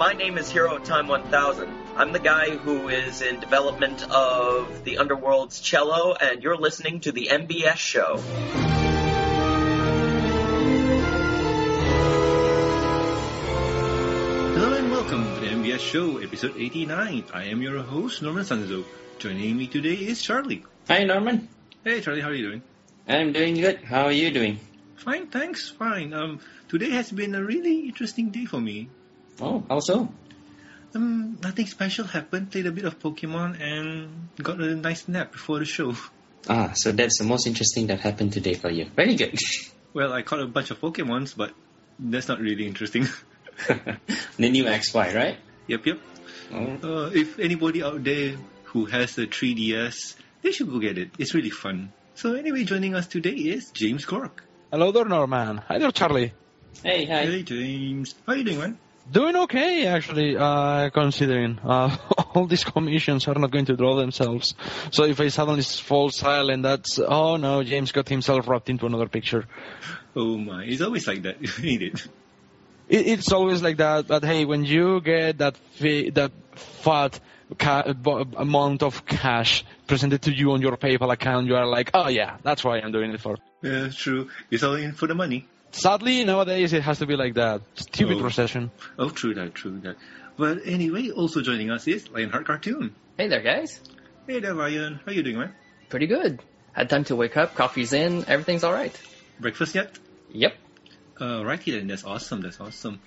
my name is Hero Time 1000. I'm the guy who is in development of the Underworld's Cello, and you're listening to the MBS show. Hello and welcome to the MBS show, episode 89. I am your host, Norman Sanzo. Joining me today is Charlie. Hi, Norman. Hey, Charlie, how are you doing? I'm doing good. How are you doing? Fine, thanks, fine. Um, today has been a really interesting day for me. Oh, how so? Um, nothing special happened. Played a bit of Pokemon and got a nice nap before the show. Ah, so that's the most interesting that happened today for you. Very good. Well, I caught a bunch of Pokemons, but that's not really interesting. the new XY, right? yep, yep. Oh, Uh, if anybody out there who has a 3DS, they should go get it. It's really fun. So anyway, joining us today is James Cork. Hello there, Norman. Hi there, Charlie. Hey, hi. Hey, James. How are you doing, man? Doing okay, actually, uh, considering uh, all these commissions are not going to draw themselves. So if I suddenly fall silent, that's, oh no, James got himself wrapped into another picture. Oh my, it's always like that, ain't it? It, it's always like that, but hey, when you get that fi- that fat ca- bo- amount of cash presented to you on your PayPal account, you are like, oh yeah, that's why I'm doing it for. Yeah, true. It's all in for the money. Sadly, nowadays it has to be like that. Stupid Oh. recession. Oh, true that, true that. But anyway, also joining us is Lionheart Cartoon. Hey there, guys. Hey there, Lion. How you doing, man? Pretty good. Had time to wake up, coffee's in, everything's alright. Breakfast yet? Yep. Uh, righty then. That's awesome. That's awesome.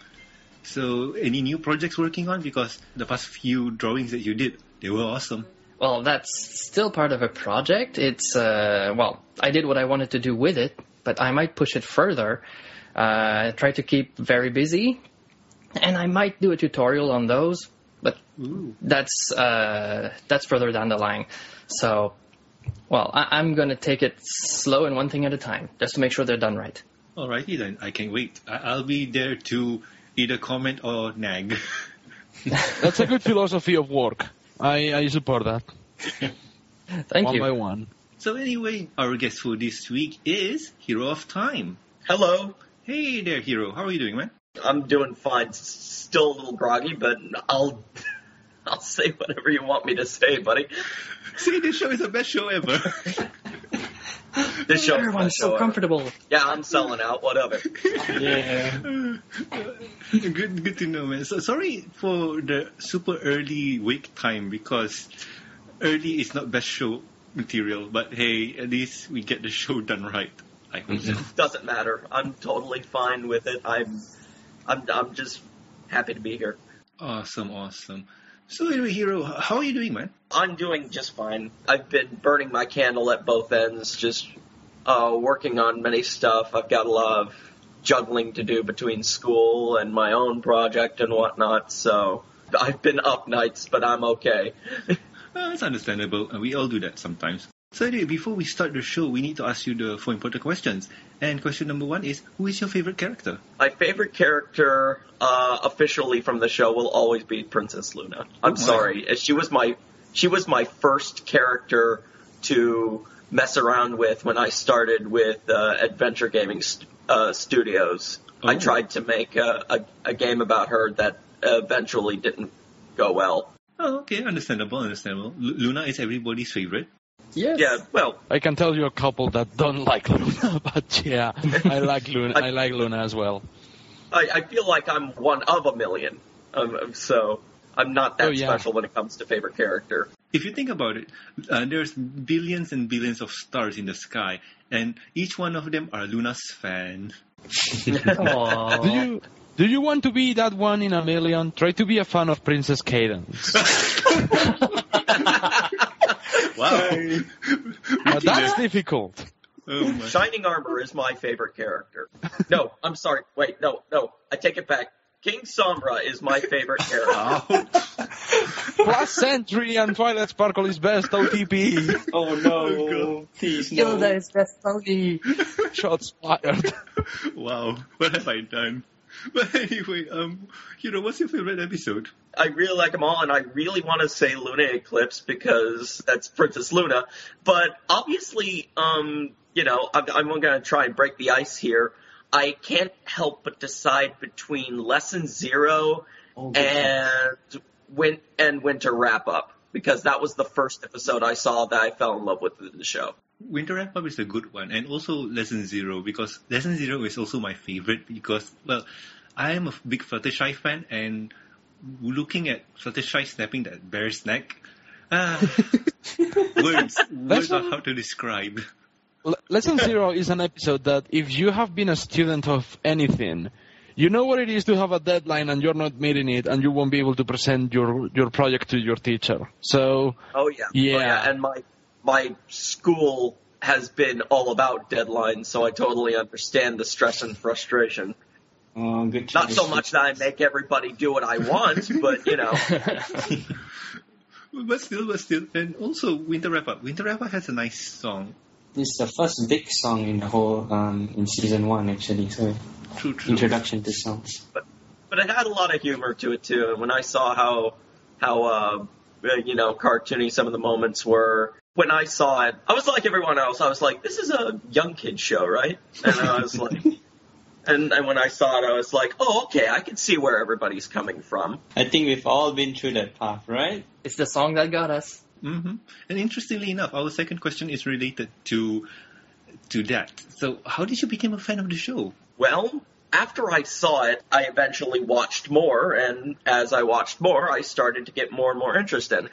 So, any new projects working on? Because the past few drawings that you did, they were awesome. Well, that's still part of a project. It's, uh, well, I did what I wanted to do with it, but I might push it further. Uh, try to keep very busy. And I might do a tutorial on those, but Ooh. that's, uh, that's further down the line. So, well, I- I'm gonna take it slow and one thing at a time, just to make sure they're done right. Alrighty then. I can't wait. I- I'll be there to either comment or nag. That's a good philosophy of work. I, I support that. Thank one you. by one. So anyway, our guest for this week is Hero of Time. Hello. Hey there, Hero. How are you doing, man? I'm doing fine. Still a little groggy, but I'll I'll say whatever you want me to say, buddy. See, this show is the best show ever. This show Everyone's so comfortable. Yeah, I'm selling out. Whatever. Yeah. good, good to know, man. So sorry for the super early wake time because early is not best show material. But hey, at least we get the show done right. I hope so. Doesn't matter. I'm totally fine with it. I'm I'm I'm just happy to be here. Awesome, awesome. So anyway, Hero, how are you doing, man? I'm doing just fine. I've been burning my candle at both ends, just uh, working on many stuff. I've got a lot of juggling to do between school and my own project and whatnot, so I've been up nights, but I'm okay. Uh, it's understandable, and we all do that sometimes. So anyway, before we start the show, we need to ask you the four important questions. And question number one is, who is your favorite character? My favorite character, uh, officially from the show, will always be Princess Luna. I'm Oh, sorry, she was my she was my first character to mess around with when I started with uh, Adventure Gaming st- uh, Studios. I Oh. tried to make a, a, a game about her that eventually didn't go well. Oh, okay, understandable, understandable. L- Luna is everybody's favorite. Yes. Yeah, well, I can tell you a couple that don't like Luna, but yeah, I like Luna. I like Luna as well. I, I feel like I'm one of a million, um, so I'm not that Oh, yeah. special when it comes to favorite character. If you think about it, uh, there's billions and billions of stars in the sky, and each one of them are Luna's fan. Aww. Do you do you want to be that one in a million? Try to be a fan of Princess Cadance. Wow. But that's difficult. oh. Shining Armor is my favorite character. No, I'm sorry. Wait, no, no. I take it back. King Sombra is my favorite character. Ouch. Flash Sentry and Twilight Sparkle is best OTP. Oh no. Oh, Please no. Gilda is best Tony. Shots fired. wow. What have I done? But anyway, um, you know, what's your favorite episode? I really like them all, and I really want to say Luna Eclipse because that's Princess Luna. But obviously, um, you know, I'm, I'm going to try and break the ice here. I can't help but decide between Lesson Zero Oh, and win and Winter Wrap Up because that was the first episode I saw that I fell in love with in the show. Winter Wrap Up is a good one, and also Lesson Zero because Lesson Zero is also my favorite because well, I am a big Fluttershy fan, and looking at Fluttershy snapping that bear's neck, ah, words words are hard to describe. Le- Lesson Zero is an episode that if you have been a student of anything, you know what it is to have a deadline and you're not meeting it and you won't be able to present your, your project to your teacher. So, Oh yeah, Yeah. Oh, yeah. And my my school has been all about deadlines, so I totally understand the stress and frustration. Good Not so much that I make everybody do what I want, but you know, But still, but still, and also Winter Wrap Up. Winter Wrap Up has a nice song. It's the first big song in the whole um, in season one actually. So True, true. introduction to songs. but but it had a lot of humor to it too. And when I saw how how uh, you know cartoony some of the moments were, when I saw it, I was like everyone else. I was like, this is a young kid show, right? And I was like. And, and when I saw it, I was like, "Oh, okay, I can see where everybody's coming from." I think we've all been through that path, right? It's the song that got us. hmm And interestingly enough, our second question is related to to that. So, how did you become a fan of the show? Well, after I saw it, I eventually watched more, and as I watched more, I started to get more and more interested.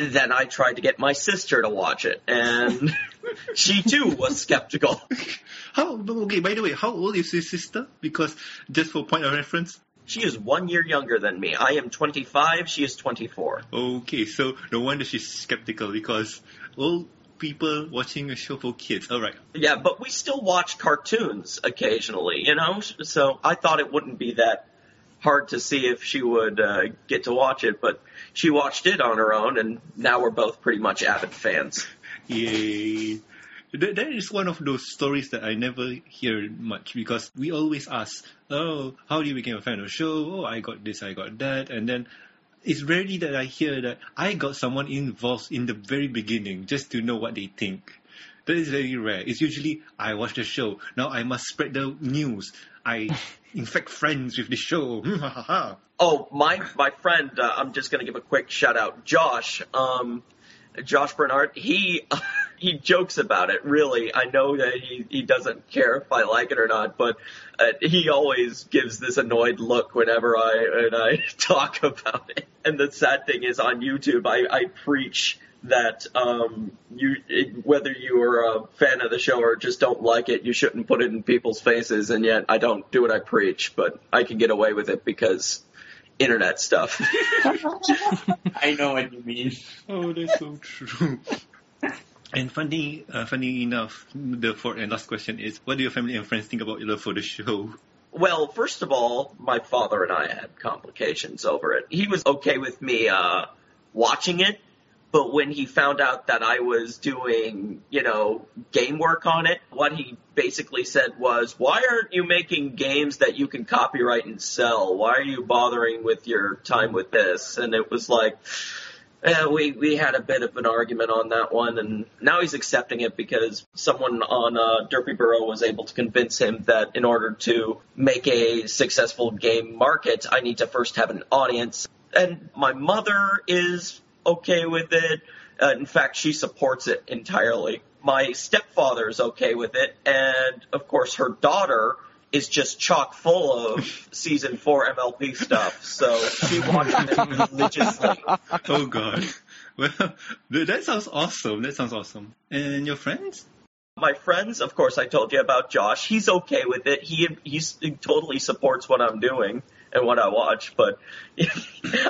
Then I tried to get my sister to watch it, and she too was skeptical. How? Okay, by the way, how old is your sister? Because just for point of reference. She is one year younger than me. I am 25, she is 24. Okay, so no wonder she's skeptical because old people watching a show for kids. All right. Yeah, but we still watch cartoons occasionally, you know? So I thought it wouldn't be that hard to see if she would uh, get to watch it, but she watched it on her own, and now we're both pretty much avid fans. Yay. That, that is one of those stories that I never hear much because we always ask, oh, how do you become a fan of the show? Oh, I got this, I got that. And then it's rarely that I hear that I got someone involved in the very beginning just to know what they think. That is very rare. It's usually, I watch the show. Now I must spread the news. I infect friends with the show. Oh, my my friend, uh, I'm just gonna give a quick shout out, Josh. Um, Josh Bernard, he he jokes about it. Really, I know that he he doesn't care if I like it or not, but uh, he always gives this annoyed look whenever I and I talk about it. And the sad thing is, on YouTube, I I preach that um you whether you are a fan of the show or just don't like it you shouldn't put it in people's faces and yet I don't do what I preach but I can get away with it because internet stuff I know what you mean. Oh, that's so true. And funny, uh, funny enough, the fourth and last question is: What do your family and friends think about your love for the show? Well, first of all, my father and I had complications over it. He was okay with me uh, watching it, but when he found out that I was doing, you know, game work on it, what he basically said was, "Why aren't you making games that you can copyright and sell? Why are you bothering with your time with this?" And it was like. Uh, we we had a bit of an argument on that one, and now he's accepting it because someone on uh, Derpy Burrow was able to convince him that in order to make a successful game market, I need to first have an audience. And my mother is okay with it. Uh, in fact, she supports it entirely. My stepfather is okay with it, and of course, her daughter is just chock full of season four MLP stuff. So she watches it religiously. Oh God. Well, that sounds awesome. That sounds awesome. And your friends? My friends, of course, I told you about Josh. He's okay with it. He he's, he totally supports what I'm doing and what I watch, but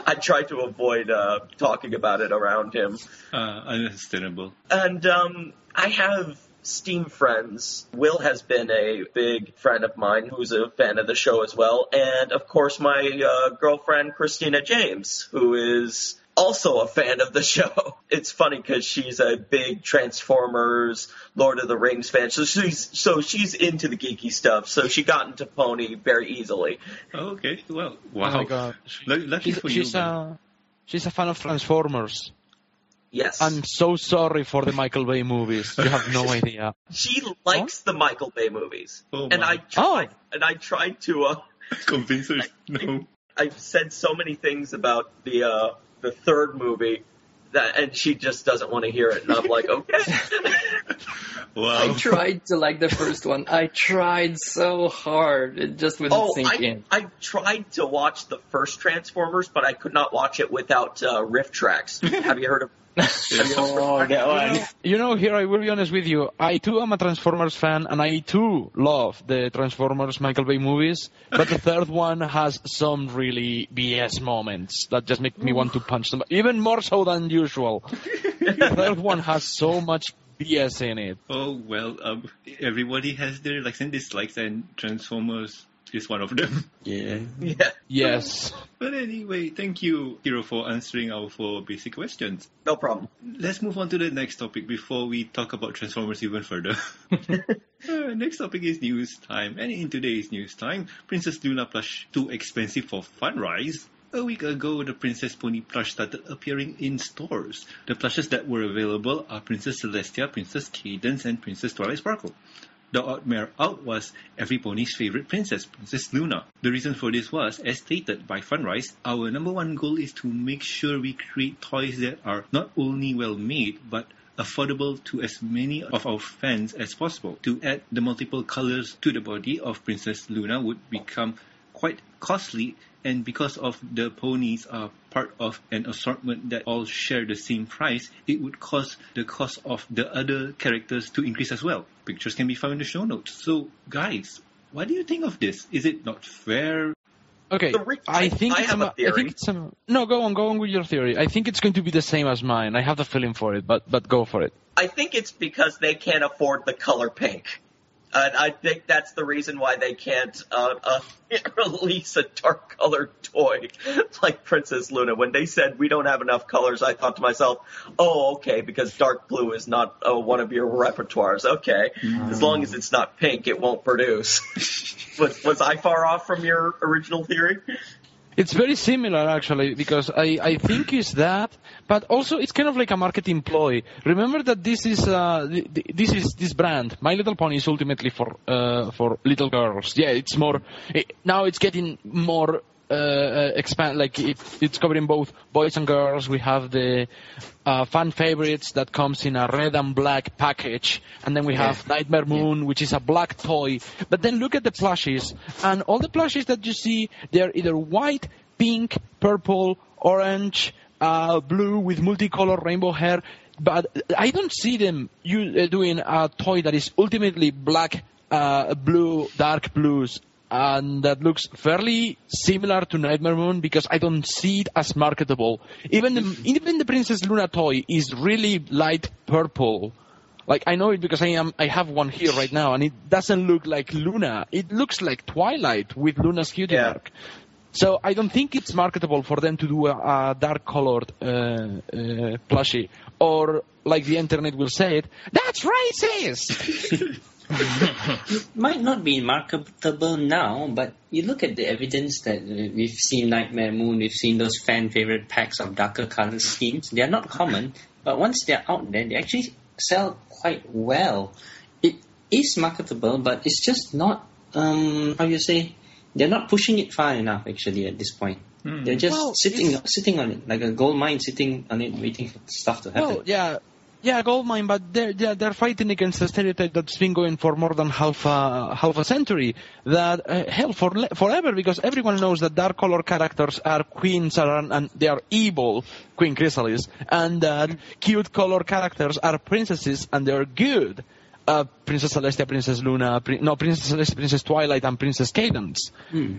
I try to avoid uh, talking about it around him. Uh, understandable. And um, I have Steam friends. Will has been a big friend of mine who's a fan of the show as well. And of course, my uh, girlfriend, Christina James, who is also a fan of the show. It's funny because she's a big Transformers, Lord of the Rings fan. So she's, so she's into the geeky stuff. So she got into Pony very easily. Okay. Well, Oh wow. my god. Lu- lucky She's, for she's you. a she's a fan of Transformers. Yes. I'm so sorry for the Michael Bay movies. You have no idea. she likes the Michael Bay movies. Oh, and. I tried, and I tried to, uh, Convince her. No. I've said so many things about the uh, the third movie that, and she just doesn't want to hear it, and I'm like, okay. Wow. I tried to like the first one. I tried so hard. It just wouldn't oh, sink I, in. I tried to watch the first Transformers, but I could not watch it without uh, RiffTrax. Have you heard of? Have you Oh, that one. You know, here I will be honest with you. I too am a Transformers fan, and I too love the Transformers Michael Bay movies. But the third one has some really BS moments that just make me want to punch them, even more so than usual. the third one has so much BS in it. Oh well, um, everybody has their likes and dislikes, and Transformers is one of them. Yeah. yeah, Yes. But anyway, thank you, Hero, for answering our four basic questions. no problem. Let's move on to the next topic before we talk about Transformers even further. Uh, next topic is news time, and in today's news time, Princess Luna plush too expensive for Funrise. A week ago, the Princess Pony plush started appearing in stores. The plushes that were available are Princess Celestia, Princess Cadance, and Princess Twilight Sparkle. The odd mare out was every pony's favorite princess, Princess Luna. The reason for this was, as stated by Funrise, our number one goal is to make sure we create toys that are not only well made, but affordable to as many of our fans as possible. To add the multiple colors to the body of Princess Luna would become quite costly and because of the ponies are part of an assortment that all share the same price, it would cause the cost of the other characters to increase as well. Pictures can be found in the show notes. So, guys, what do you think of this? Is it not fair? Okay, The I think I it's have a, a I theory. think it's a, no. Go on, go on with your theory. I think it's going to be the same as mine. I have the feeling for it, but but go for it. I think it's because they can't afford the color pink. And I think that's the reason why they can't uh, uh, release a dark colored toy like Princess Luna. When they said we don't have enough colors, I thought to myself, oh, okay, because dark blue is not uh, one of your repertoires. Okay, as long as it's not pink, it won't produce. was, was I far off from your original theory? It's very similar actually because I, I think it's that, but also it's kind of like a marketing ploy. Remember that this is uh, th- th- this is this brand, My Little Pony, is ultimately for uh, for little girls. Yeah, it's more it, now it's getting more uh, uh, expand like it, it's covering both boys and girls. We have the uh, fan favorites that comes in a red and black package, and then we have Nightmare Moon, which is a black toy. But then look at the plushies, and all the plushies that you see, they're either white, pink, purple, orange, uh, blue with multicolor rainbow hair. But I don't see them you, uh, doing a toy that is ultimately black, uh, blue, dark blues, and that looks fairly similar to Nightmare Moon because I don't see it as marketable. Even the, even the Princess Luna toy is really light purple. Like I know it because I am I have one here right now, and it doesn't look like Luna. It looks like Twilight with Luna's cutie Yeah. mark. So I don't think it's marketable for them to do a, a dark colored uh, uh, plushie, or like the internet will say it, that's racist. might not be marketable now, but you look at the evidence that we've seen Nightmare Moon, we've seen those fan favorite packs of darker color schemes. They're not common, but once they're out there, they actually sell quite well. It is marketable, but it's just not, um, how you say, they're not pushing it far enough actually at this point. They're just Well, sitting sitting on it, like a gold mine sitting on it, waiting for stuff to happen. Well, yeah, yeah, Goldmine, but they're, they're they're fighting against a stereotype that's been going for more than half a half a century. That uh, hell for forever, because everyone knows that dark color characters are queens are, and they are evil, Queen Chrysalis, and that cute color characters are princesses and they're good. Uh, Princess Celestia, Princess Luna, Prin- no, Princess Celestia, Princess Twilight, and Princess Cadance.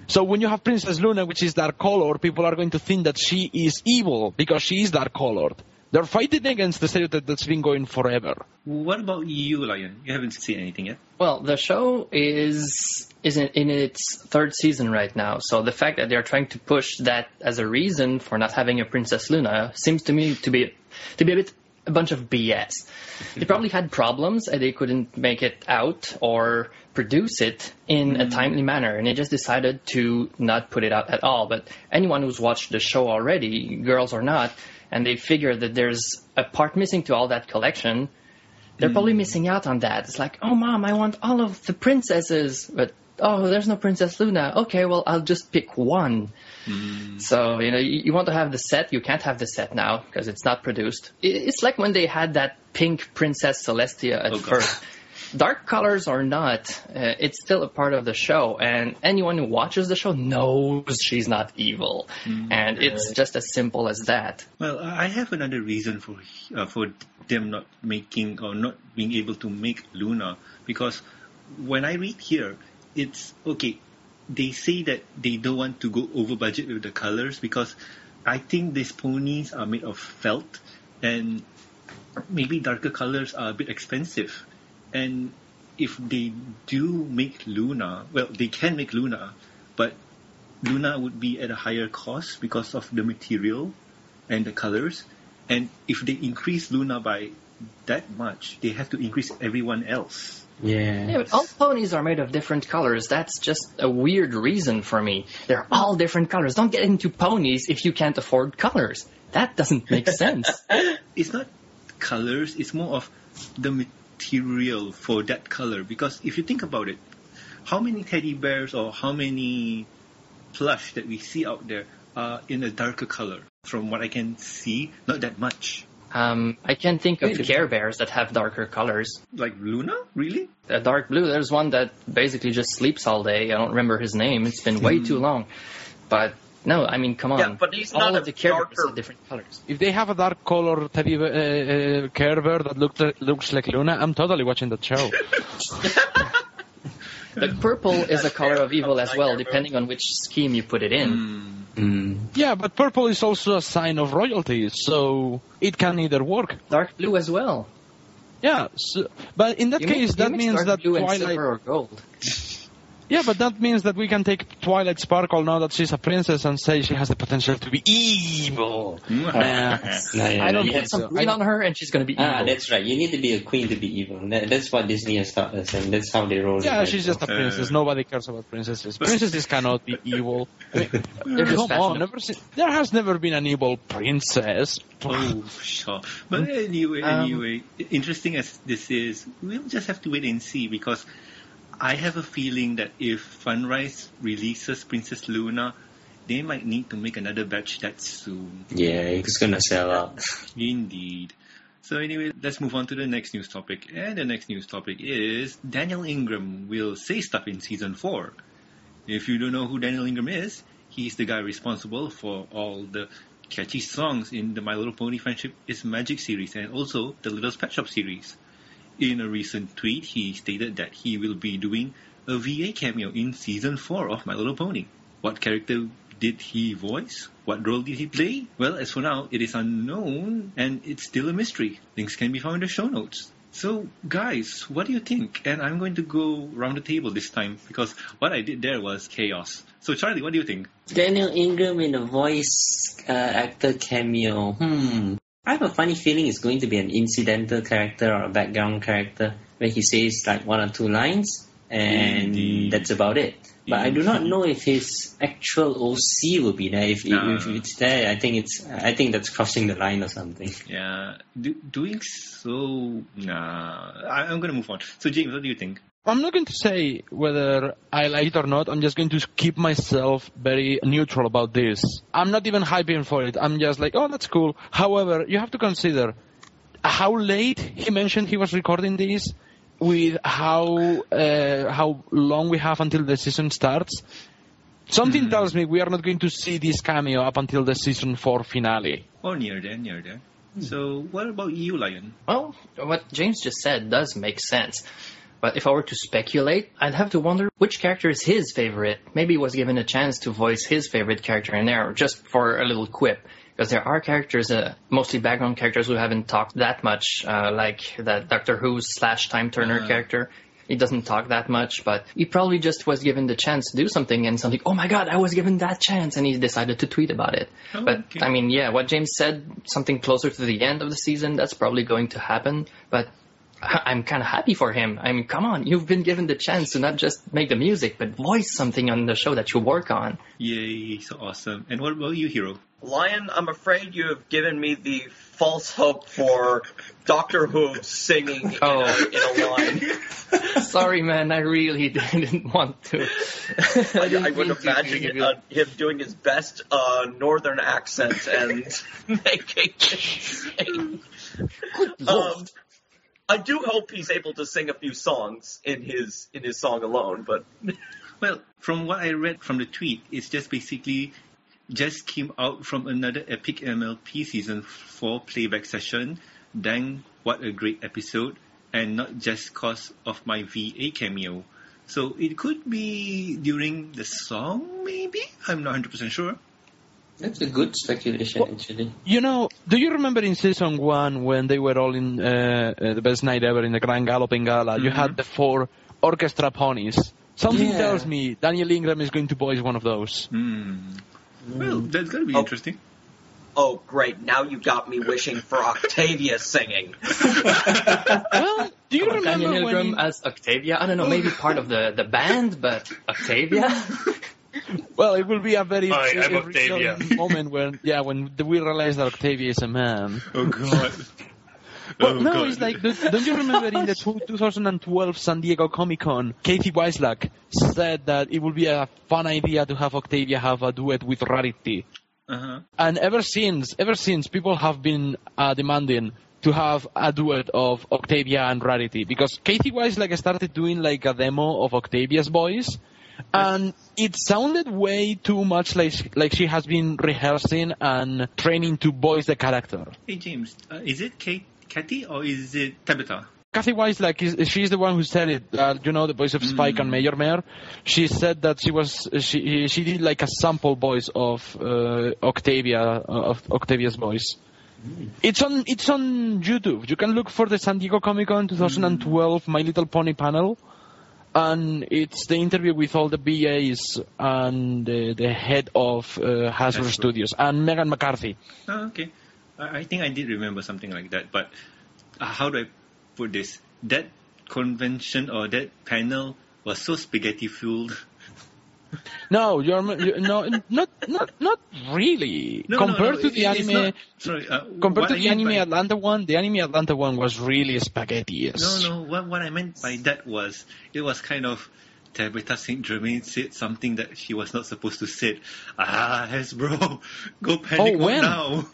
So when you have Princess Luna, which is dark color, people are going to think that she is evil because she is dark colored. They're fighting against the stereotype that's been going forever. What about you, Lion? You haven't seen anything yet. Well, the show is is in, in its third season right now, so the fact that they're trying to push that as a reason for not having a Princess Luna seems to me to be to be a bit a bunch of BS. They probably had problems and they couldn't make it out or produce it in a mm. timely manner, and they just decided to not put it out at all. But anyone who's watched the show already, girls or not, and they figure that there's a part missing to all that collection, they're hmm. probably missing out on that. It's like, oh, mom, I want all of the princesses, but oh, there's no Princess Luna. Okay, well, I'll just pick one. Hmm. So, you know, you, you want to have the set, you can't have the set now because it's not produced. I- It's like when they had that pink Princess Celestia at Oh, first. Dark colors or not, uh, it's still a part of the show, and anyone who watches the show knows she's not evil. And it's just as simple as that. Well, I have another reason for uh, for them not making or not being able to make Luna because when I read here, it's okay. They say that they don't want to go over budget with the colors because I think these ponies are made of felt and maybe darker colors are a bit expensive. And if they do make Luna, well, they can make Luna, but Luna would be at a higher cost because of the material and the colors. And if they increase Luna by that much, they have to increase everyone else. Yeah. Yeah, but all ponies are made of different colors. That's just a weird reason for me. They're all different colors. Don't get into ponies if you can't afford colors. That doesn't make sense. It's not colors, it's more of the material for that color. Because if you think about it, how many teddy bears or how many plush that we see out there are in a darker color? From what I can see, not that much. Um, I can think of Wait a Care Bears that have darker colors. Like Luna? Really? A dark blue. There's one that basically just sleeps all day. I don't remember his name. It's been way too long. But no, I mean, come on. Yeah, but he's all not of a the characters darker- are different colors. If they have a dark color teddy uh, uh, Care Bear that looks looks like Luna, I'm totally watching that show. But purple is a color of evil as well, depending on which scheme you put it in. Mm. yeah, but purple is also a sign of royalty, so it can either work. Dark blue as well. Yeah, so, but in that You case, mix- that means dark that blue and Twilight. silver or gold. Yeah, but that means that we can take Twilight Sparkle now that she's a princess and say she has the potential to be evil. Nah, nah, yeah, I don't yeah, put some so- green on her and she's gonna be evil. Ah, that's right. You need to be a queen to be evil. That, that's what Disney has taught us, and that's how they roll. it Yeah, right she's now. just a princess. Uh, Nobody cares about princesses. Princesses cannot be evil. I mean, come on, never seen, there has never been an evil princess. Oh, sure. But anyway, Um, anyway, interesting as this is, we'll just have to wait and see because I have a feeling that if Funrise releases Princess Luna, they might need to make another batch that soon. Yeah, it's gonna sell out. Indeed. So anyway, let's move on to the next news topic. And the next news topic is Daniel Ingram will say stuff in season 4. If you don't know who Daniel Ingram is, he's the guy responsible for all the catchy songs in the My Little Pony Friendship is Magic series and also the Little Pet Shop series. In a recent tweet, he stated that he will be doing a VA cameo in season 4 of My Little Pony. What character did he voice? What role did he play? Well, as for now, it is unknown and it's still a mystery. Links can be found in the show notes. So, guys, what do you think? And I'm going to go round the table this time because what I did there was chaos. So, Charlie, what do you think? Daniel Ingram in a voice uh, actor cameo. Hmm. I have a funny feeling it's going to be an incidental character or a background character where he says like one or two lines and Indeed. that's about it. But I do not know if his actual OC will be there. If, No. if it's there, I think it's I think that's crossing the line or something. Yeah, do, doing so. Nah, I, I'm going to move on. So, James, what do you think? I'm not going to say whether I like it or not. I'm just going to keep myself very neutral about this. I'm not even hyping for it. I'm just like, oh, that's cool. However, you have to consider how late he mentioned he was recording this, with how uh, how long we have until the season starts. Something tells me we are not going to see this cameo up until the season four finale. Or near there, near there. So, what about you, Lion? Well, what James just said does make sense. But if I were to speculate, I'd have to wonder which character is his favorite. Maybe he was given a chance to voice his favorite character in there, just for a little quip. Because there are characters, uh, mostly background characters, who haven't talked that much, uh, like that Doctor Who slash Time Turner Uh. character. He doesn't talk that much, but he probably just was given the chance to do something and something, oh my god, I was given that chance, and he decided to tweet about it. Oh, but, okay. I mean, yeah, what James said, something closer to the end of the season, that's probably going to happen, but I'm kind of happy for him. I mean, come on, you've been given the chance to not just make the music, but voice something on the show that you work on. Yay, so awesome. And what about you, Hero? Lion, I'm afraid you have given me the false hope for Doctor Who singing in, Oh. a, in a line. Sorry, man. I really didn't want to. I, didn't I would imagine give uh, him doing his best uh, northern accent and making it sing. Um, I do hope he's able to sing a few songs in his in his song alone, but Well, from what I read from the tweet, it's just basically just came out from another epic MLP season 4 playback session. Dang, what a great episode. And not just cause of my VA cameo. So it could be during the song, maybe? I'm not 100% sure. That's a good speculation, Well- actually. You know, do you remember in season one when they were all in uh, uh, the best night ever in the Grand Galloping Gala? You had the four orchestra ponies. Something Yeah. tells me Daniel Ingram is going to voice one of those. Hmm. Well, that's going to be Oh. interesting. oh great, now you got me wishing for Octavia singing. well, do you Come remember Daniel when? Milgram as Octavia. I don't know, maybe part of the, the band, but Octavia. Well, it will be a very Hi, I'm Octavia. moment when, yeah, when we realize that Octavia is a man. Oh, God. Well, Oh, no, God. it's like, don't don't you remember in the 2012 San Diego Comic Con, Cathy Weseluck said that it would be a fun idea to have Octavia have a duet with Rarity. Uh-huh. And ever since, ever since, people have been uh, demanding to have a duet of Octavia and Rarity because Katie Weiss started doing like a demo of Octavia's voice, and it sounded way too much like like she has been rehearsing and training to voice the character. Hey, James, uh, is it Kate, Kathy or is it Tabitha? Kathy Weiss, like, is, she's the one who said it. Uh, you know, the voice of Spike and Mayor Mare. She said that she was she she did like a sample voice of uh, Octavia of Octavia's voice. It's on it's on YouTube. You can look for the San Diego Comic Con 2012 My Little Pony panel, and it's the interview with all the VAs and the, the head of uh, Hasbro Hasbro. Studios and Meghan McCarthy. Oh, okay. I, think I did remember something like that, but uh, how do I put this? That convention or that panel was so spaghetti filled. No, you're you, no, not not not really. No, compared no, to the anime, not- sorry, uh, compared to I the anime by- Atlanta one, the anime Atlanta one was really spaghetti. Yes. No, no. What what I meant by that was it was kind of Tabitha St. Germain said something that she was not supposed to say. Ah, Hasbro, go panic Oh, when? now.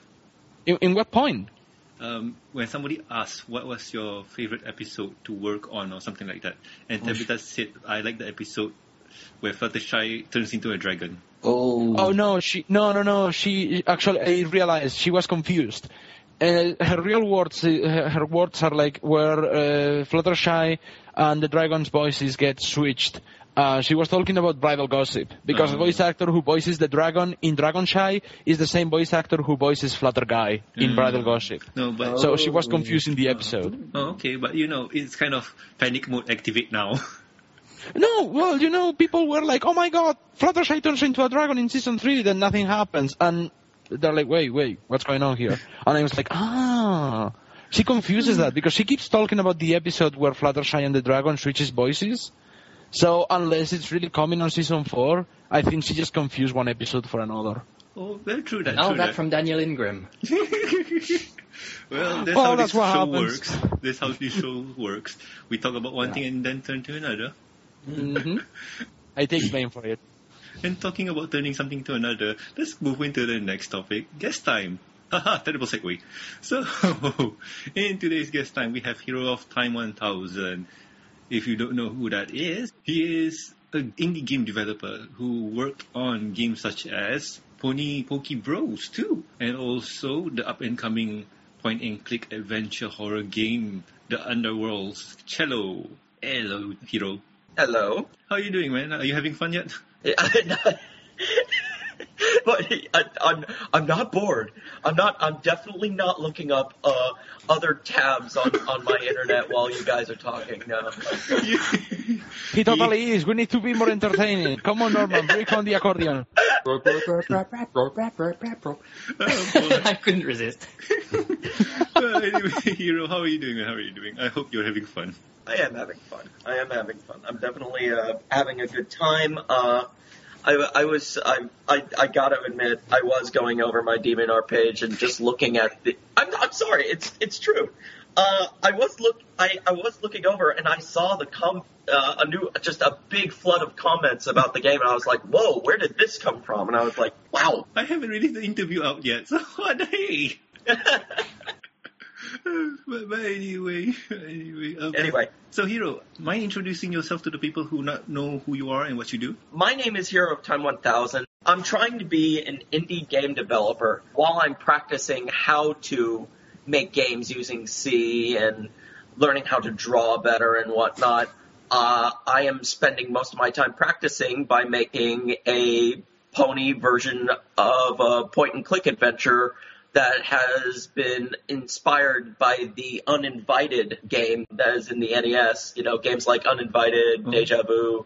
In, in what point? Um, when somebody asked what was your favorite episode to work on or something like that, and Tabitha said, "I like the episode where Fluttershy turns into a dragon." Oh. Oh no, she no no no. She actually I realized she was confused. Uh, her real words, uh, her, her words are like where uh, Fluttershy and the dragon's voices get switched. Uh, she was talking about Bridle Gossip because the Oh. voice actor who voices the dragon in Dragonshy is the same voice actor who voices Flutter Guy in Mm. Bridle Gossip. No, but So she was confused in the episode. oh, okay, but you know, it's kind of panic mode activate now. No, well, you know, people were like, "Oh my God, Fluttershy turns into a dragon in season three, then nothing happens," and they're like, "Wait, wait, what's going on here?" And I was like, "Ah." She confuses that because she keeps talking about the episode where Fluttershy and the dragon switches voices. So unless it's really coming on season four, I think she just confused one episode for another. oh, well, true that. All true that from Daniel Ingram. well, that's Well, how that's this what show happens. works. That's how this show works. We talk about one thing and then turn to another. Hmm I take blame for it. And talking about turning something to another, let's move into the next topic. Guest time. Haha, terrible segue. So, in today's guest time, we have Hero of Time 1000. If you don't know who that is, he is an indie game developer who worked on games such as Pony Pokey Bros 2, and also the up and coming point and click adventure horror game, The Underworld's Cello. Hello, Hero. Hello. How are you doing, man? Are you having fun yet? but I, I'm I'm not bored. I'm not. I'm definitely not looking up uh, other tabs on, on my internet while you guys are talking. No. He totally is. We need to be more entertaining. Come on, Norman, break on the accordion. I couldn't resist. well, anyway, Hero, how are you doing? How are you doing? I hope you're having fun. I am having fun. I am having fun. I'm definitely uh, having a good time. Uh, I, I was I, I I gotta admit I was going over my DeviantArt page and just looking at the. I'm I'm sorry, it's it's true. Uh, I was look I, I was looking over and I saw the com uh, a new just a big flood of comments about the game and I was like, whoa, where did this come from? And I was like, wow. I haven't released the interview out yet, so what? Hey. but, but anyway, anyway. Um, anyway, So, Hero, mind introducing yourself to the people who not know who you are and what you do? my name is Hero of Time 1000. I'm trying to be an indie game developer while I'm practicing how to make games using C and learning how to draw better and whatnot. Uh, I am spending most of my time practicing by making a pony version of a point and click adventure that has been inspired by the Uninvited game that is in the NES. You know, games like Uninvited, Deja Vu,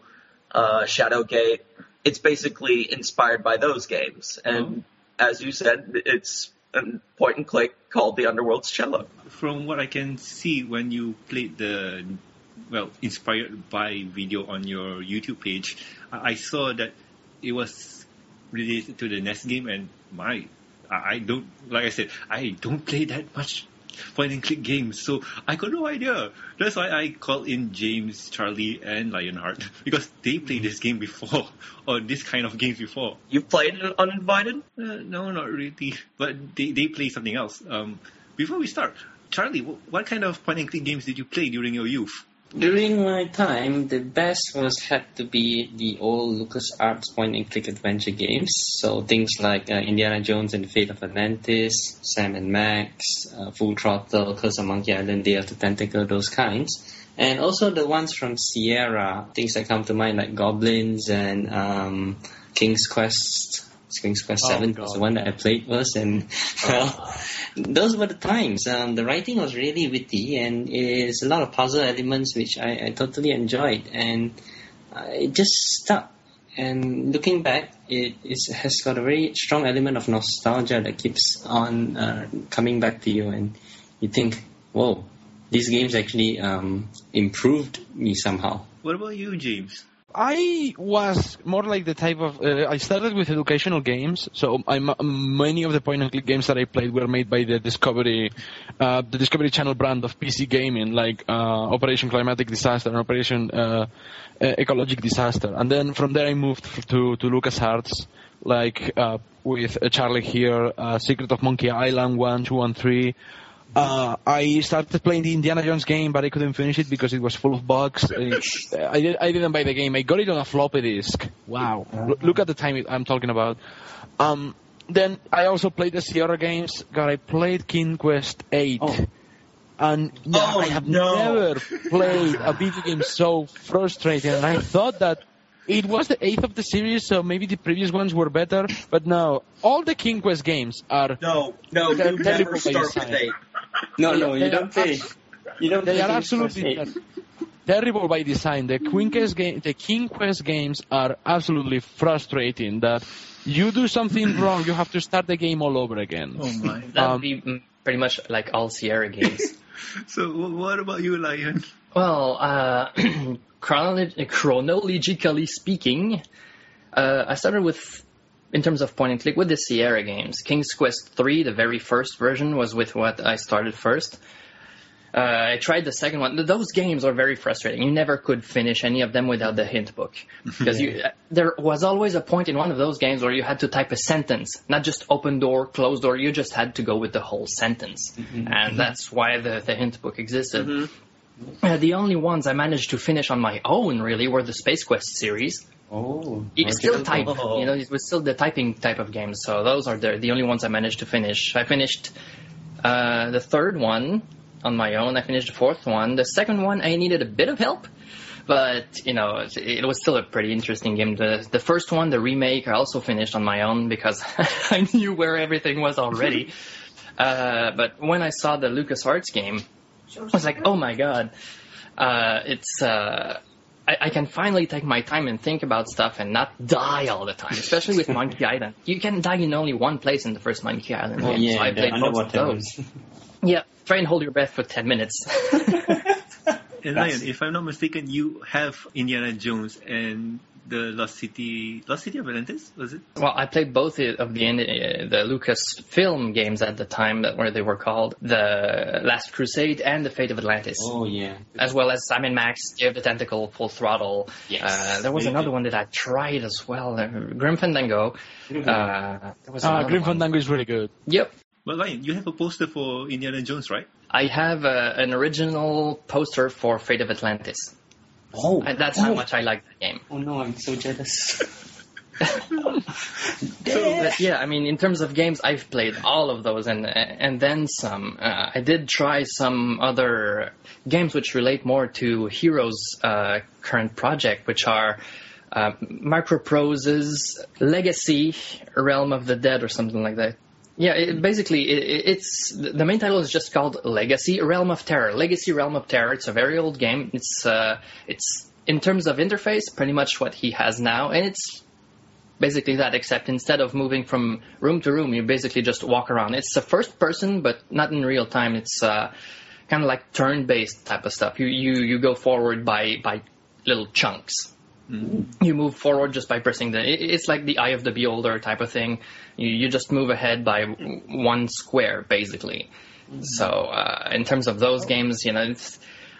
uh, Shadowgate. It's basically inspired by those games. And as you said, it's a point and click called The Underworld's Cello. From what I can see when you played the, well, inspired by video on your YouTube page, I I saw that it was related to the NES game and my, I don't, like I said, I don't play that much point and click games, so I got no idea. That's why I called in James, Charlie, and Lionheart because they played this game before or this kind of games before. You've played Uninvited? Uh, no, not really. But they, they play something else. Um, before we start, Charlie, wh- what kind of point and click games did you play during your youth? During my time, the best was had to be the old LucasArts point and click adventure games. So things like uh, Indiana Jones and the Fate of Atlantis, Sam and Max, uh, Full Throttle, Curse of Monkey Island, Day of the Tentacle, those kinds. And also the ones from Sierra, things that come to mind like Goblins and um, King's Quest. King's Quest Oh, 7 was the one that I played first, and well, those were the times. Um, the writing was really witty, and it is a lot of puzzle elements which I, I totally enjoyed, and uh, it just stuck. And looking back, it is, has got a very strong element of nostalgia that keeps on uh, coming back to you, and you think, "Whoa, these games actually um, improved me somehow." What about you, James? I was more like the type of. Uh, I started with educational games, so I, many of the point and click games that I played were made by the Discovery, uh, the Discovery Channel brand of PC gaming, like uh, Operation Climatic Disaster and Operation uh, uh, Ecologic Disaster. And then from there I moved to to LucasArts, like uh, with Charlie here, uh, Secret of Monkey Island one, two, and three. Uh, I started playing the Indiana Jones game, but I couldn't finish it because it was full of bugs. I, did, I didn't buy the game. I got it on a floppy disk. Wow. L- look at the time I'm talking about. Um, then I also played the Sierra games. God, I played King Quest 8. Oh. And yeah, Oh, I have no. never played a video game so frustrating. And I thought that it was the eighth of the series, so maybe the previous ones were better. But no, all the King Quest games are No, no, you never start with eight. No, no, you don't play. You don't They play are absolutely ter- terrible by design. The Queen Quest game, the King Quest games are absolutely frustrating. That you do something wrong, you have to start the game all over again. Oh my. That would Um, be pretty much like all Sierra games. So what about you, Lion? Well, uh, chronolo- chronologically speaking, uh, I started with, in terms of point and click, with the Sierra games. King's Quest 3, the very first version, was with what I started first. Uh, I tried the second one. Those games are very frustrating. You never could finish any of them without the hint book, because you uh, there was always a point in one of those games where you had to type a sentence, not just open door, closed door. You just had to go with the whole sentence, and that's why the the hint book existed. Uh, the only ones I managed to finish on my own really were the Space Quest series. Oh, You okay. still type, Oh. you know, it was still the typing type of games. So those are the the only ones I managed to finish. I finished uh, the third one on my own. I finished the fourth one. The second one I needed a bit of help, but you know, it, it was still a pretty interesting game. The the first one, the remake, I also finished on my own because I knew where everything was already. uh, but when I saw the LucasArts game, I was like, oh my god, uh, it's. I, I can finally take my time and think about stuff and not die all the time, especially with Monkey Island. You can die in only one place in the first Monkey Island Oh, game, yeah, so I the played most of those. Yeah, try and hold your breath for 10 minutes. And Lion, if I'm not mistaken, you have Indiana Jones and the Lost City, Lost City of Atlantis, was it? Well, I played both of the uh, the Lucasfilm games at the time that where they were called the Last Crusade and the Fate of Atlantis, Oh yeah. as well as Sam and Max, Day of the Tentacle, Full Throttle. Yes. Uh, there was Very another one that I tried as well, uh, Grim Fandango. Uh, there was Ah, Grim one. Fandango is really good. Yep. Well, Lion, you have a poster for Indiana Jones, right? I have uh, an original poster for Fate of Atlantis. Oh, And that's oh. how much I like the game. Oh no, I'm so jealous. But yeah, I mean, in terms of games, I've played all of those and and then some. Uh, I did try some other games which relate more to Hero's uh, current project, which are uh, Microprose's Legacy, Realm of the Dead, or something like that. Yeah, it, basically, it, it's the main title is just called Legacy, Realm of Terror. Legacy, Realm of Terror. It's a very old game. It's uh, it's in terms of interface, pretty much what he has now, and it's basically that, except instead of moving from room to room, you basically just walk around. It's a first person, but not in real time. It's uh, kind of like turn based type of stuff. You, you you go forward by by little chunks. You move forward just by pressing the. it- It's like the eye of the beholder type of thing. You you just move ahead by one square basically. So uh, in terms of those games, you know, it's,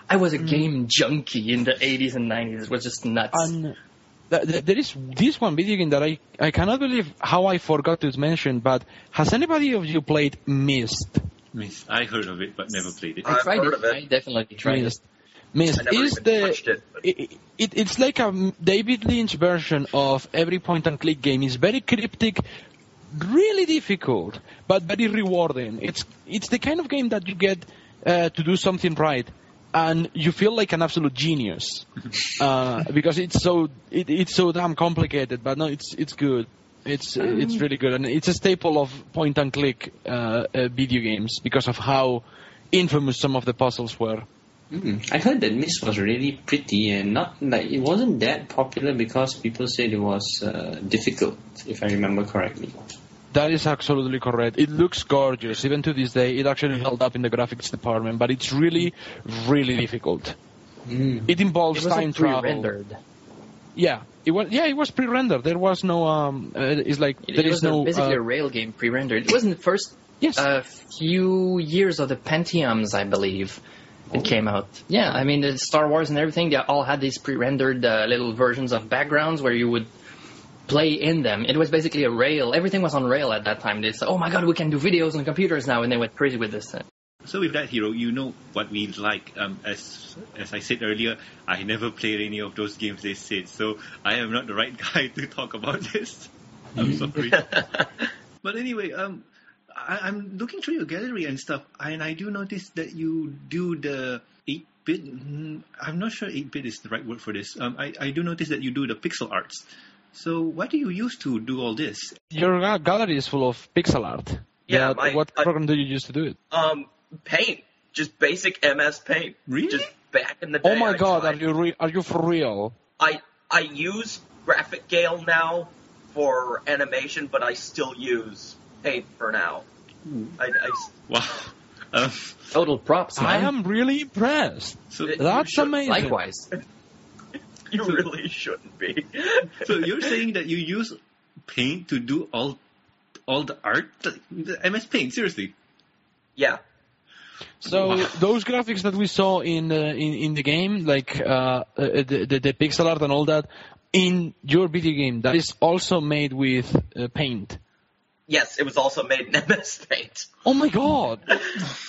I was a game junkie in the 80s and 90s. It was just nuts. And th- th- there is this one video game that I, I cannot believe how I forgot to mention, but has anybody of you played Myst? Miss, I heard of it, but never played it. I I've tried heard it. of it. I definitely tried it. Myst. Myst I never is the it. it, it, it's like a David Lynch version of every point and click game. It's very cryptic, really difficult, but very rewarding. It's it's the kind of game that you get uh, to do something right, and you feel like an absolute genius uh, because it's so it, it's so damn complicated. But no, it's it's good. It's it's really good, and it's a staple of point and click uh, uh, video games because of how infamous some of the puzzles were. Mm. I heard that Myst was really pretty and not like it wasn't that popular because people said it was uh, difficult, if I remember correctly. That is absolutely correct. It looks gorgeous. Even to this day, it actually held up in the graphics department, but it's really, really difficult. Mm. It involves It time travel. pre-rendered. Yeah, it was. Yeah, it was pre-rendered. There was no. Um, uh, it's like It, there it is was a- no. basically uh, a rail game pre-rendered. It was in the first yes. uh, few years of the Pentiums, I believe. It came out. Yeah, I mean, the Star Wars and everything, they all had these pre-rendered uh, little versions of backgrounds where you would play in them. It was basically a rail. Everything was on rail at that time. They said, oh my god, we can do videos on computers now, and they went crazy with this. So with that hero, you know what we like. Um, as as I said earlier, I never played any of those games they said, so I am not the right guy to talk about this. I'm sorry. but anyway, um, I, I'm looking through your gallery and stuff, and I do notice that you do the eight bit. mm, I'm not sure eight bit is the right word for this. Um, I I do notice that you do the pixel arts. So what do you use to do all this? Your gallery is full of pixel art. Yeah, That- my- what I- program do you use to do it? Um, Paint, just basic MS Paint. Really? Just back in the day. Oh my I God! tried- Are you re- are you for real? I I use GraphicsGale now for animation, but I still use Paint for now. I, I s- Wow. Um, Total props, man. I am really impressed. so It- That's should- amazing. Likewise. you really shouldn't be. so you're saying that you use Paint to do all all the art? The MS Paint, seriously? yeah. So Wow. those graphics that we saw in uh, in in the game, like uh, uh, the, the the pixel art and all that, in your video game, that is also made with uh, Paint. Yes, it was also made in MS Paint. Oh my god!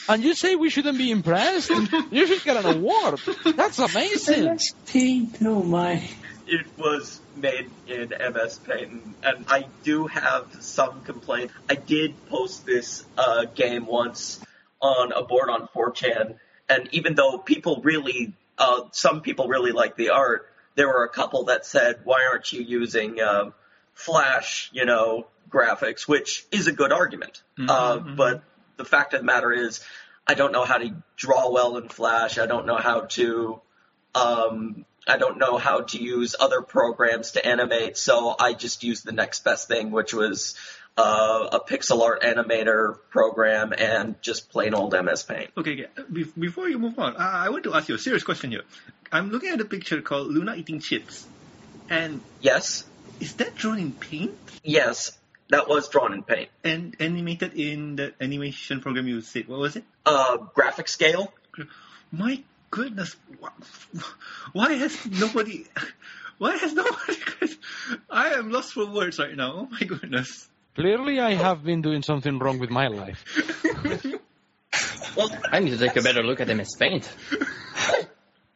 and you say we shouldn't be impressed? You should get an award. That's amazing. Paint, oh my. It was made in MS Paint, and, and I do have some complaint. I did post this uh, game once on a board on 4chan, and even though people really, uh, some people really like the art, there were a couple that said, "Why aren't you using um, Flash?" You know, graphics, which is a good argument. uh, But the fact of the matter is, I don't know how to draw well in Flash. I don't know how to um, I don't know how to use other programs to animate, so I just used the next best thing, which was uh, a pixel art animator program and just plain old MS Paint. Okay, okay. Be- before you move on, I want to ask you a serious question here. I'm looking at a picture called Luna eating chips. And Yes, is that drawn in paint yes, that was drawn in paint. and animated in the animation program you said? What was it? Uh, GraphicsGale. My goodness, why has nobody? Why has nobody? I am lost for words right now. Oh my goodness. Clearly, I have been doing something wrong with my life. Well, I need to take a better look at MS Paint.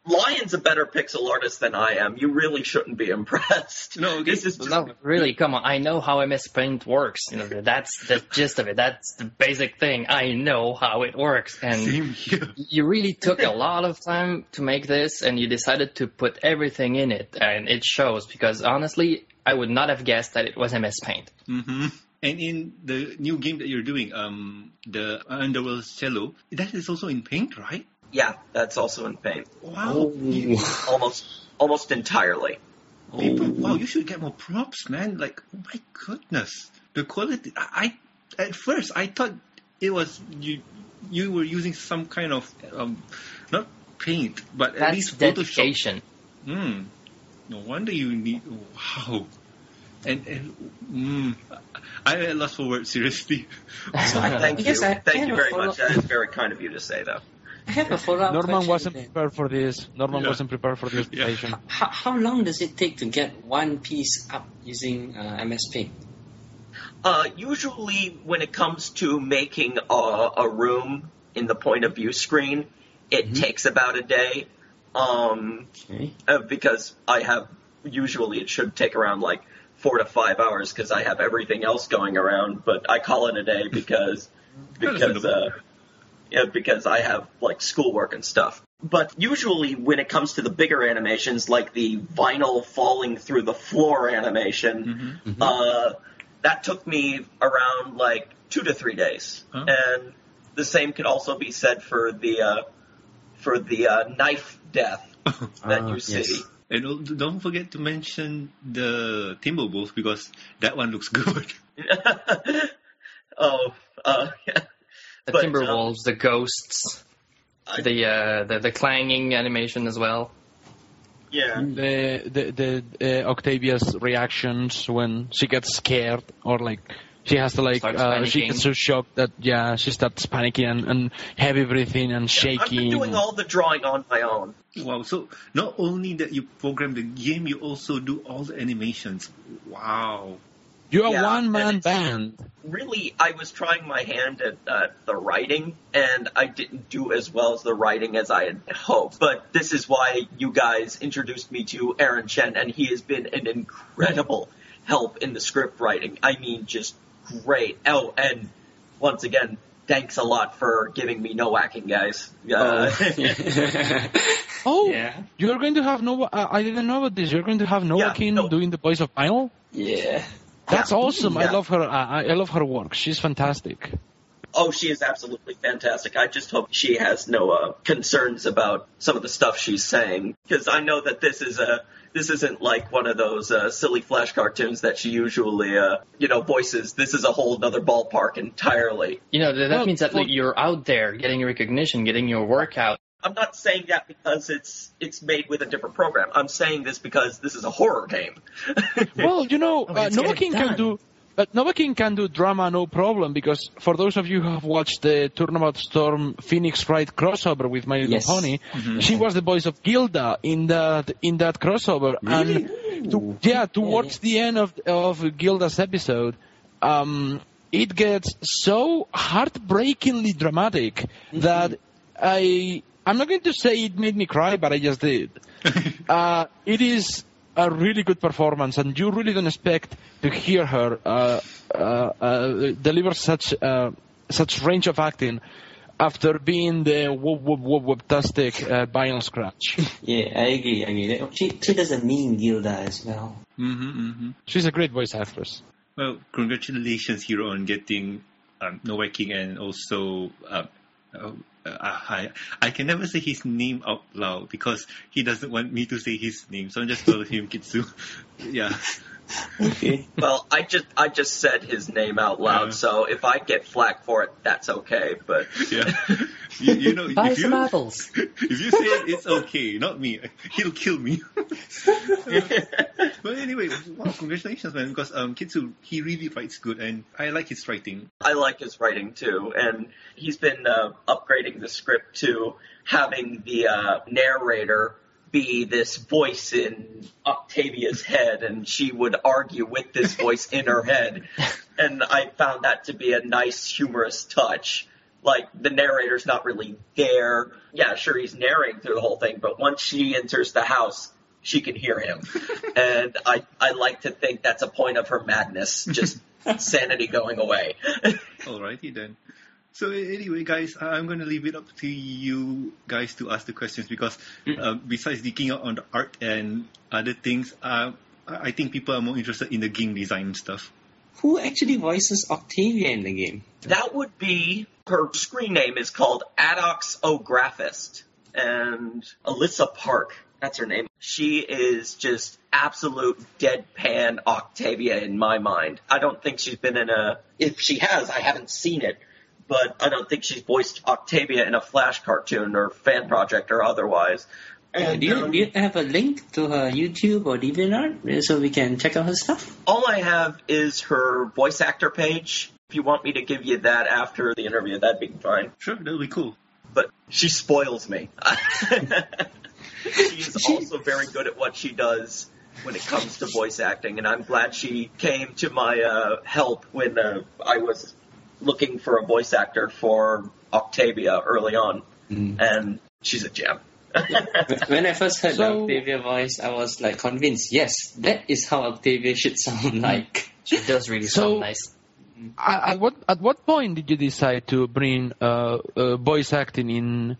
Lion's a better pixel artist than I am. You really shouldn't be impressed. No, okay. this is just No, really, come on. I know how MS Paint works. You know, that's the gist of it. That's the basic thing. I know how it works. And you really took a lot of time to make this and you decided to put everything in it and it shows because honestly I would not have guessed that it was MS Paint. Mm-hmm. And in the new game that you're doing, um, the Underworld Cello, that is also in paint, right? Yeah, that's also in paint, Wow. You- almost almost entirely. people, wow, you should get more props, man. Like, oh my goodness, the quality. I, I at first I thought it was you. You were using some kind of um, not paint, but at That's least Photoshop. dedication. Hmm. No wonder you need. Wow. And, and mm, I at lost for words. Seriously. Thank you, Yes, thank you have a very much. That is very kind of you to say, though. I have a follow-up Norman question wasn't then. prepared for this. Norman Yeah. wasn't prepared for this Yeah. presentation. How, how long does it take to get one piece up using uh, MS Paint? Uh, usually, when it comes to making a, a room in the point of view screen, it takes about a day. Um, Okay. uh, because I have usually it should take around like four to five hours because I have everything else going around. But I call it a day because because uh, yeah because I have like schoolwork and stuff. But usually when it comes to the bigger animations like the vinyl falling through the floor animation, uh, that took me around like two to three days. Huh? And the same could also be said for the uh, for the uh, knife death that Ah, you see. yes. And don't forget to mention the Timberwolves because that one looks good. oh, uh, yeah. The But, um, Timberwolves, the ghosts, I- the, uh, the the clanging animation as well. yeah. The the the uh, Octavia's reactions when she gets scared or like she has to like uh, she gets so shocked that yeah she starts panicking and, and heavy breathing and shaking. I've shaking. been doing all the drawing on my own. Wow. So not only that you program the game, you also do all the animations. Wow. You are Yeah, one man band. Really, I was trying my hand at uh, the writing, and I didn't do as well as the writing as I had hoped. But this is why you guys introduced me to Aaron Chen, and he has been an incredible help in the script writing. I mean, just great. Oh, and once again, thanks a lot for giving me no whacking, guys. Uh, Oh, Yeah. you are going to have Nova. Uh, I didn't know about this. You're going to have Nova Yeah, King no. doing the voice of Vinyl. yeah. That's awesome. I love her. Uh, I I love her work. She's fantastic. Oh, she is absolutely fantastic. I just hope she has no uh, concerns about some of the stuff she's saying, because I know that this is a this isn't like one of those uh, silly flash cartoons that she usually uh, you know voices. This is a whole other ballpark entirely. You know, that, that Well, means that well- you're out there getting recognition, getting your work out. I'm not saying that because it's it's made with a different program. I'm saying this because this is a horror game. Well, you know, Oh, uh, Nova King can do. But Nova King can do drama, no problem. Because for those of you who have watched the Turnabout Storm Phoenix Wright crossover with My Little Yes. Pony, she was the voice of Gilda in that in that crossover. And to, yeah, towards the end of of Gilda's episode, um, it gets so heartbreakingly dramatic that I I'm not going to say it made me cry, but I just did. uh, it is a really good performance, and you really don't expect to hear her uh, uh, uh, deliver such uh, such range of acting after being the whoop whoop whoop whoop-tastic uh, vinyl scratch. Yeah, I agree. I agree. She, she does a mean Gilda as well. Mm-hmm, mm-hmm. She's a great voice actress. Well, congratulations, Hero, on getting um, Nova King and also uh, uh, Uh, uh, I, I can never say his name out loud because he doesn't want me to say his name, so I'm just calling him Kitsu. yeah. Okay. well, I just I just said his name out loud, Yeah. so if I get flack for it, that's okay. But Yeah. You, you know, Buy if some you, apples. if you say it, it's okay, not me. He'll kill me. but anyway, wow, congratulations, man! Because um, Kitsu, he really writes good, and I like his writing. I like his writing too, and he's been uh, upgrading the script to having the uh, narrator be this voice in Octavia's head, and she would argue with this voice in her head, and I found that to be a nice, humorous touch. Like the narrator's not really there. Yeah, sure, he's narrating through the whole thing, but once she enters the house, she can hear him, and I I like to think that's a point of her madness, just sanity going away. Alrighty then. So anyway, guys, I'm going to leave it up to you guys to ask the questions because uh, besides geeking out on the art and other things, uh, I think people are more interested in the game design stuff. Who actually voices Octavia in the game? That would be her screen name is called Adox O'Graphist and Alyssa Park. That's her name. She is just absolute deadpan Octavia in my mind. I don't think she's been in a. If she has, I haven't seen it, but I don't think she's voiced Octavia in a Flash cartoon or fan project or otherwise. And, do, you, um, do you have a link to her YouTube or DeviantArt so we can check out her stuff? all I have is her voice actor page. If you want me to give you that after the interview, that'd be fine. Sure, that'll be cool. but she spoils me. she is also very good at what she does when it comes to voice acting, and I'm glad she came to my uh, help when uh, I was looking for a voice actor for Octavia early on, and she's a gem. When I first heard the Octavia voice, I was like convinced, yes, that is how Octavia should sound like. She does really So- sound nice. At at what at what point did you decide to bring uh, uh, voice acting in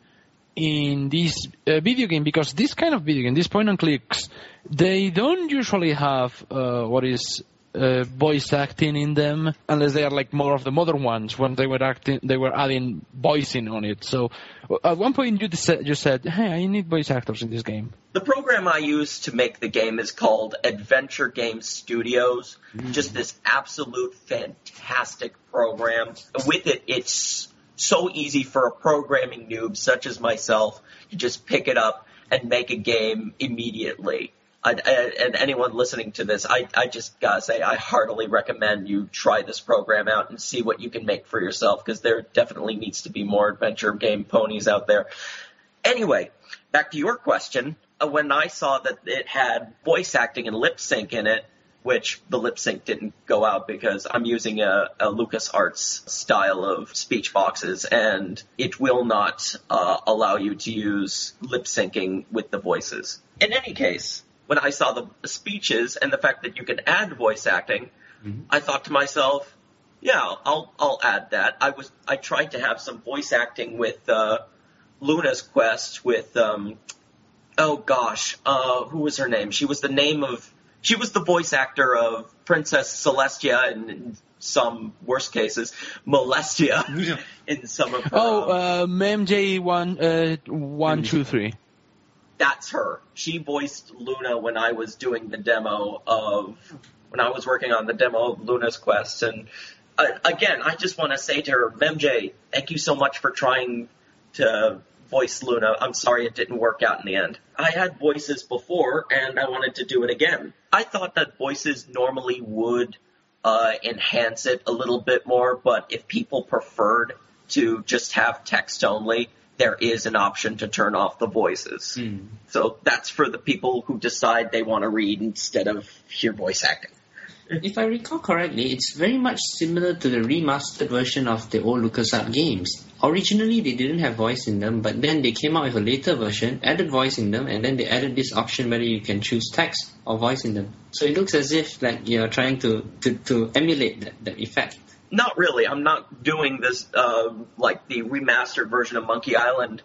in this uh, video game? Because this kind of video game, these point and clicks, they don't usually have uh, what is uh, voice acting in them unless they are like more of the modern ones when they were acting they were adding voicing on it so at one point you just said, you said hey i need voice actors in this game The program I use to make the game is called Adventure Game Studios. Just this absolute fantastic program. With it, it's so easy for a programming noob such as myself to just pick it up and make a game immediately. I, I- and anyone listening to this, I, I just gotta say, I heartily recommend you try this program out and see what you can make for yourself because there definitely needs to be more adventure game ponies out there. Anyway, back to your question. Uh, when I saw that it had voice acting and lip sync in it, which the lip sync didn't go out because I'm using a, a LucasArts style of speech boxes, and it will not uh, allow you to use lip syncing with the voices. In any case, when I saw the speeches and the fact that you can add voice acting, I thought to myself, yeah, I'll I'll add that. I was I tried to have some voice acting with uh, Luna's quest with um oh gosh, uh who was her name? She was the name of she was the voice actor of Princess Celestia and in some worst cases Molestia in some of her oh um, uh, mj one uh, one two three that's her. She voiced Luna when I was doing the demo of when I was working on the demo of Luna's Quest. And uh, again, I just want to say to her, MJ, thank you so much for trying to voice Luna. I'm sorry it didn't work out in the end. I had voices before, and I wanted to do it again. I thought that voices normally would uh, enhance it a little bit more, but if people preferred to just have text only, there is an option to turn off the voices. Hmm. So that's for the people who decide they want to read instead of hear voice acting. If I recall correctly, it's very much similar to the remastered version of the old LucasArts games. Originally, they didn't have voice in them, but then they came out with a later version, added voice in them, and then they added this option whether you can choose text or voice in them. So it looks as if like you're trying to, to, to emulate that, that effect. Not really. I'm not doing this uh, like the remastered version of Monkey Island.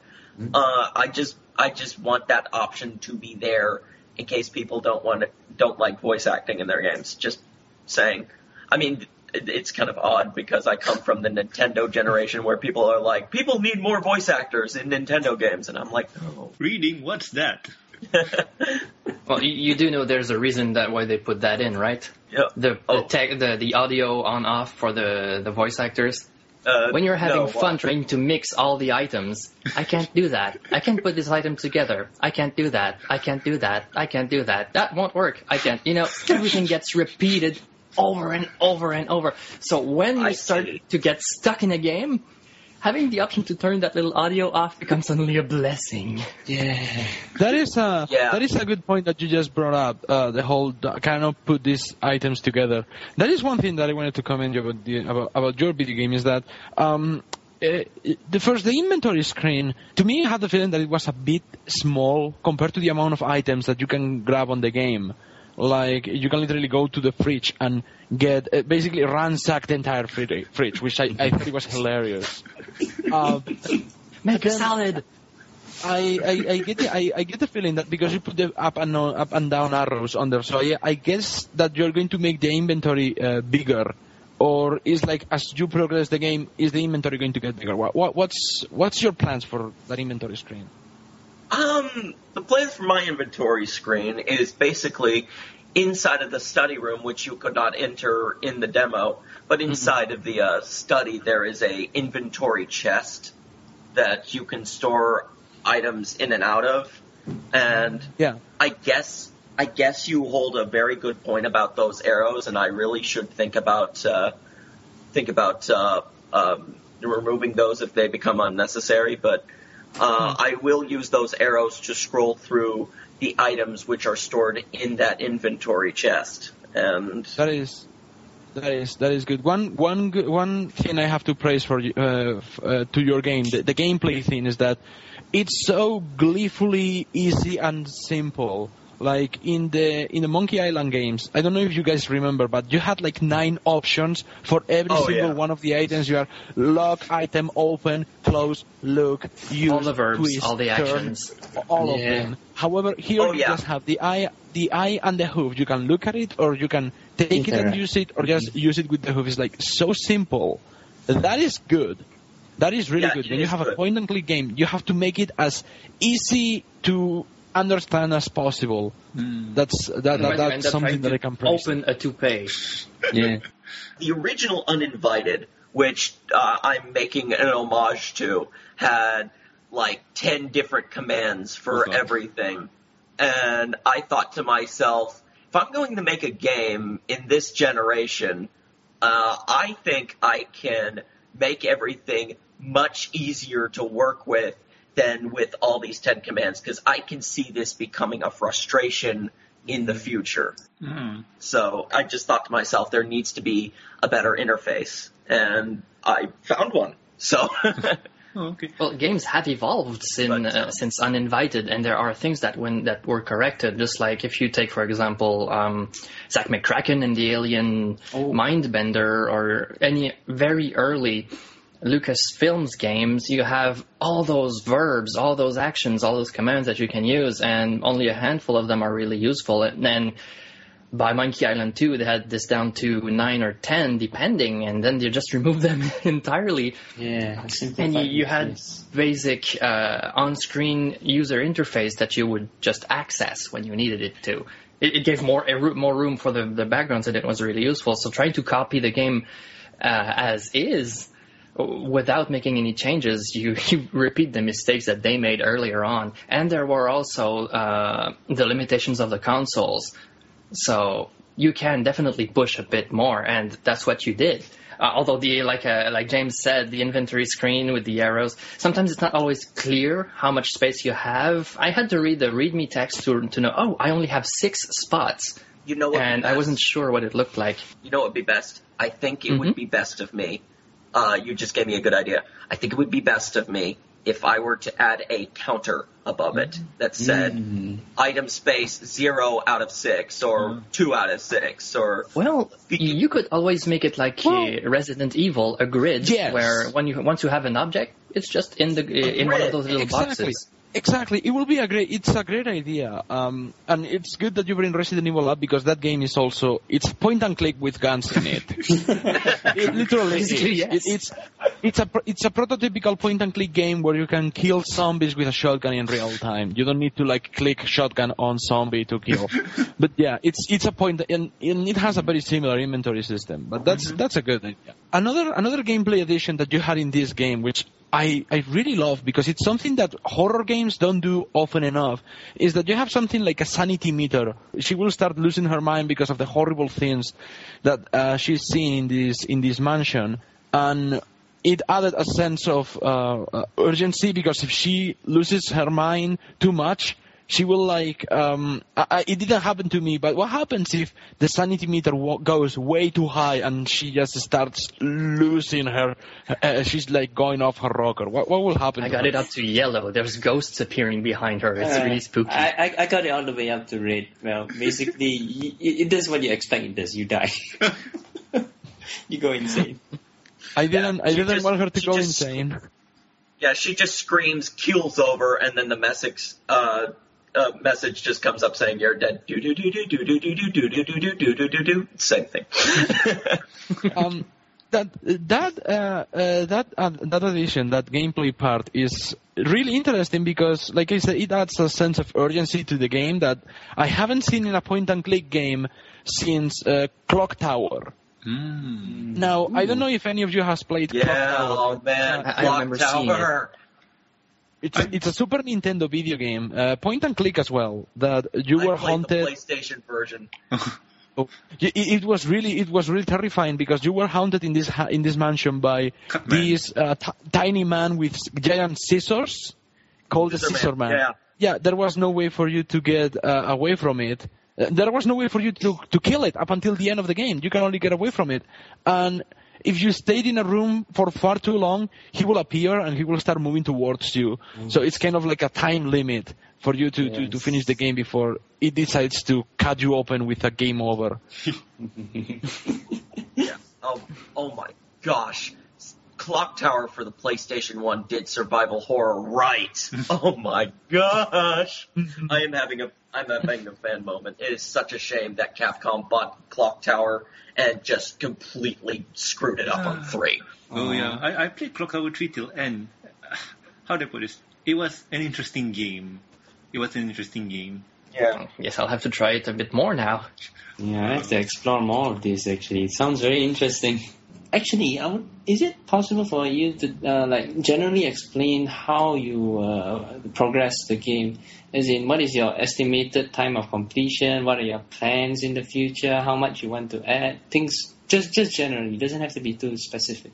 Uh, I just I just want that option to be there in case people don't want to, don't like voice acting in their games. Just saying. I mean, it, it's kind of odd because I come from the Nintendo generation where people are like, people need more voice actors in Nintendo games, and I'm like, no. Reading, what's that? Well, you, you do know there's a reason that why they put that in, right? yeah. The Oh. the, tech, the the audio on off for the the voice actors. Uh, When you're having no, fun trying to mix all the items, I can't do that. I can't put this item together. I can't do that. I can't do that. I can't do that. That won't work. I can't. You know, everything gets repeated over and over and over. So when you I start see. to get stuck in a game, having the option to turn that little audio off becomes suddenly a blessing. Yeah. That is a Yeah. that is a good point that you just brought up. Uh, the whole d- kind of put these items together. That is one thing that I wanted to comment about the, about, about your video game is that um, eh, the first the inventory screen to me I had the feeling that it was a bit small compared to the amount of items that you can grab on the game. Like you can literally go to the fridge and get uh, basically ransack the entire fridge, fridge which I, I thought it was hilarious. Uh, Make a salad. I, I, I get the, I, I get the feeling that because you put the up and on, up and down arrows on there, so I, I guess that you're going to make the inventory uh, bigger, or is like as you progress the game, is the inventory going to get bigger? What, what what's what's your plans for that inventory screen? Um, the plans for my inventory screen is basically inside of the study room, which you could not enter in the demo, but inside of the uh, study there is a inventory chest that you can store items in and out of, and Yeah, I guess I guess you hold a very good point about those arrows, and I really should think about uh, think about uh, um, removing those if they become unnecessary. But uh, I will use those arrows to scroll through the items which are stored in that inventory chest. And that is. That is that is good. One one one thing I have to praise for uh, uh, to your game, the, the gameplay thing is that it's so gleefully easy and simple. Like in the in the Monkey Island games, I don't know if you guys remember, but you had like nine options for every Oh, single yeah. one of the items. You are lock, item, open, close, look, use, All the verbs, twist, all the turn, actions. all of them. However, here Oh, you yeah. just have the eye, the eye and the hoof. You can look at it, or you can take it and use it, or just use it with the hoof. It's like so simple. That is good. That is really Yeah, good. When you is have a point and click game, you have to make it as easy to understand as possible. That's that, that that's end something that I can praise. Open a toupee. Yeah. the original Uninvited, which uh, I'm making an homage to, had like 10 different commands for Oh, everything. And I thought to myself, if I'm going to make a game in this generation, uh, I think I can make everything much easier to work with than with all these 10 commands, because I can see this becoming a frustration in the future. Mm. So I just thought to myself, there needs to be a better interface, and I found one. So Oh, okay. Well, games have evolved since But, uh, uh, since Uninvited, and there are things that when that were corrected. Just like if you take, for example, um, Zak McKracken and the Alien Mindbender, or any very early Lucasfilms games, you have all those verbs, all those actions, all those commands that you can use, and only a handful of them are really useful. And then by Monkey Island 2, they had this down to 9 or 10, depending, and then they just removed them entirely. Yeah. And you, you had basic uh, on-screen user interface that you would just access when you needed it to. It, it gave more more room for the, the backgrounds, and it was really useful. So trying to copy the game uh, as is without making any changes, you, you repeat the mistakes that they made earlier on. And there were also uh, the limitations of the consoles. So you can definitely push a bit more, and that's what you did. Uh, although the like uh, like James said, the inventory screen with the arrows, sometimes it's not always clear how much space you have. I had to read the README text to to know. Oh, I only have six spots, you know what? and I wasn't sure what it looked like. You know what would be best? I think it Mhm. would be best of me. Uh, you just gave me a good idea. I think it would be best of me if I were to add a counter above it that said Mm. item space zero out of six or two out of six or Well, Be- you could always make it like uh, Resident Evil, a grid, Yes. where when you once you have an object, it's just in the in one of those little exactly. boxes. Exactly, it will be a great. It's a great idea, um, and it's good that you bring Resident Evil up because that game is also it's point and click with guns in it. it literally is. Yes. It, it's it's a it's a prototypical point and click game where you can kill zombies with a shotgun in real time. You don't need to like click shotgun on zombie to kill. but yeah, it's it's a point and, and it has a very similar inventory system. But that's that's a good idea. Another another gameplay addition that you had in this game, which I, I really love because it's something that horror games don't do often enough is that you have something like a sanity meter. She will start losing her mind because of the horrible things that uh, she's seeing in this in this mansion and it added a sense of uh, uh, urgency because if she loses her mind too much she will like um I, I- it didn't happen to me but what happens if the sanity meter wa- goes way too high and she just starts losing her uh, she's like going off her rocker what, what will happen I to got her? it up to yellow. There's ghosts appearing behind her. It's Uh, really spooky. I, I, I got it all the way up to red. Well, basically, y- it, it does what you expect it does. You die. you go insane. I didn't I didn't just- want her to go just- insane Yeah, she just screams, keels over, and then the message uh, uh, message just comes up saying you're dead. Do do do do do do do do do do do do do do do. do. Same thing. um, that that uh, uh, that uh, that addition, that gameplay part is really interesting because, like I said, it adds a sense of urgency to the game that I haven't seen in a point-and-click game since uh, Clock Tower. Mm. Now, I don't know if any of you has played Clock yeah, Tower. oh man, I- I Clock remember seeing Tower. It's a, it's a Super Nintendo video game, uh, point and click as well. That you I were haunted. the PlayStation version. Oh, it, it was really it was really terrifying because you were haunted in this in this mansion by Cutman. this uh, t- tiny man with giant scissors called the Scissor Scissor Man, Man. yeah. Yeah, there was no way for you to get uh, away from it. Uh, there was no way for you to to kill it up until the end of the game. You can only get away from it, and if you stayed in a room for far too long, he will appear and he will start moving towards you. Mm. So it's kind of like a time limit for you to, to, to finish the game before it decides to cut you open with a game over. Yeah. Oh, oh my gosh. Clock Tower for the PlayStation 1 did survival horror right. Oh my gosh. I am having a I'm having a fan moment. It is such a shame that Capcom bought Clock Tower and just completely screwed it up on ah. 3. Oh yeah, I, I played Clock Tower 3 till end. How do I put this? It was an interesting game. It was an interesting game. Yeah. Yes, I'll have to try it a bit more now. Yeah, I have to explore more of this. Actually, it sounds very interesting. Actually, I would, is it possible for you to uh, like generally explain how you uh, progress the game? As in, what is your estimated time of completion? What are your plans in the future? How much you want to add? Things just just generally. It doesn't have to be too specific.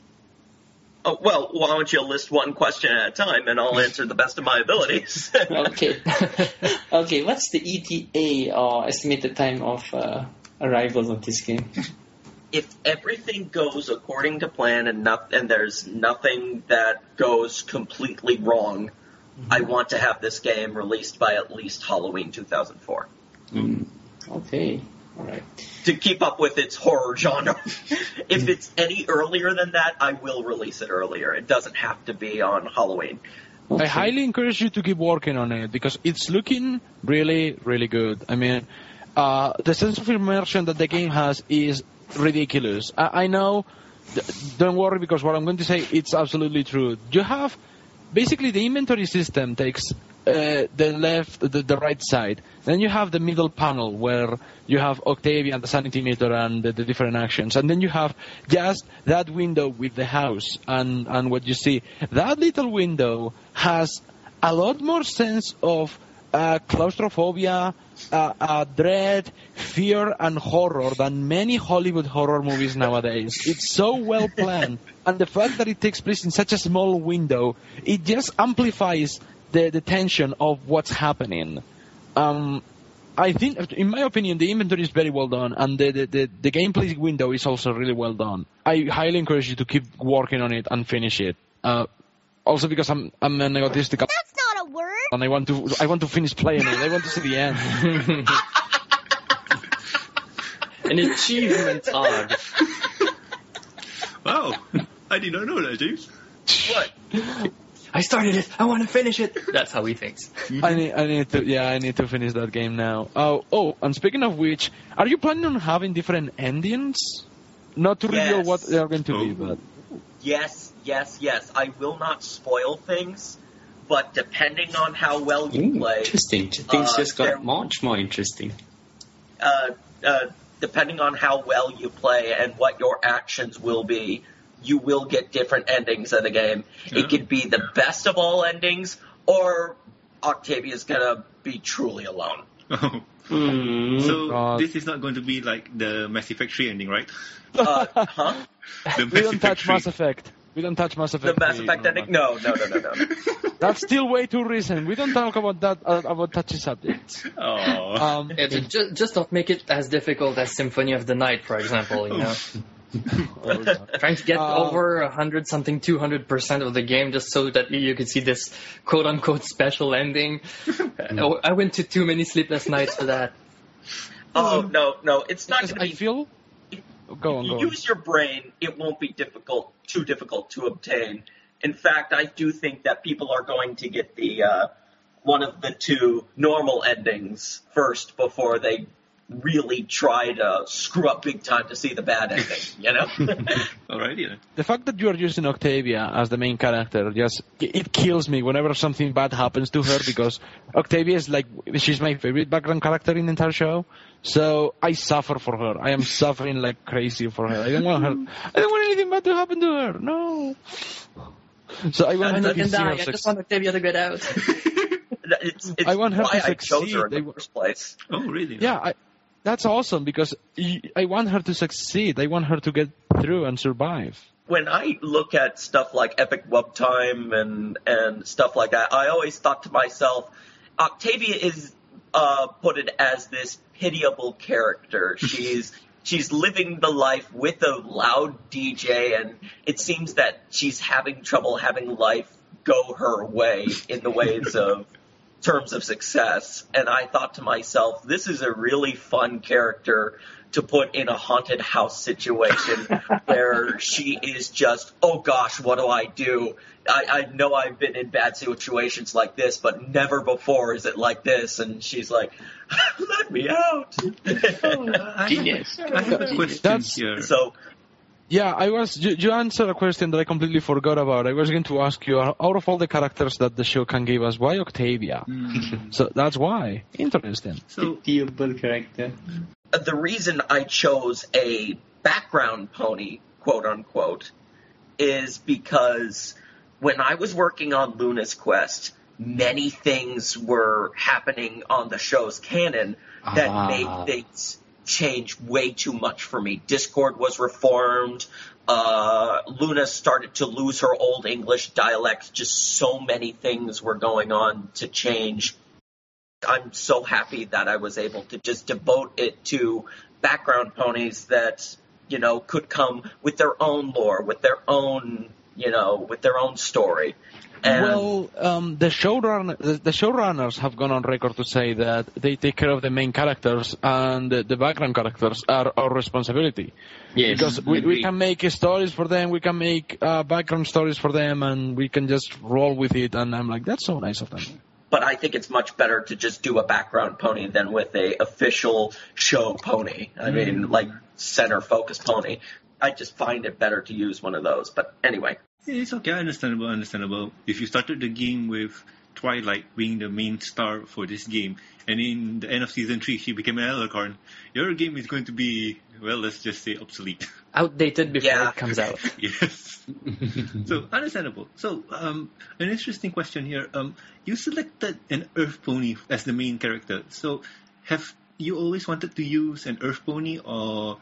Oh, well, why don't you list one question at a time and I'll answer the best of my abilities. Okay. okay. What's the ETA or estimated time of uh, arrival of this game? If everything goes according to plan and not, and there's nothing that goes completely wrong, I want to have this game released by at least Halloween 2004 Mm, okay. All right. to keep up with its horror genre. if it's any earlier than that, I will release it earlier. It doesn't have to be on Halloween. Okay. I highly encourage you to keep working on it because it's looking really, really good. I mean, uh, the sense of immersion that the game has is ridiculous. I, I know. Don't worry because what I'm going to say it's absolutely true. You have basically the inventory system takes uh, the left, the, the right side. Then you have the middle panel where you have Octavia and the sanity meter and the, the different actions. And then you have just that window with the house and, and what you see. That little window has a lot more sense of uh, claustrophobia, uh, uh, dread, fear, and horror than many Hollywood horror movies nowadays. It's so well planned, and the fact that it takes place in such a small window, it just amplifies the, the tension of what's happening. Um, I think, in my opinion, the inventory is very well done, and the, the, the, the gameplay window is also really well done. I highly encourage you to keep working on it and finish it. Uh, also because I'm I'm an egotistical That's not a word. and I want to I want to finish playing it. I want to see the end. An achievement odd. Wow, I did not know that, James. What? I started it. I want to finish it. That's how he thinks. Mm-hmm. I need, I need to, yeah, I need to finish that game now. Oh, oh, and speaking of which, are you planning on having different endings? Not to reveal Yes. what they are going to be, Oh. but Yes, yes, yes. I will not spoil things, but depending on how well you Ooh, play, interesting. Things Uh, just there- got much more interesting. uh, uh, depending on how well you play and what your actions will be, you will get different endings in the game. Yeah. It could be the best of all endings, or Octavia's gonna be truly alone. Oh. Mm. So God. this is not going to be like the Mass Effect 3 ending, right? Uh, huh? The we don't touch 3. Mass Effect. We don't touch Mass Effect. The Effect. Mass Effect ending? No, no, no, no, no. That's still way too recent. We don't talk about that uh, about touchy subjects. Oh. Um, Yeah, ju- ju- just don't make it as difficult as Symphony of the Night, for example. You know, oh, trying to get Uh, over a hundred something, two hundred percent of the game just so that you, you could see this quote unquote special ending. Uh, I went to too many sleepless nights for that. Oh, no, no. It's not because gonna I be feel. Go on, you go on. use your brain, it won't be difficult, too difficult to obtain. In fact, I do think that people are going to get the uh, one of the two normal endings first before they really try to screw up big time to see the bad ending. You know? Alrighty then. The fact that you are using Octavia as the main character just it kills me whenever something bad happens to her because Octavia is like she's my favorite background character in the entire show. So I suffer for her. I am suffering like crazy for her. I don't want her. I don't want anything bad to happen to her. No. So I want I'm her to gonna see die. her I just want Octavia to get out. it's, it's I want her why to I chose her in succeed. the I- first place. Oh, really? Yeah, I, that's awesome because I want her to succeed. I want her to get through and survive. when I look at stuff like Epic Wub Time and and stuff like that, I always thought to myself, Octavia is uh, put it as this pitiable character. She's she's living the life with a loud DJ, and it seems that she's having trouble having life go her way in the ways of terms of success. And I thought to myself, this is a really fun character to put in a haunted house situation where she is just, oh gosh, what do I do? I, I know I've been in bad situations like this, but never before is it like this. And she's like, let me out. Genius. I have a question here. so, Yeah, I was. You, you answered a question that I completely forgot about. I was going to ask you, uh, out of all the characters that the show can give us, why Octavia? Hmm. So that's why. Interesting. So, Pitiable character. Uh, the reason I chose a background pony, quote unquote, is because when I was working on Luna's Quest, many things were happening on the show's canon that Ah. made things change way too much for me. Discord was reformed. Uh, Luna started to lose her old English dialect. Just so many things were going on to change. I'm so happy that I was able to just devote it to background ponies that, you know, could come with their own lore, with their own, you know, with their own story. And well, um, the showrun, the, the showrunners have gone on record to say that they take care of the main characters and the, the background characters are our responsibility. Yes. because we, we can make stories for them, we can make uh, background stories for them, and we can just roll with it. And I'm like, that's so nice of them. but I think it's much better to just do a background pony than with a official show pony. I mean, like center focus pony. I just find it better to use one of those. But anyway, it's okay, understandable, understandable. If you started the game with Twilight being the main star for this game, and in the end of season 3 she became an alicorn, your game is going to be, well, let's just say obsolete. Outdated before Yeah. it comes out. yes. so, understandable. So, um, an interesting question here. Um, you selected an Earth Pony as the main character. So, have you always wanted to use an Earth Pony, or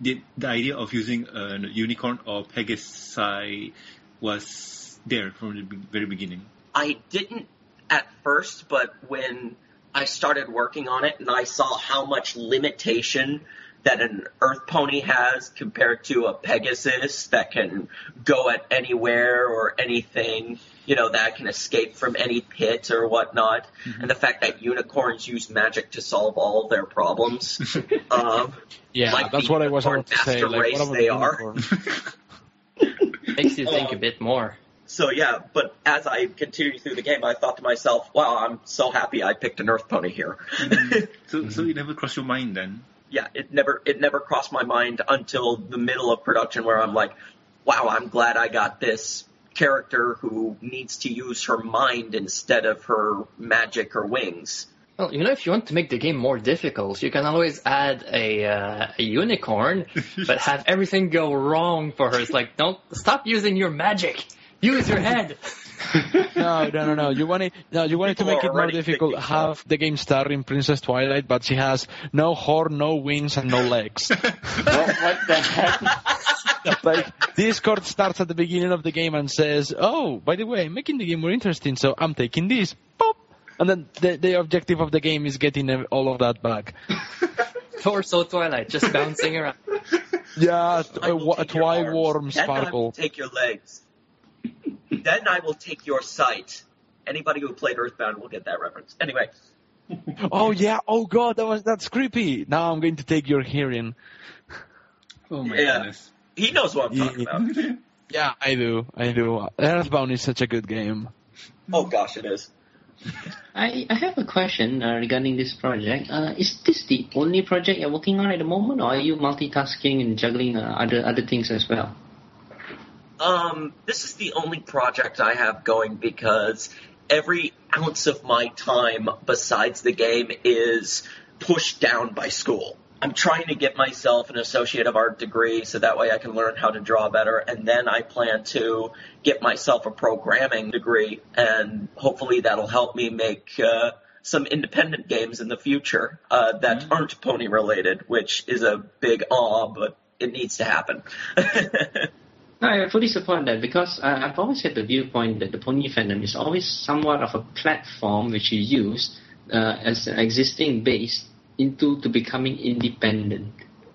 did the idea of using a unicorn or Pegasi was there from the very beginning? I didn't at first, but when I started working on it and I saw how much limitation that an Earth Pony has compared to a Pegasus that can go at anywhere or anything, you know, that can escape from any pit or whatnot, mm-hmm. and the fact that unicorns use magic to solve all their problems. um, Yeah, Like that's what I was unicorn about to say. Like, race what about they the are. Makes you think a um, bit more. So yeah, but as I continued through the game, I thought to myself, "Wow, I'm so happy I picked an Earth Pony here." Mm-hmm. So, so it never crossed your mind then? Yeah, it never it never crossed my mind until the middle of production where I'm like, "Wow, I'm glad I got this character who needs to use her mind instead of her magic or wings." Well, you know, if you want to make the game more difficult, you can always add a, uh, a unicorn, but have everything go wrong for her. It's like, don't stop using your magic. Use your head. No, no, no, no. You want it? No, you wanted to make it more difficult. thinking so. Have the game starring Princess Twilight, but she has no horn, no wings, and no legs. what, what the heck? like Discord starts at the beginning of the game and says, "Oh, by the way, I'm making the game more interesting, so I'm taking this." Pop. And then the, the objective of the game is getting all of that back. Torso Twilight, just bouncing around. Yeah, I a, will a take twi arms, worm Then I will sparkle. take your legs. Then I will take your sight. Anybody who played Earthbound will get that reference. Anyway, Oh yeah, oh god, that was that's creepy. Now I'm going to take your hearing. Oh my Yeah. goodness. he knows what I'm talking Yeah. about. Yeah, I do, I do. Earthbound is such a good game. Oh gosh, it is. I, I have a question uh, regarding this project. Uh, is this the only project you're working on at the moment, or are you multitasking and juggling uh, other other things as well? Um, this is the only project I have going because every ounce of my time besides the game is pushed down by school. I'm trying to get myself an associate of art degree so that way I can learn how to draw better and then I plan to get myself a programming degree and hopefully that'll help me make uh, some independent games in the future uh, that aren't pony related, which is a big awe, but it needs to happen. No, I fully support that because uh, I've always had the viewpoint that the pony fandom is always somewhat of a platform which you use uh, as an existing base into to becoming independent.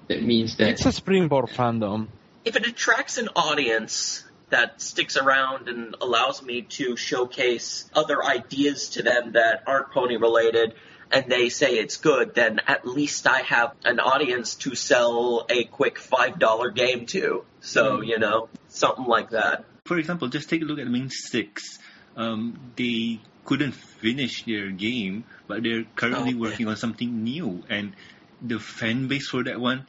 That means that It's a springboard fandom. if it attracts an audience that sticks around and allows me to showcase other ideas to them that aren't pony related and they say it's good, then at least I have an audience to sell a quick $5 game to. So, you know, something like that. For example, just take a look at Mane Six. Um, they couldn't finish their game, but they're currently Oh, yeah. working on something new, and the fan base for that one,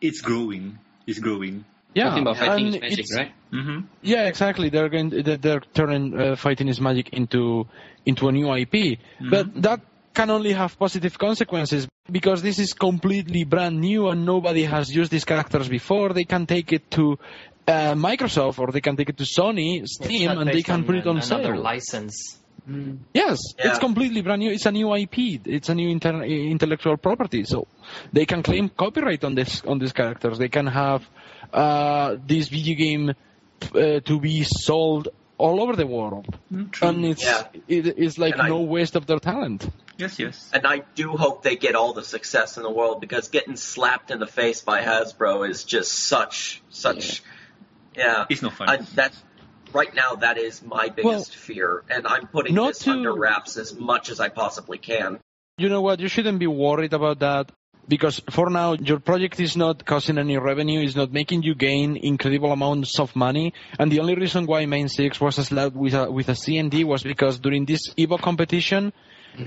it's growing. It's growing. Yeah, talking about fighting is and magic, right? Mm-hmm. Yeah, exactly. They're going. They're, they're turning uh, fighting is magic into into a new IP, but that can only have positive consequences because this is completely brand new and nobody has used these characters before. They can take it to uh, Microsoft or they can take it to Sony, Steam, and they can put it on another sale. license. Yes, Yeah. it's completely brand new. It's a new IP. It's a new inter- intellectual property. So they can claim copyright on this on these characters. They can have uh, this video game uh, to be sold all over the world, mm, and it's Yeah. it, it's like And I- no waste of their talent. Yes, yes. And I do hope they get all the success in the world because getting slapped in the face by Hasbro is just such, such, yeah. It's no fun. I, that right now that is my biggest fear, and I'm putting not this to- under wraps as much as I possibly can. You know what? You shouldn't be worried about that because for now your project is not causing any revenue, it's not making you gain incredible amounts of money, and the only reason why Mane Six was allowed with a with a C&D was because during this Evo competition,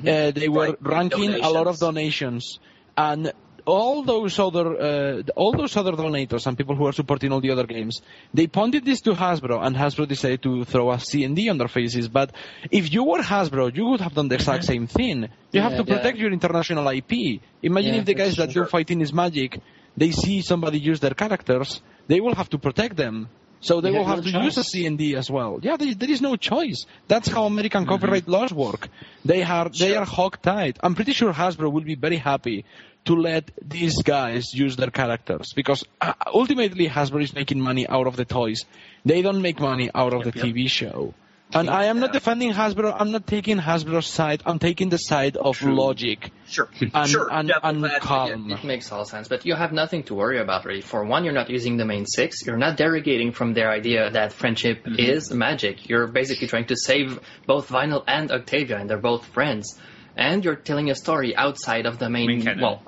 uh, they were Right, ranking a lot of donations. donations, and all those other uh, all those other donators and people who are supporting all the other games, they pointed this to Hasbro, and Hasbro decided to throw a C&D on their faces. But if you were Hasbro, you would have done the exact same thing. You have to protect yeah. your international IP. Imagine Yeah, if the guys that's that do true. fighting is magic, they see somebody use their characters, they will have to protect them. So they They will have no to use a choice. C&D as well. Yeah, there, there is no choice. That's how American Mm-hmm. copyright laws work. They are they are hog tied. I'm pretty sure Hasbro will be very happy to let these guys use their characters because uh, ultimately Hasbro is making money out of the toys. They don't make money out of Yep, the yep. TV show. And I am not defending Hasbro. I'm not taking Hasbro's side. I'm taking the side of True. logic Sure, and sure, and, devil's and calm. It makes all sense, but you have nothing to worry about, really. For one, you're not using the main six. You're not derogating from their idea that friendship is magic. You're basically trying to save both Vinyl and Octavia, and they're both friends. And you're telling a story outside of the main, Main canon.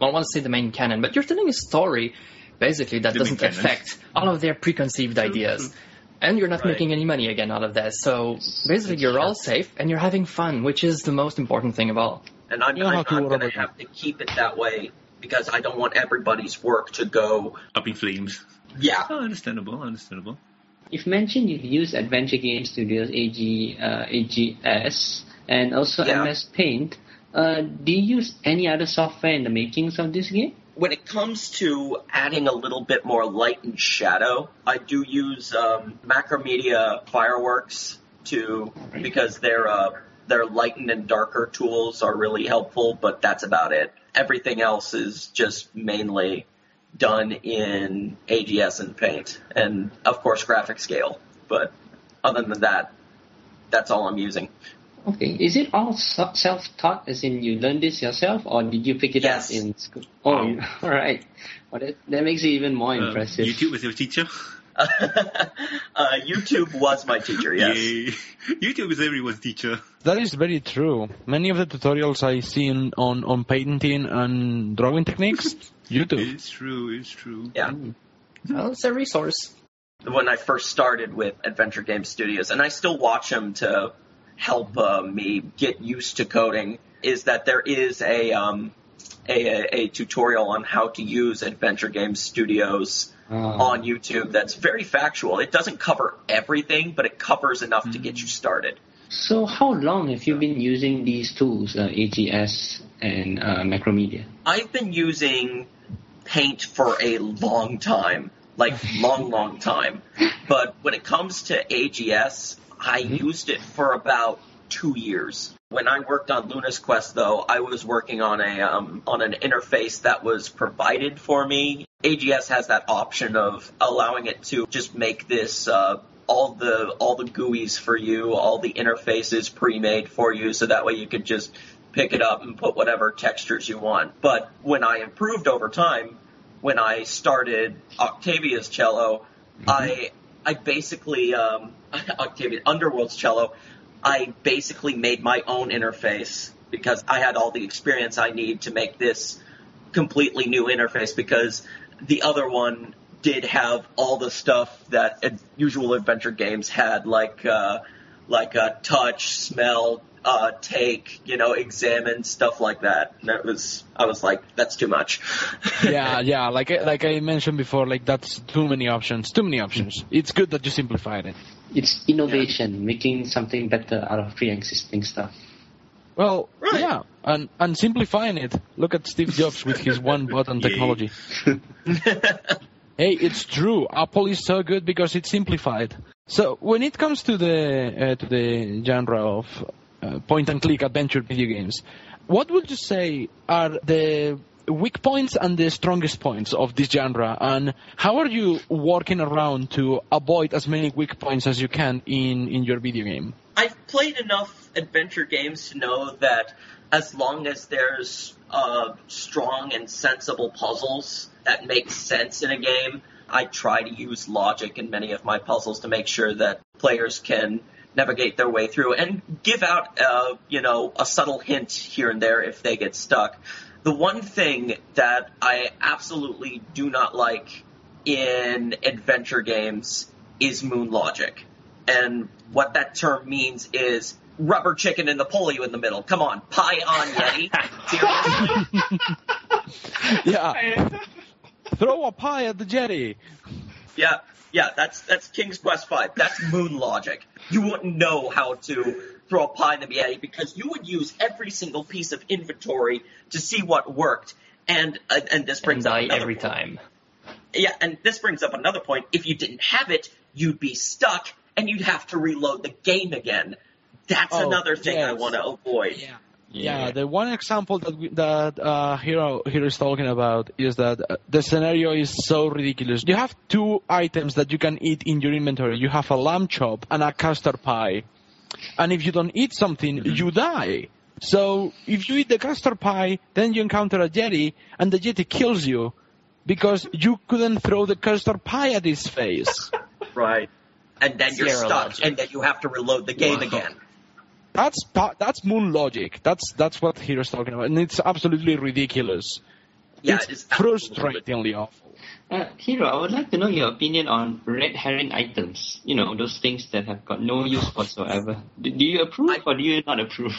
Well, I don't want to say the main canon, but you're telling a story basically that The doesn't affect all of their preconceived ideas. and you're not Right. making any money again out of this. So basically, you're all safe and you're having fun, which is the most important thing of all. And I'm, You don't I'm, have I'm going to have to keep it that way because I don't want everybody's work to go. Up in flames. Yeah, Oh, understandable, understandable. You've mentioned you've used Adventure Game Studios AG, uh, AGS and also Yeah. MS Paint. Uh, do you use any other software in the makings of this game? when it comes to adding a little bit more light and shadow, I do use um, Macromedia Fireworks to because their uh, their lighten and darker tools are really helpful, but that's about it. Everything else is just mainly done in AGS and Paint, and of course GraphicsGale. But other than that, that's all I'm using. Okay, is it all self-taught, as in you learned this yourself, or did you pick it Yes. up in school? Oh, you- all right. Well, that, that makes it even more Um, impressive. YouTube was your teacher. uh, YouTube was my teacher, yes. Yay. YouTube is everyone's teacher. That is very true. Many of the tutorials I see in, on, on painting and drawing techniques, YouTube. It's true, it's true. Yeah. Well, it's a resource. when I first started with Adventure Game Studios, and I still watch them to help uh, me get used to coding, is that there is a, um, a, a tutorial on how to use Adventure Game Studios Ah. on YouTube that's very factual. It doesn't cover everything, but it covers enough to get you started. So how long have you been using these tools, uh, AGS and uh, Macromedia? I've been using Paint for a long time, like long, long time. But when it comes to AGS, I used it for about two years. When I worked on Luna's Quest, though, I was working on a um, on an interface that was provided for me. AGS has that option of allowing it to just make this uh, all the all the GUIs for you, all the interfaces pre-made for you, so that way you could just pick it up and put whatever textures you want. But when I improved over time, when I started Octavia's cello, I I basically um, Octavia Underworld's cello, I basically made my own interface because I had all the experience I need to make this completely new interface because the other one did have all the stuff that usual adventure games had, like uh, like a touch, smell, uh, take, you know, examine, stuff like that. And it was, I was like, that's too much. yeah, yeah. Like I- like I mentioned before, like that's too many options. Too many options. It's good that you simplified it. It's innovation, making something better out of pre-existing stuff. Well, Right. yeah, and and simplifying it. Look at Steve Jobs with his one button technology. Hey, it's true. Apple is so good because it's simplified. So when it comes to the uh, to the genre of uh, point and click adventure video games, what would you say are the weak points and the strongest points of this genre, and how are you working around to avoid as many weak points as you can in in your video game? I've played enough adventure games to know that as long as there's uh, strong and sensible puzzles that make sense in a game, I try to use logic in many of my puzzles to make sure that players can navigate their way through and give out, uh, you know, a subtle hint here and there if they get stuck. The one thing that I absolutely do not like in adventure games is moon logic. And what that term means is rubber chicken and the pulley in the middle. Come on, pie on Yeti. Yeah, throw a pie at the Yeti. Yeah, yeah, that's that's King's Quest Five. That's moon logic. You wouldn't know how to throw a pie in the Yeti because you would use every single piece of inventory to see what worked. And uh, and this And brings up die every point. time. Yeah, and this brings up another point. If you didn't have it, you'd be stuck and you'd have to reload the game again. That's Oh, another thing I want to avoid. Yeah. Yeah, the one example that we, that uh, Hero Hero is talking about is that uh, the scenario is so ridiculous. You have two items that you can eat in your inventory. You have a lamb chop and a custard pie, and if you don't eat something, you die. So if you eat the custard pie, then you encounter a Yeti, and the Yeti kills you because you couldn't throw the custard pie at his face. Right. And then you're Zero stuck, logic. and then you have to reload the game Wow. again. That's that's moon logic. That's that's what Hero's talking about, and it's absolutely ridiculous. Yeah, it's it is absolutely frustratingly awful. Uh, Hero, I would like to know your opinion on red herring items. You know, those things that have got no use whatsoever. Do, do you approve I- or do you not approve?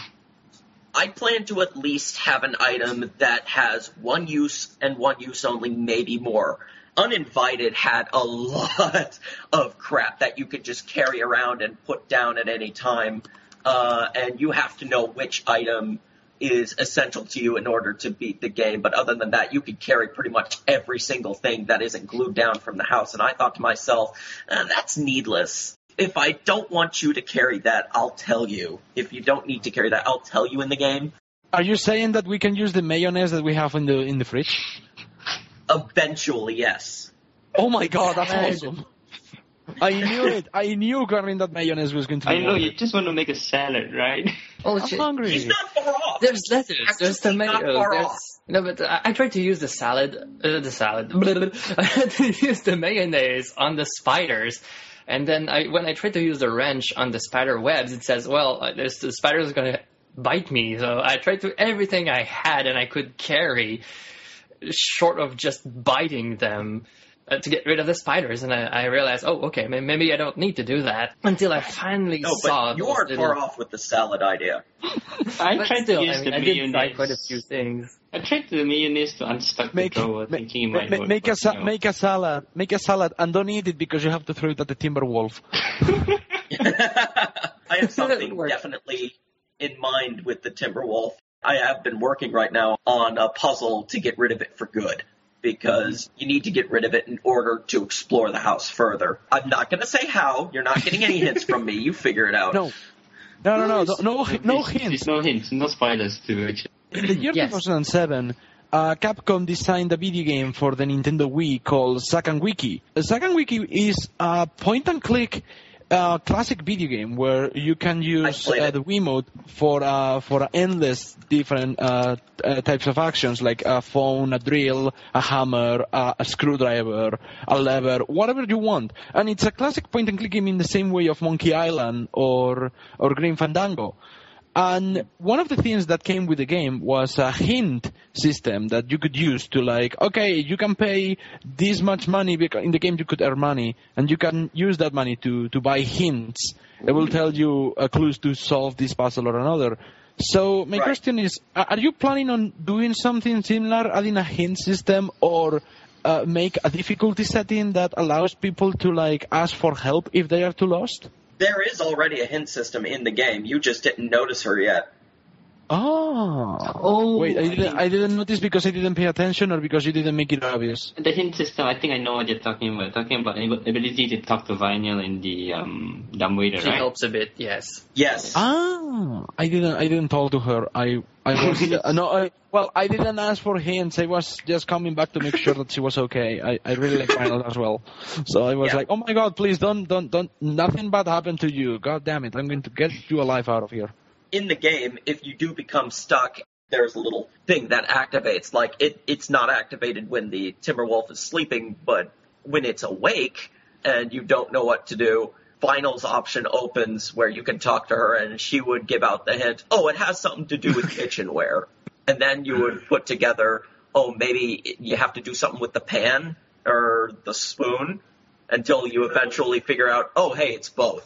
I plan to at least have an item that has one use and one use only, maybe more. Uninvited had a lot of crap that you could just carry around and put down at any time, uh, and you have to know which item is essential to you in order to beat the game. But other than that, you could carry pretty much every single thing that isn't glued down from the house. And I thought to myself, uh, that's needless if I don't want you to carry that, I'll tell you. If you don't need to carry that, I'll tell you in the game. Are you saying that we can use the mayonnaise that we have in the in the fridge? Eventually, yes. Oh my god, that's awesome! I knew it. I knew grabbing that mayonnaise was going to be. I know worth you just want to make a salad, right? Oh I'm shit. hungry. He's not far off. There's lettuce. There's Actually not tomato. There's no, but I, I tried to use the salad. Uh, the salad. I had to use the mayonnaise on the spiders, and then I when I tried to use the wrench on the spider webs, it says, "Well, uh, there's, the spider's is gonna bite me." So I tried to everything I had and I could carry, short of just biting them. Uh, to get rid of the spiders, and I, I realized, oh, okay, maybe I don't need to do that until I finally No, saw. but you aren't little- far off with the salad idea. I But tried still, to use I, mean, the I did try mayonnaise. quite a few things. I tried the mayonnaise to unstuck Make the drawer, ma- thinking it ma- might ma- work, make a sa- you know. make a salad. Make a salad and don't eat it because you have to throw it at the timber wolf. I have something definitely in mind with the Timberwolf. I have been working right now on a puzzle to get rid of it for good. Because you need to get rid of it in order to explore the house further. I'm not going to say how. You're not getting any hints from me. You figure it out. No, no, no, no, no, no, no hints. There's no hints, no spoilers to it. In the year Yes. 2007, uh, Capcom designed a video game for the Nintendo Wii called Zack and Wiki. Zack and Wiki is a point-and-click uh, classic video game where you can use uh, the Wiimote for uh, for endless different uh, uh, types of actions like a phone, a drill, a hammer, a screwdriver, a lever, whatever you want. And it's a classic point-and-click game in the same way of Monkey Island or or Grim Fandango. And one of the things that came with the game was a hint system that you could use to like, okay, you can pay this much money because in the game you could earn money, and you can use that money to to buy hints. It will tell you uh, clues to solve this puzzle or another. So my Right. question is, are you planning on doing something similar, adding a hint system, or uh, make a difficulty setting that allows people to like ask for help if they are too lost? There is already a hint system in the game. You just didn't notice her yet. Oh. Oh, Wait, I I didn't, I didn't notice because I didn't pay attention or because you didn't make it obvious. The hint system, I think I know what you're talking about. Talking about ability to talk to Vinyl in the um, dumbwaiter, She right? helps a bit, yes. Yes. Ah, I didn't, I didn't talk to her. I, I was, uh, no, I, well, I didn't ask for hints. I was just coming back to make sure that she was okay. I, I really like Vinyl as well. So I was Yeah. like, oh my god, please don't, don't, don't, nothing bad happened to you. God damn it. I'm going to get you alive out of here. In the game, if you do become stuck, there's a little thing that activates. Like it, it's not activated when the Timberwolf is sleeping, but when it's awake and you don't know what to do, Vinyl's option opens where you can talk to her and she would give out the hint, oh, it has something to do with kitchenware. And then you would put together, oh, maybe you have to do something with the pan or the spoon until you eventually figure out, oh, hey, it's both.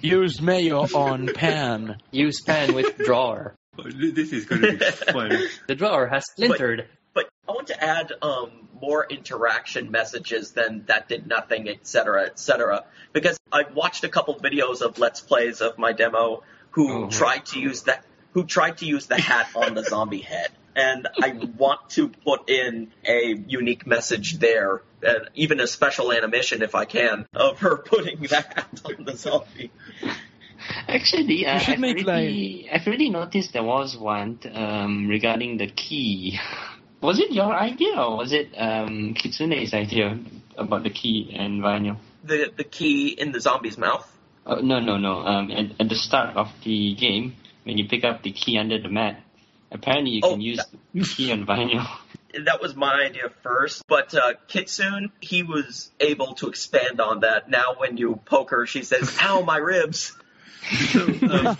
Use mayo on pan. Use pan with drawer. This is going to be fun. The drawer has splintered. But I want to add um, more interaction messages than that did nothing, etc., etc. Because I've watched a couple videos of let's plays of my demo who Oh. tried to use that who tried to use the hat on the zombie head, and I want to put in a unique message there, and even a special animation if I can of her putting that on the zombie. Actually, uh, should I've, make, already, I've already noticed there was one um, regarding the key. Was it your idea or was it um, Kitsune's idea about the key and vinyl? The the key in the zombie's mouth. Oh, no, no, no. Um, at, at the start of the game, when you pick up the key under the mat, apparently you Oh, can use the key on vinyl. that was my idea first, but uh, Kitsune, he was able to expand on that. Now, when you poke her, she says, "Ow, my ribs." So, um,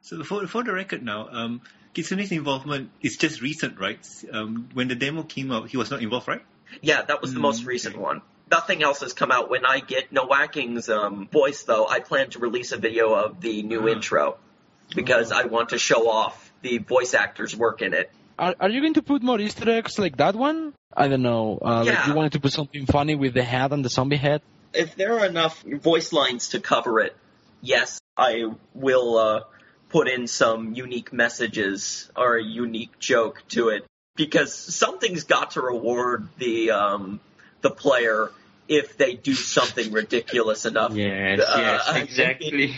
so for for the record now, um, Kitsune's involvement is just recent, right? Um, when the demo came out, he was not involved, right? Yeah, that was the Mm, most recent one. Nothing else has come out. When I get Nowaking's um, voice, though, I plan to release a video of the new Ah. intro because I want to show off the voice actor's work in it. Are, are you going to put more Easter eggs like that one? I don't know. Uh, Like you wanted to put something funny with the hat and the zombie head? If there are enough voice lines to cover it, yes, I will uh, put in some unique messages or a unique joke to it because something's got to reward the um, the player if they do something ridiculous enough. Yes, Uh, yes, exactly.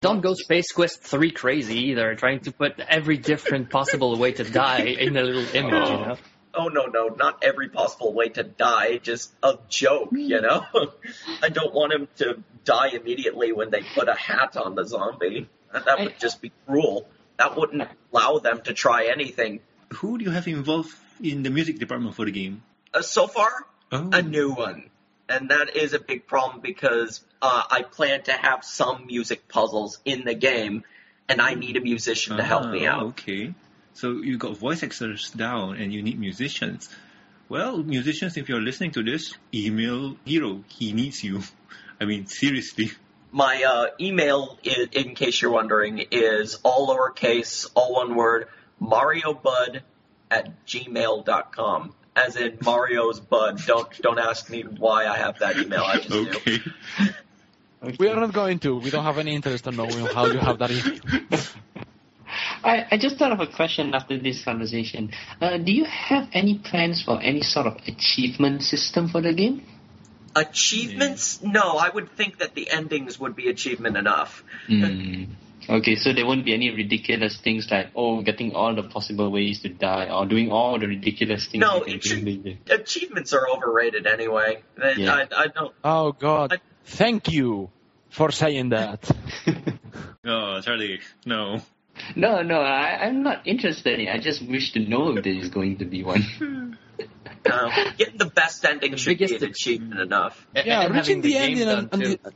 Don't go Space Quest 3 crazy either, trying to put every different possible way to die in a little image, you know? oh no no not every possible way to die just a joke you know? I don't want him to die immediately when they put a hat on the zombie. That that would just be cruel. That wouldn't allow them to try anything. Who do you have involved in the music department for the game? uh, so far Oh, a new one and that is a big problem because uh, i plan to have some music puzzles in the game and i need a musician to help me Ah, out Okay. So you got voice actors down and you need musicians. Well, musicians, if you're listening to this, email Hero. He needs you. I mean, seriously. My uh, email, in case you're wondering, is all lowercase, all one word, mariobud at gmail.com. As in Mario's bud. Don't don't ask me why I have that email. I just do. Okay. We are not going to. We don't have any interest in knowing how you have that. email. I, I just thought of a question after this conversation. Uh, do you have any plans for any sort of achievement system for the game? Achievements? No, I would think that the endings would be achievement enough. Hmm. Okay, so there won't be any ridiculous things like, oh, getting all the possible ways to die, or doing all the ridiculous things No, you can it do should- in the game. Achievements are overrated anyway. I, Yeah. I, I don't. Oh God! I- Thank you for saying that. Oh, Charlie, no. no, no, I, I'm not interested in it. I just wish to know if there is going to be one. Uh, getting the best ending should be an achievement enough. Yeah, and reaching having the, game ending and, done and the,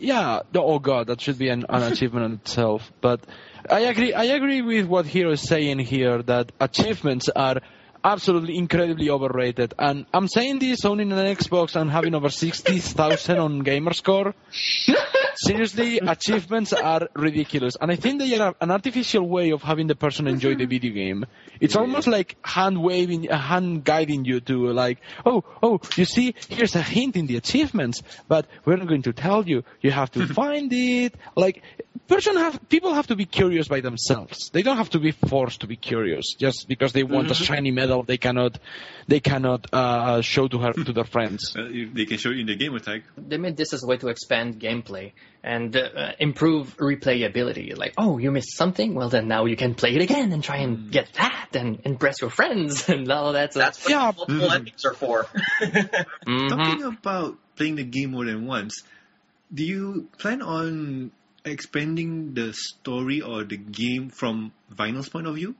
yeah. Oh God, that should be an, an achievement in itself. But I agree. I agree with what Hero is saying here that achievements are absolutely incredibly overrated. And I'm saying this owning an Xbox and having over sixty thousand on Gamerscore. Seriously, achievements are ridiculous, and I think they are an artificial way of having the person enjoy the video game. It's almost like hand waving, uh, hand guiding you to like, oh, oh, you see, here's a hint in the achievements, but we're not going to tell you. You have to find it. Like, person have people have to be curious by themselves. They don't have to be forced to be curious just because they want a shiny medal. They cannot, they cannot uh, show to her to their friends. Uh, they can show you in the gamer tag. They made this as a way to expand gameplay and uh, improve replayability. Like, oh, you missed something? Well, then now you can play it again and try and get that and impress your friends and all that. stuff. That's what Yeah. multiple endings are for. Mhm. Talking about playing the game more than once, do you plan on expanding the story or the game from Vinyl's point of view?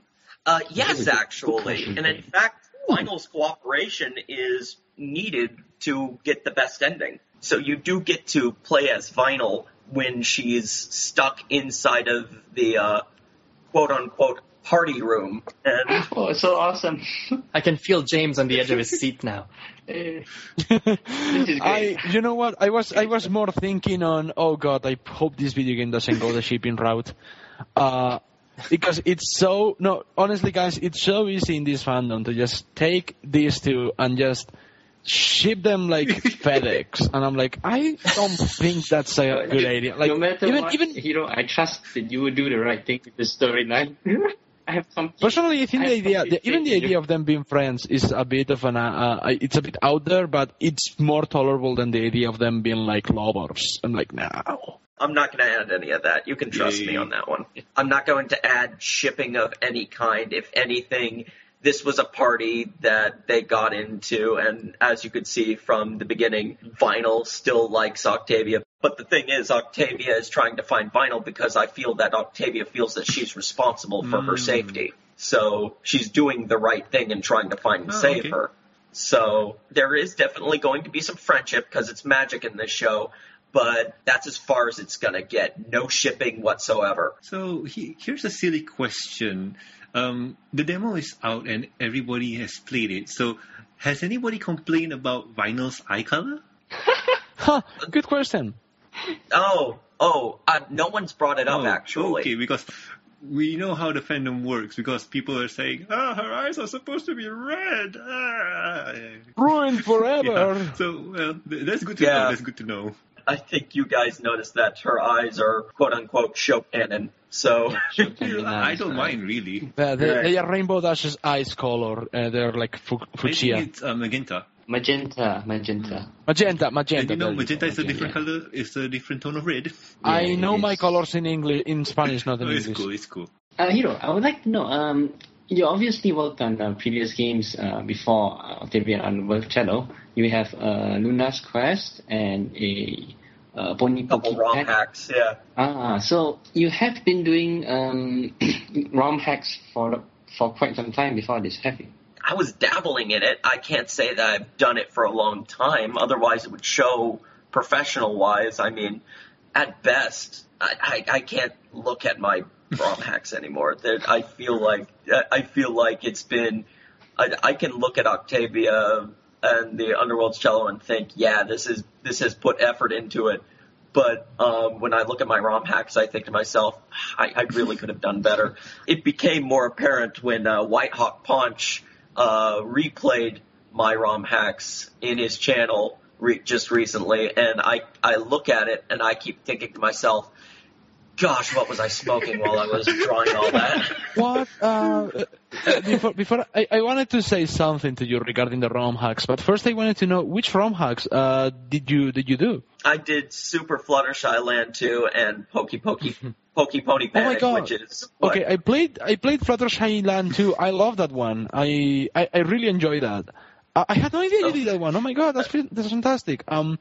Uh, yes, actually. And in fact, Vinyl's cooperation is needed to get the best ending. So you do get to play as Vinyl when she's stuck inside of the uh, quote unquote party room. And Oh, so awesome. I can feel James on the edge of his seat now. Eh, is I, great. you know what? I was, I was more thinking on, oh god, I hope this video game doesn't go the shipping route, uh, because it's so. No, honestly, guys, it's so easy in this fandom to just take these two and just ship them like FedEx, and I'm like, I don't think that's a good idea. Like, no matter even, what, even hero, I trust that you will do the right thing with the storyline. I have complete. Personally, I think I the idea, the, even the idea of them being friends is a bit of an, uh, uh, it's a bit out there, but it's more tolerable than the idea of them being like lovers. I'm like, no. I'm not going to add any of that. You can trust me on that one. I'm not going to add shipping of any kind. If anything, this was a party that they got into, and as you could see from the beginning, Vinyl still likes Octavia. But the thing is, Octavia is trying to find Vinyl because I feel that Octavia feels that she's responsible for her Mm. safety. So she's doing the right thing and trying to find and Oh, save okay. her. So there is definitely going to be some friendship because it's magic in this show. But that's as far as it's gonna get. No shipping whatsoever. So he, here's a silly question. Um, the demo is out and everybody has played it. So has anybody complained about vinyl's eye color? Huh, good question. Oh, oh, uh, no one's brought it up Oh, actually. Okay, because we know how the fandom works. Because people are saying, "Ah, her eyes are supposed to be red." Ah. Ruined forever. Yeah. So well, that's good to Yeah. know. That's good to know. I think you guys noticed that her eyes are quote unquote show canon. So I don't mind really. Yeah, they, Right. they are Rainbow Dash's eyes color. Uh, they're like fu- fuchsia. think it's uh, magenta. Magenta, magenta. Magenta, magenta. And you know, magenta is a different color. It's a different tone of red. I know my colors in English, in Spanish, not in Oh, it's English. cool. It's cool. Uh, Hero, I would like to know, um, you obviously worked on uh, previous games uh, before uh, Octavian Underworld Shadow. You have uh, Luna's Quest and a uh, Pony couple ROM hacks, yeah. Ah, so you have been doing um, ROM hacks for for quite some time before this, have you? I was dabbling in it. I can't say that I've done it for a long time. Otherwise, it would show professional wise. I mean, at best, I, I, I can't look at my ROM hacks anymore. They're, I feel like I feel like it's been. I, I can look at Octavia and the Underworld Cello and think, yeah, this is this has put effort into it. But um, when I look at my ROM hacks, I think to myself, I, I really could have done better. It became more apparent when uh, White Hawk Punch uh, replayed my ROM hacks in his channel re- just recently, and I I look at it and I keep thinking to myself, "Gosh, what was I smoking while I was drawing all that?" What? Uh, before, before I, I wanted to say something to you regarding the ROM hacks, but first I wanted to know which ROM hacks uh, did you did you do? I did Super Fluttershy Land 2 and Pokey Pokey Pokey Pony Oh my God. which is Okay, I played I played Fluttershy Land 2. I love that one. I I, I really enjoy that. I, I had no idea you did that one. Oh my god, that's that's fantastic. Um,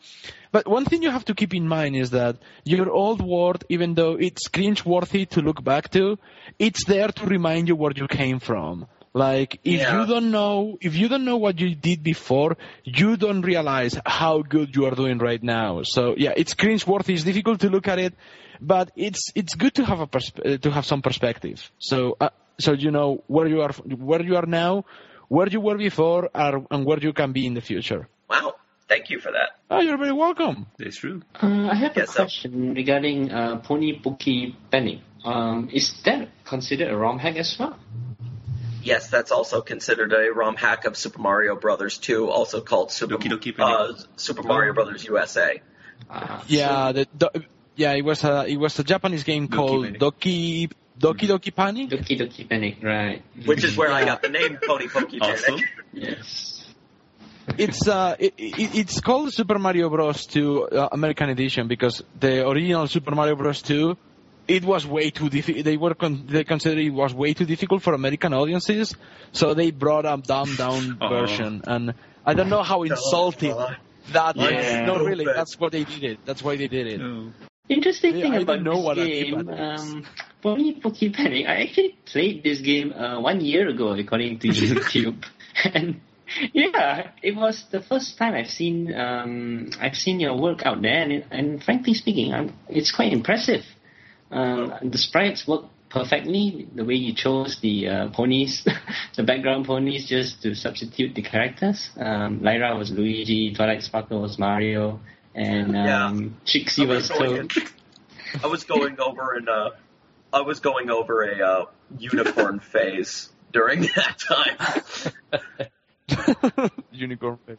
but one thing you have to keep in mind is that your old world, even though it's cringe-worthy to look back to, it's there to remind you where you came from. Like if Yeah. you don't know if you don't know what you did before, you don't realize how good you are doing right now. So yeah, it's cringe-worthy. It's difficult to look at it, but it's it's good to have a persp- to have some perspective. So uh, so you know where you are where you are now, where you were before, and where you can be in the future. wow. Thank you for that. Oh, you're very welcome. That's true. Uh, I have a Yes, sir. question regarding uh, Pony Poke Panic. Um, is that considered a ROM hack as well? Yes, that's also considered a ROM hack of Super Mario Brothers 2, also called Super, Doki Doki uh, Super Mario Brothers USA. Uh, Yeah, the, the yeah it was a it was a Japanese game Doki called Panic. Doki Doki Doki Panic. Doki Doki Panic, right? Which is where I got the name Pony Poki Panic. Awesome. Yes. it's uh it, it, it's called Super Mario Bros. 2 uh, American Edition because the original Super Mario Bros. 2 it was way too difficult. They were con- they considered it was way too difficult for American audiences, so they brought a dumbed down Oh. version. And I don't know how insulting that Yeah. is. No, really, that's what they did it. That's why they did it. No. Interesting Yeah, thing I about this game, um, Pony Poke Panic, I actually played this game uh, one year ago, according to YouTube, and yeah, it was the first time I've seen um, I've seen your work out there, and, and frankly speaking, I'm, it's quite impressive. Um, the sprites work perfectly. The way you chose the uh, ponies, the background ponies, just to substitute the characters. Um, Lyra was Luigi, Twilight Sparkle was Mario, and Yeah. um, Trixie I was was going, Toad. I was going over an uh, I was going over a uh, unicorn phase during that time. Unicorn. face.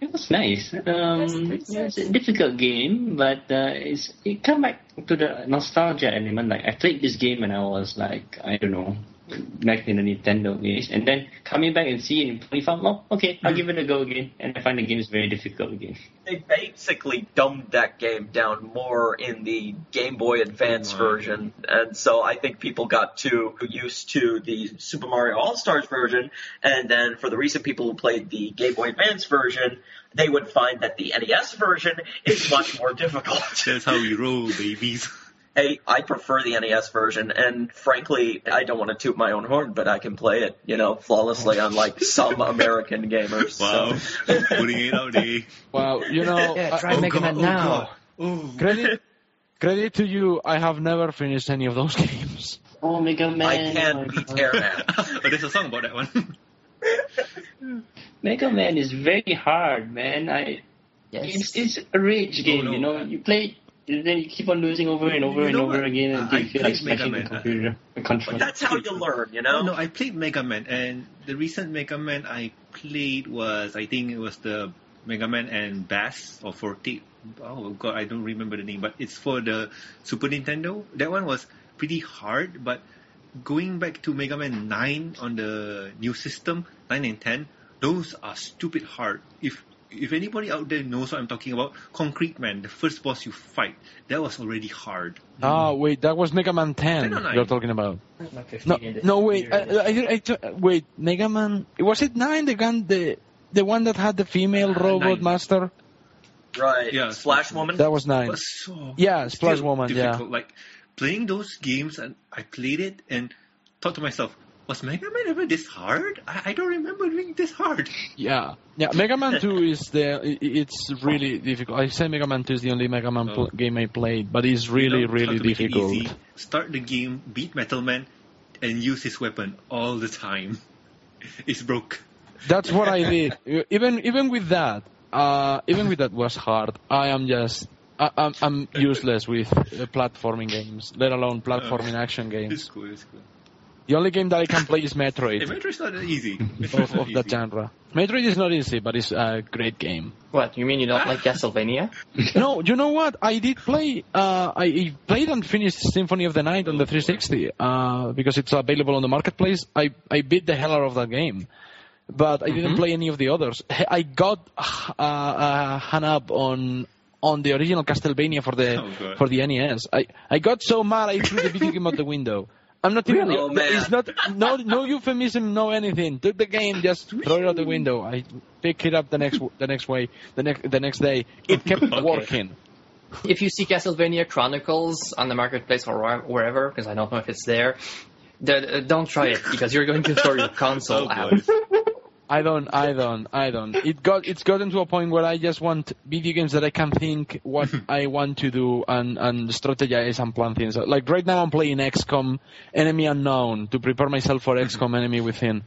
It was nice. Um, it's a difficult game, but uh, it's it come back to the nostalgia element. Like I played this game when I was like I don't know, back in the Nintendo days, and then coming back and seeing it in 25, well, okay, I'll give it a go again, and I find the game is very difficult again. They basically dumbed that game down more in the Game Boy Advance Wow. version, and so I think people got too used to the Super Mario All Stars version, and then for the recent people who played the Game Boy Advance version, they would find that the NES version is much more difficult. That's how we roll, babies. Hey, I prefer the NES version, and frankly, I don't want to toot my own horn, but I can play it, you know, flawlessly, unlike some American gamers. Wow. So. Putting it out there. Wow, you know, Yeah, I- try Mega God, Man oh now. Oh, Credit, credit to you. I have never finished any of those games. Oh, Mega Man. I can't beat Airman. oh, there's a song about that one. Mega Man is very hard, man. I it's, it's a rage game, no. you know. You play, and then you keep on losing over and over You and over what? again until I you feel like played smashing the Man, uh, computer. The But controller. that's how you learn, you know? No, no, I played Mega Man, and the recent Mega Man I played was, I think it was the Mega Man and Bass or Forte. Oh god, I don't remember the name, but it's for the Super Nintendo. That one was pretty hard, but going back to Mega Man 9 on the new system, 9 and 10, those are stupid hard. If if anybody out there knows what I'm talking about, Concrete Man, the first boss you fight, that was already hard. Ah, wait, that was Mega Man 10 10 you're talking about. No, no, wait, I, computer. I, I, I- wait, Mega Man, was it 9, the gun, the, the one that had the female Uh, robot nine. master? Right. Yeah, Splash Splash Woman? That was It 9. was so Yeah, Splash still Woman, yeah. Like playing those games, and I played it and thought to myself, was Mega Man ever this hard? I, I don't remember being this hard. Yeah, yeah. Mega Man 2 is the. It's really difficult. I say Mega Man 2 is the only Mega Man pl- Oh. game I played, but it's really, You know, really how to make it difficult. start the game, beat Metal Man, and use his weapon all the time. It's broke. That's what I did. Even even with that, uh, even with that was hard. I am just. I, I'm, I'm useless with uh, platforming games, let alone platforming action It's games. cool. It's cool. The only game that I can play is Hey, Metroid Metroid's not easy. Metroid's of, not of that genre. Metroid is not easy, but it's a great game. What, you mean you don't like Castlevania? no, you know what? I did play. Uh, I I played and finished Symphony of the Night on the 360 uh, because it's available on the marketplace. I I beat the hell out of that game, but I didn't play any of the others. I got uh, uh, hung up on on the original Castlevania for the Oh, for the NES. I I got so mad I threw the video game out the window. I'm not even. Really? Oh, man. It's not no no euphemism, no anything. Took the game, just throw it out the window. I pick it up the next the next way the next the next day. It kept Okay. working. if you see Castlevania Chronicles on the marketplace or wherever, because I don't know if it's there, uh, don't try it because you're going to throw your console Oh, out. Boy. I don't, I don't, I don't. It got, it's gotten to a point where I just want video games that I can think what I want to do and and strategize and plan things. Like right now, I'm playing XCOM Enemy Unknown to prepare myself for XCOM Enemy Within.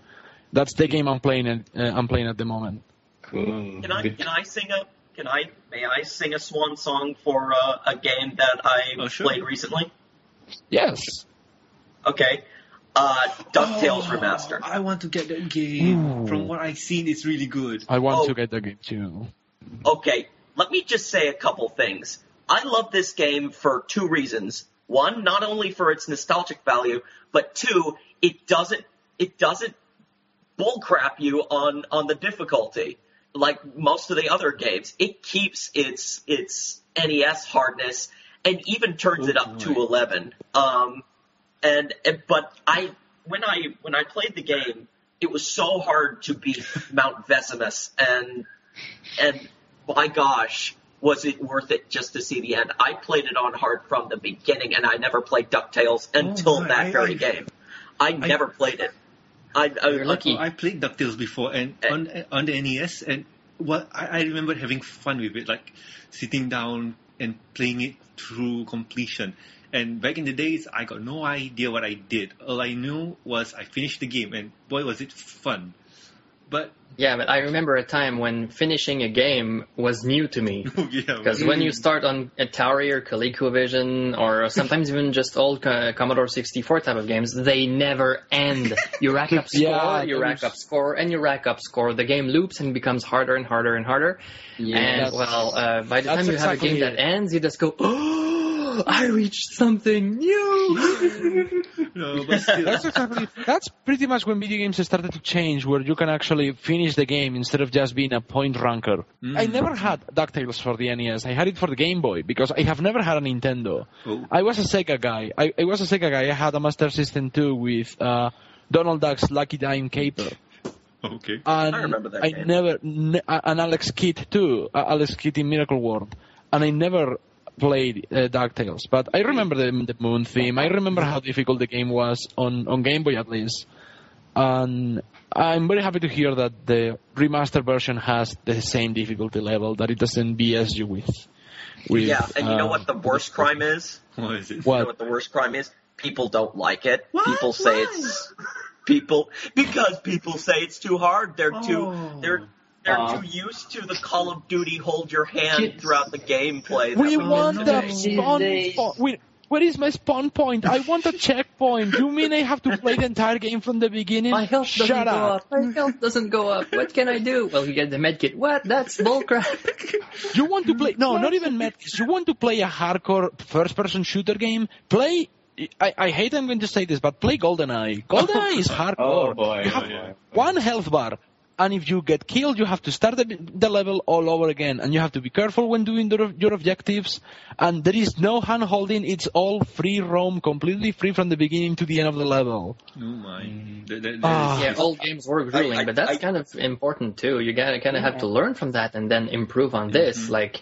That's the game I'm playing. At, uh, I'm playing at the moment. Cool. Can I can I sing a can I may I sing a swan song for uh, a game that I Oh, sure. played recently? Yes. Okay, uh, Ducktales Oh, remaster. I want to get that game. Ooh. From what I've seen, it's really good. I want Oh. to get the game too. Okay, let me just say a couple things. I love this game for two reasons. One, not only for its nostalgic value, but two, it doesn't it doesn't bullcrap you on on the difficulty like most of the other games. It keeps its its NES hardness and even turns Oh, it up to eleven. Um, and, and but I when I when I played the game, it was so hard to beat Mount Vesuvius, and and my gosh, was it worth it just to see the end? I played it on hard from the beginning, and I never played Ducktales until my, that I- very I- game. I, never played it. I, I You're lucky. Oh, I played Ducktales before, and Eh. on on the NES, and what I, I remember having fun with it, like sitting down and playing it through completion. And back in the days, I got no idea what I did. All I knew was I finished the game, and boy, was it fun! But Yeah, but I remember a time when finishing a game was new to me. yeah, Because when you start on Atari or ColecoVision or sometimes even just old Co- Commodore 64 type of games, they never end. You rack up score, Yeah, you rack up score, and you rack up score. The game loops and becomes harder and harder and harder. Yeah. and well, uh, by the time you have a exactly game that ends, you just go, "Oh, I reached something new." no, but still, That's exactly. That's pretty much when video games started to change, where you can actually finish the game instead of just being a point ranker. I never had Ducktales for the NES. I had it for the Game Boy because I have never had a Nintendo. Oh. I was a Sega guy. I, I was a Sega guy. I had a Master System 2 with uh, Donald Duck's Lucky Dime Caper. okay. And I remember that I game. never, ne- and Alex Kidd too, uh, Alex Kidd in Miracle World, and I never played uh, Ducktales. But I remember the, the Moon theme. I remember how difficult the game was on on Game Boy at least, and I'm very happy to hear that the remaster version has the same difficulty level that it doesn't BS you with. With, yeah, and you know uh, what the worst crime is? What is it? You know What? what the worst crime is? People don't like it. What? People say Why? it's people because people say it's too hard. They're Oh. too they're they're Aw. too used to the Call of Duty hold your hand Kids. throughout the gameplay. We we want the spawn days. point. We, where is my spawn point? I want a checkpoint. You mean I have to play the entire game from the beginning? My health doesn't Shut go up. up. My health doesn't go up. What can I do? Well, you get the medkit. What? That's bullcrap. You want to play? No, not even Metis. You want to play a hardcore first-person shooter game? Play. I, I hate I'm going to say this, but play GoldenEye. GoldenEye is hardcore. Oh, boy. You have Oh, boy. one health bar, and if you get killed, you have to start the, the level all over again, and you have to be careful when doing the, your objectives. And there is no hand holding; it's all free roam, completely free from the beginning to the end of the level. Oh my. That, that, that Ah. yeah, old games were grueling, I- but that's I- kind of important too. You gotta kind of have to learn from that and then improve on this. Like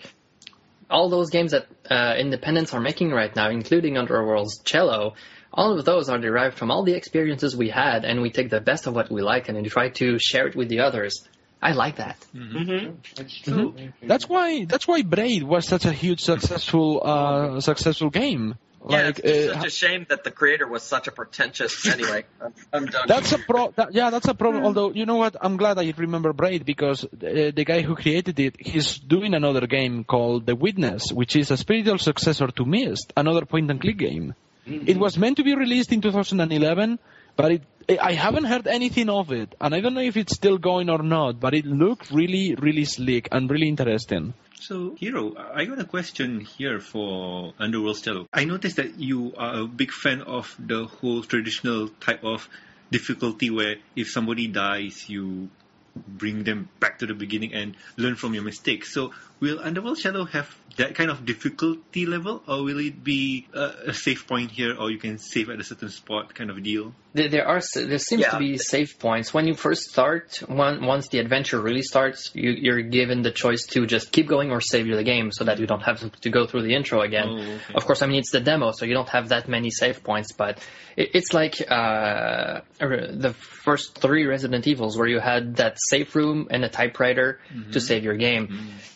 all those games that uh, Independents are making right now, including Underworld's Cello. All of those are derived from all the experiences we had, and we take the best of what we like and then try to share it with the others. I like that. Mhm. That's true. That's why that's why Braid was such a huge successful uh, successful game. Yeah, Like, it's uh, such a shame that the creator was such a pretentious. Anyway, I'm, I'm done. That's a pro. That, yeah, that's a problem. Although you know what, I'm glad I remember Braid because uh, the guy who created it, he's doing another game called The Witness, which is a spiritual successor to Myst, another point-and-click game. Mm-hmm. It was meant to be released in 2011, but it, I haven't heard anything of it, and I don't know if it's still going or not. But it looked really, really slick and really interesting. So, Hero, I got a question here for Underworld Stellar. I noticed that you are a big fan of the whole traditional type of difficulty where if somebody dies, you bring them back to the beginning and learn from your mistakes. So, will Underworld Shadow have that kind of difficulty level, or will it be a, a safe point here, or you can save at a certain spot kind of deal? There, there are there seems Yeah. to be save points when you first start. One, once the adventure really starts, you, you're given the choice to just keep going or save the game, so that you don't have to, go through the intro again. Oh, okay. Of course, I mean it's the demo, so you don't have that many save points. But it, it's like uh, the first three Resident Evils, where you had that safe room and a typewriter to save your game.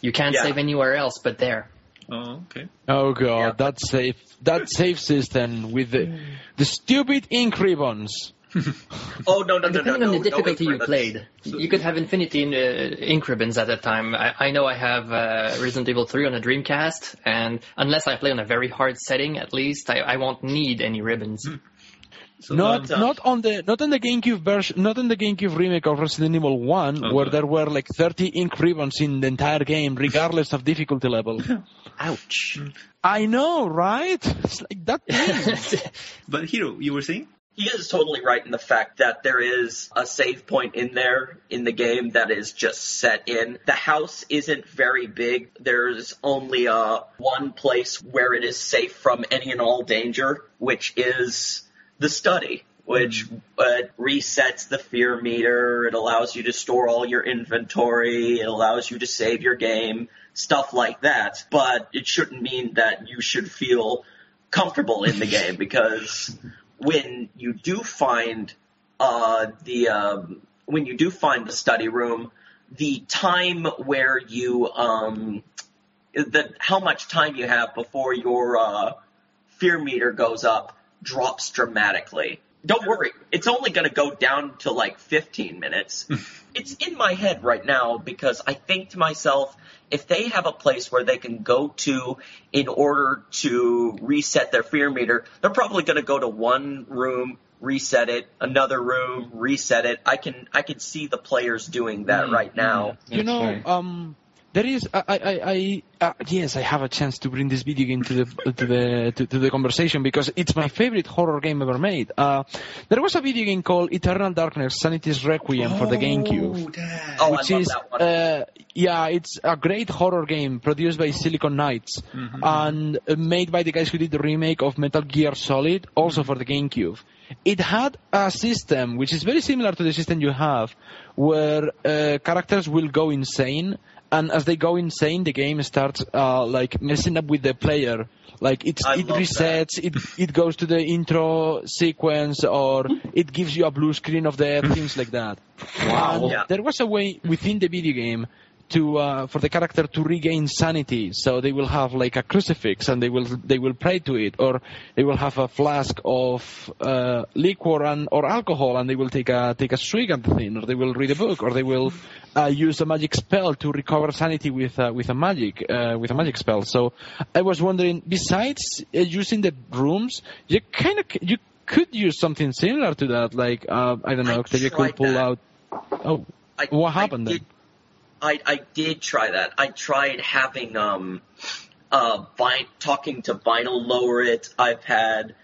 You can't Yeah. save anywhere else but there. Oh, okay. Oh god, Yeah. that safe that safe system with the, the stupid ink ribbons. oh no no no no Depending no! on the no difficulty you increments. played, you could have infinity in, uh, ink ribbons at that time. I, I know I have uh, Resident Evil 3 on a Dreamcast, and unless I play on a very hard setting, at least I, I won't need any ribbons. So, not um, not on the not on the GameCube version, not on the GameCube remake of Resident Evil One, Okay. where there were like 30 ink ribbons in the entire game, regardless of difficulty level. Ouch! I know, right? It's like that. but Hero, you were saying? He is totally right in the fact that there is a save point in there in the game that is just set in. The house isn't very big. There's only uh, one place where it is safe from any and all danger, which is the study, which uh, resets the fear meter. It allows you to store all your inventory. It allows you to save your game, stuff like that. But it shouldn't mean that you should feel comfortable in the game because when you do find uh, the um, when you do find the study room, the time where you um, the how much time you have before your uh, fear meter goes up drops dramatically. Don't worry, it's only going to go down to like 15 minutes. it's in my head right now because I think to myself, if they have a place where they can go to in order to reset their fear meter, they're probably going to go to one room, reset it, another room, reset it. I can I can see the players doing that right now. you know, um, there is. I, I, I uh, yes, I have a chance to bring this video game to the to the to, to the conversation because it's my favorite horror game ever made. Uh, there was a video game called Eternal Darkness: Sanity's Requiem for the GameCube. that. Oh, which I love is that one. uh, yeah, it's a great horror game produced by Silicon Knights and uh, made by the guys who did the remake of Metal Gear Solid, also for the GameCube. It had a system which is very similar to the system you have, where uh, characters will go insane, and as they go insane, the game starts uh, like messing up with the player. Like it, I it resets, it it goes to the intro sequence, or it gives you a blue screen of death, things like that. Wow. And Yeah. There was a way within the video game to uh, for the character to regain sanity. So they will have like a crucifix and they will they will pray to it, or they will have a flask of uh, liquor and or alcohol and they will take a take a swig at the thing, or they will read a book, or they will uh, use a magic spell to recover sanity with uh, with a magic uh, with a magic spell. So I was wondering, besides uh, using the rooms, you kind of you could use something similar to that, like uh, I don't know, I Octavia tried could pull that. out. Oh, I, What happened I then? I, I did try that. I tried having um uh vi- talking to vinyl lower it. I've had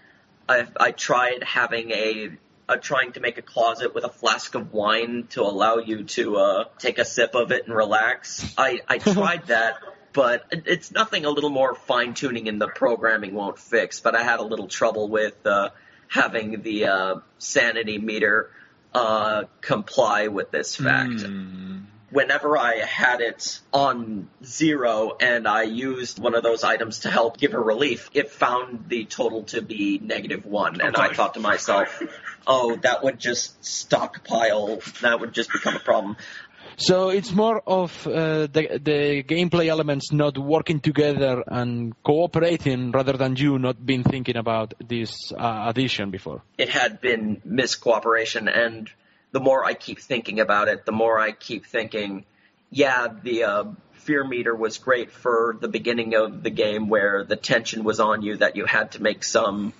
I've I tried having a uh, trying to make a closet with a flask of wine to allow you to uh take a sip of it and relax. I I tried that. But it's nothing a little more fine tuning in the programming won't fix. But I had a little trouble with uh, having the uh, sanity meter uh, comply with this fact Hmm. Whenever I had it on zero and I used one of those items to help give her relief, it found the total to be negative one. And I thought to myself, oh, that would just stockpile, that would just become a problem. So it's more of uh, the the gameplay elements not working together and cooperating rather than you not been thinking about this uh, addition before. It had been miscooperation and the more I keep thinking about it, the more I keep thinking, yeah, the uh, fear meter was great for the beginning of the game where the tension was on you that you had to make some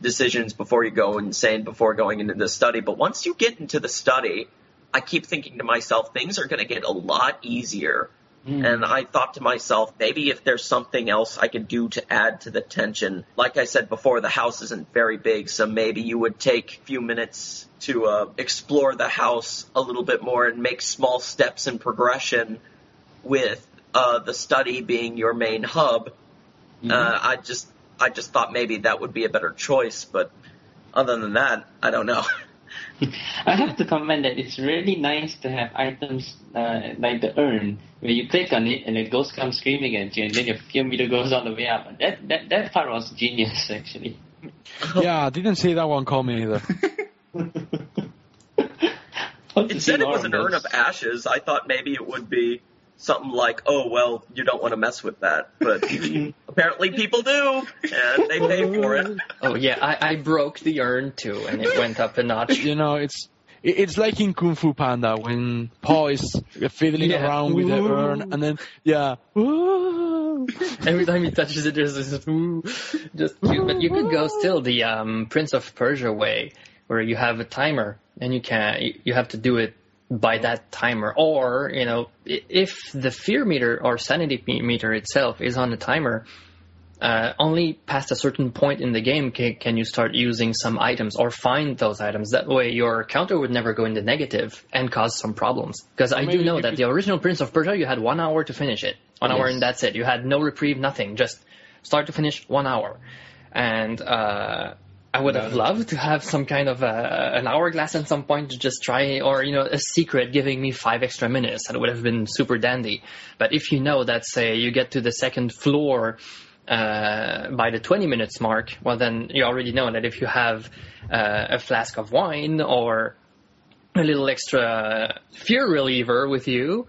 decisions before you go insane before going into the study. But once you get into the study, I keep thinking to myself, things are going to get a lot easier. And I thought to myself, maybe if there's something else I could do to add to the tension. Like I said before, the house isn't very big, so maybe you would take a few minutes to uh, explore the house a little bit more and make small steps in progression with uh, the study being your main hub. Uh, I just, I just thought maybe that would be a better choice, but other than that, I don't know. I have to comment that it's really nice to have items uh, like the urn, where you click on it and the ghost comes screaming at you, and then your fear meter goes all the way up. That that that part was genius, actually. Yeah, I didn't see that one coming either. Hope It said it was an urn of ashes. I thought maybe it would be something like, oh, well, you don't want to mess with that. But apparently people do, and they pay for it. Oh yeah, I, I broke the urn too, and it went up a notch. you know, it's it's like in Kung Fu Panda when Po is fiddling Yeah. around with the urn, and then yeah, Ooh. Every time he touches it, there's this ooh, just cute. But you could go still the um, Prince of Persia way, where you have a timer and you can you- you have to do it by that timer, or you know if the fear meter or sanity meter itself is on a timer. Uh, only past a certain point in the game can, can you start using some items or find those items. That way, your counter would never go into negative and cause some problems. Because I do know that the original Prince of Persia, you had one hour to finish it. One hour and that's it. You had no reprieve, nothing. Just start to finish, one hour. And uh, I would have loved to have some kind of uh, an hourglass at some point to just try, or you know, a secret giving me five extra minutes. That would have been super dandy. But if you know that, say, you get to the second floor uh, by the 20 minutes mark, well, then you already know that if you have uh, a flask of wine or a little extra fear reliever with you,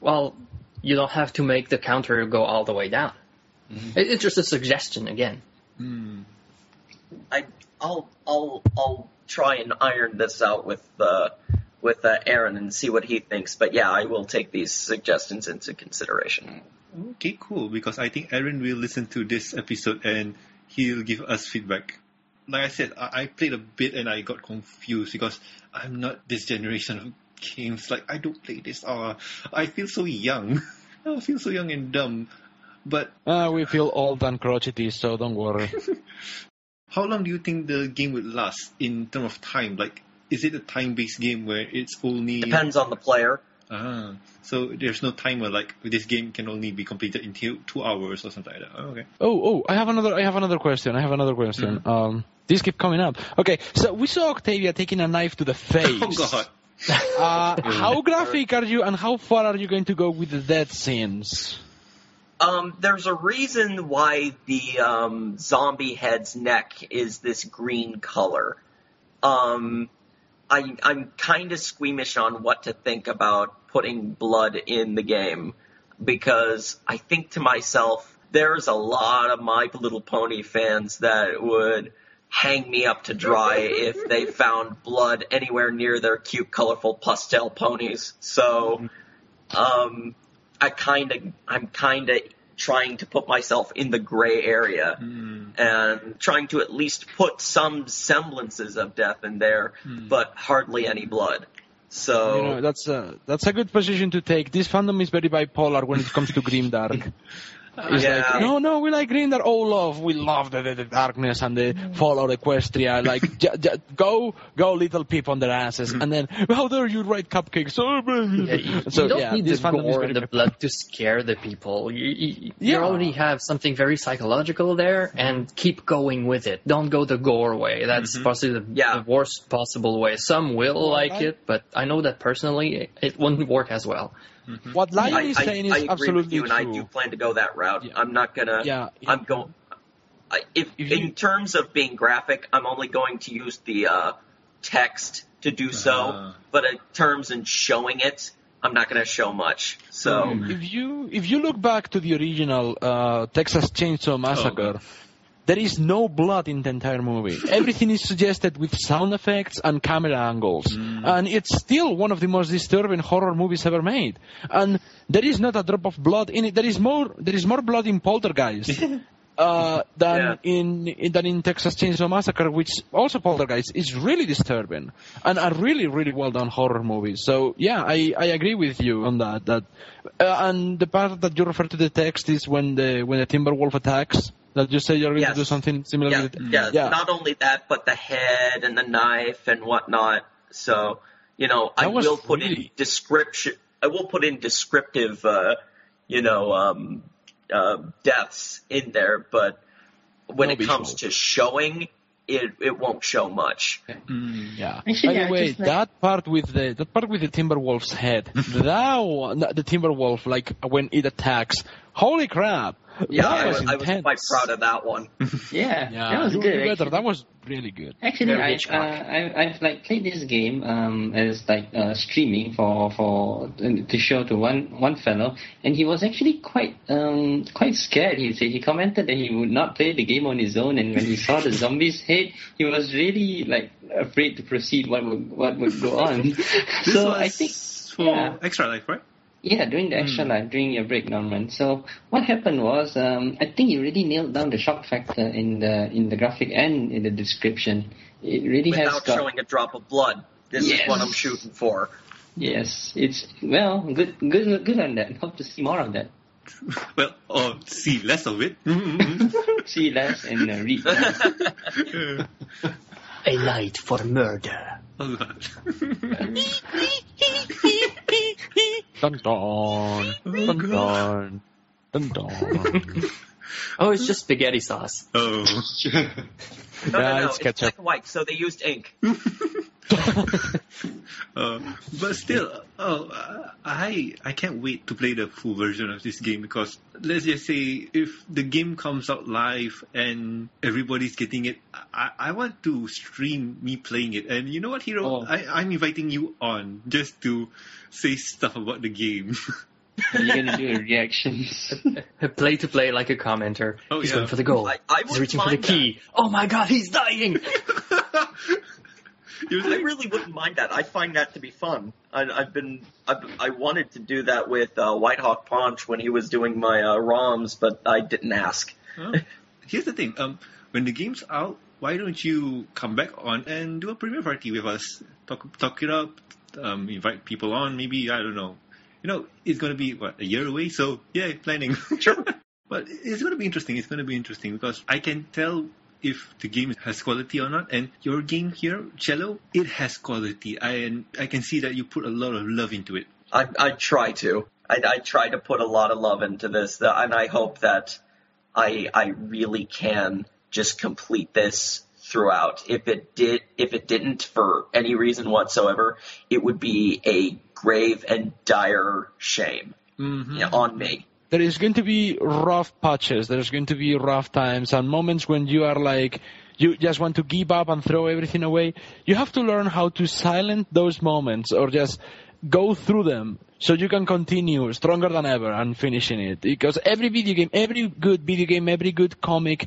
well, you don't have to make the counter go all the way down. It- It's just a suggestion again. I, I'll, I'll, I'll try and iron this out with uh, with uh, Aaron and see what he thinks. But yeah, I will take these suggestions into consideration. Okay, cool. Because I think Aaron will listen to this episode and he'll give us feedback. Like I said, I, I played a bit and I got confused because I'm not this generation of games. Like I don't play this. Uh, I feel so young. I feel so young and dumb. But Uh, we feel old and crotchety, so don't worry. how long do you think the game would last in terms of time? Like, is it a time-based game where it's only Depends on the player. Ah, so there's no timer. Like this game can only be completed in two, two hours or something like that. Oh, okay. Oh, oh, I have another. I have another question. I have another question. Um, these keep coming up. Okay, so we saw Octavia taking a knife to the face. Oh god. Uh, how graphic are you, and how far are you going to go with the death scenes? Um, there's a reason why the um, zombie head's neck is this green color. Um, I I'm kind of squeamish on what to think about putting blood in the game because I think to myself, there's a lot of My Little Pony fans that would hang me up to dry if they found blood anywhere near their cute, colorful pastel ponies. So, um, I kind of, I'm kind of trying to put myself in the gray area hmm. and trying to at least put some semblances of death in there, hmm. but hardly any blood. So You know, that's a that's a good position to take. This fandom is very bipolar when it comes to grimdark. It's Yeah. like, no, no, we like Grimdark. Oh, love, we love the, the, the darkness and the mm. fall of Equestria. Like, j- j- go, go, little peep on their asses, mm. and then how dare you write cupcakes? Oh, Yeah, you, so you don't yeah, need this the fandom gore and the blood to scare the people. You, you, Yeah. you already have something very psychological there, and keep going with it. Don't go the gore way. That's mm-hmm. possibly the, Yeah. the worst possible way. Some will like I- it, but I know that personally, it, it wouldn't work as well. What Lion I, is I, saying I is agree absolutely with you, and. I do plan to go that route. Yeah. I'm not gonna. Yeah. I'm going. If, If you- in terms of being graphic, I'm only going to use the uh, text to do so. Ah. But in terms in showing it, I'm not going to show much. So If you if you look back to the original uh, Texas Chainsaw Massacre, there is no blood in the entire movie. Everything is suggested with sound effects and camera angles, and it's still one of the most disturbing horror movies ever made. And there is not a drop of blood in it. There is more. There is more blood in Poltergeist. Uh, than Yeah. in, in than in Texas Chainsaw Massacre, which also Poltergeist is really disturbing and a really really well done horror movie. So yeah, I, I agree with you on that. That uh, and the part that you refer to the text is when the when the Timberwolf attacks. That you say you're going Yes. to do something similar. yeah, with it. yeah, yeah. Not only that, but the head and the knife and whatnot. So you know, I That was will put in really- description. I will put in descriptive. Uh, you know, um, uh, deaths in there, but when No it comes visual. to showing, it it won't show much. Yeah. Actually, By I the way, like- that part with the that part with the Timberwolf's head, that one, the Timberwolf, like when it attacks, holy crap! Yeah, that I was was, I was quite proud of that one. Yeah, Yeah, that was you- good. you better. actually. That was really good. Actually, I, uh, I, I've like played this game um, as like uh, streaming for for to show to one one fellow, and he was actually quite um, quite scared. He said he commented that he would not play the game on his own, and when he saw the zombie's head, he was really like afraid to proceed. What would what would go on? This so was I think for yeah. Extra Life, right? Yeah, during the extra life, during your break, Norman. So what happened was, um, I think you really nailed down the shock factor in the in the graphic and in the description. It really has Without got showing a drop of blood. This is what I'm shooting for. yes, it's well, good, good, good on that. Hope to see more of that. Well, or see less of it. See less and uh, read. A night for murder. Oh, God. Dun dun dun dun dun dun. Oh, it's just spaghetti sauce. oh. No, no, no. it's It's, ketchup. black and white, so they used ink. Uh, but still, oh, uh, I I can't wait to play the full version of this game because let's just say if the game comes out live and everybody's getting it, I, I want to stream me playing it. And you know what, Hero? Oh. I, I'm inviting you on just to say stuff about the game. You're gonna do a reactions. Play to play like a commenter. Oh, he's yeah. going for the goal. I- I he's reaching for the mind key. Oh my god, he's dying! You're I really wouldn't mind that. I find that to be fun. I, I've been, I've, I wanted to do that with uh, White Hawk Punch when he was doing my uh, ROMs, but I didn't ask. Huh? Here's the thing. Um, when the game's out, why don't you come back on and do a premiere party with us? Talk, talk it up. Um, invite people on. Maybe I don't know. You know, it's gonna be what a year away. So yeah, planning. Sure. but it's gonna be interesting. It's gonna be interesting because I can tell if the game has quality or not. And your game here, Cello, it has quality. I and I can see that you put a lot of love into it. I, I try to. I, I try to put a lot of love into this, and I hope that I I really can just complete this throughout. If it did, if it didn't for any reason whatsoever, it would be a grave and dire shame Mm-hmm. yeah, on me. There is going to be rough patches. There's going to be rough times and moments when you are like, you just want to give up and throw everything away. You have to learn how to silence those moments or just go through them so you can continue stronger than ever and finishing it. Because every video game, every good video game, every good comic,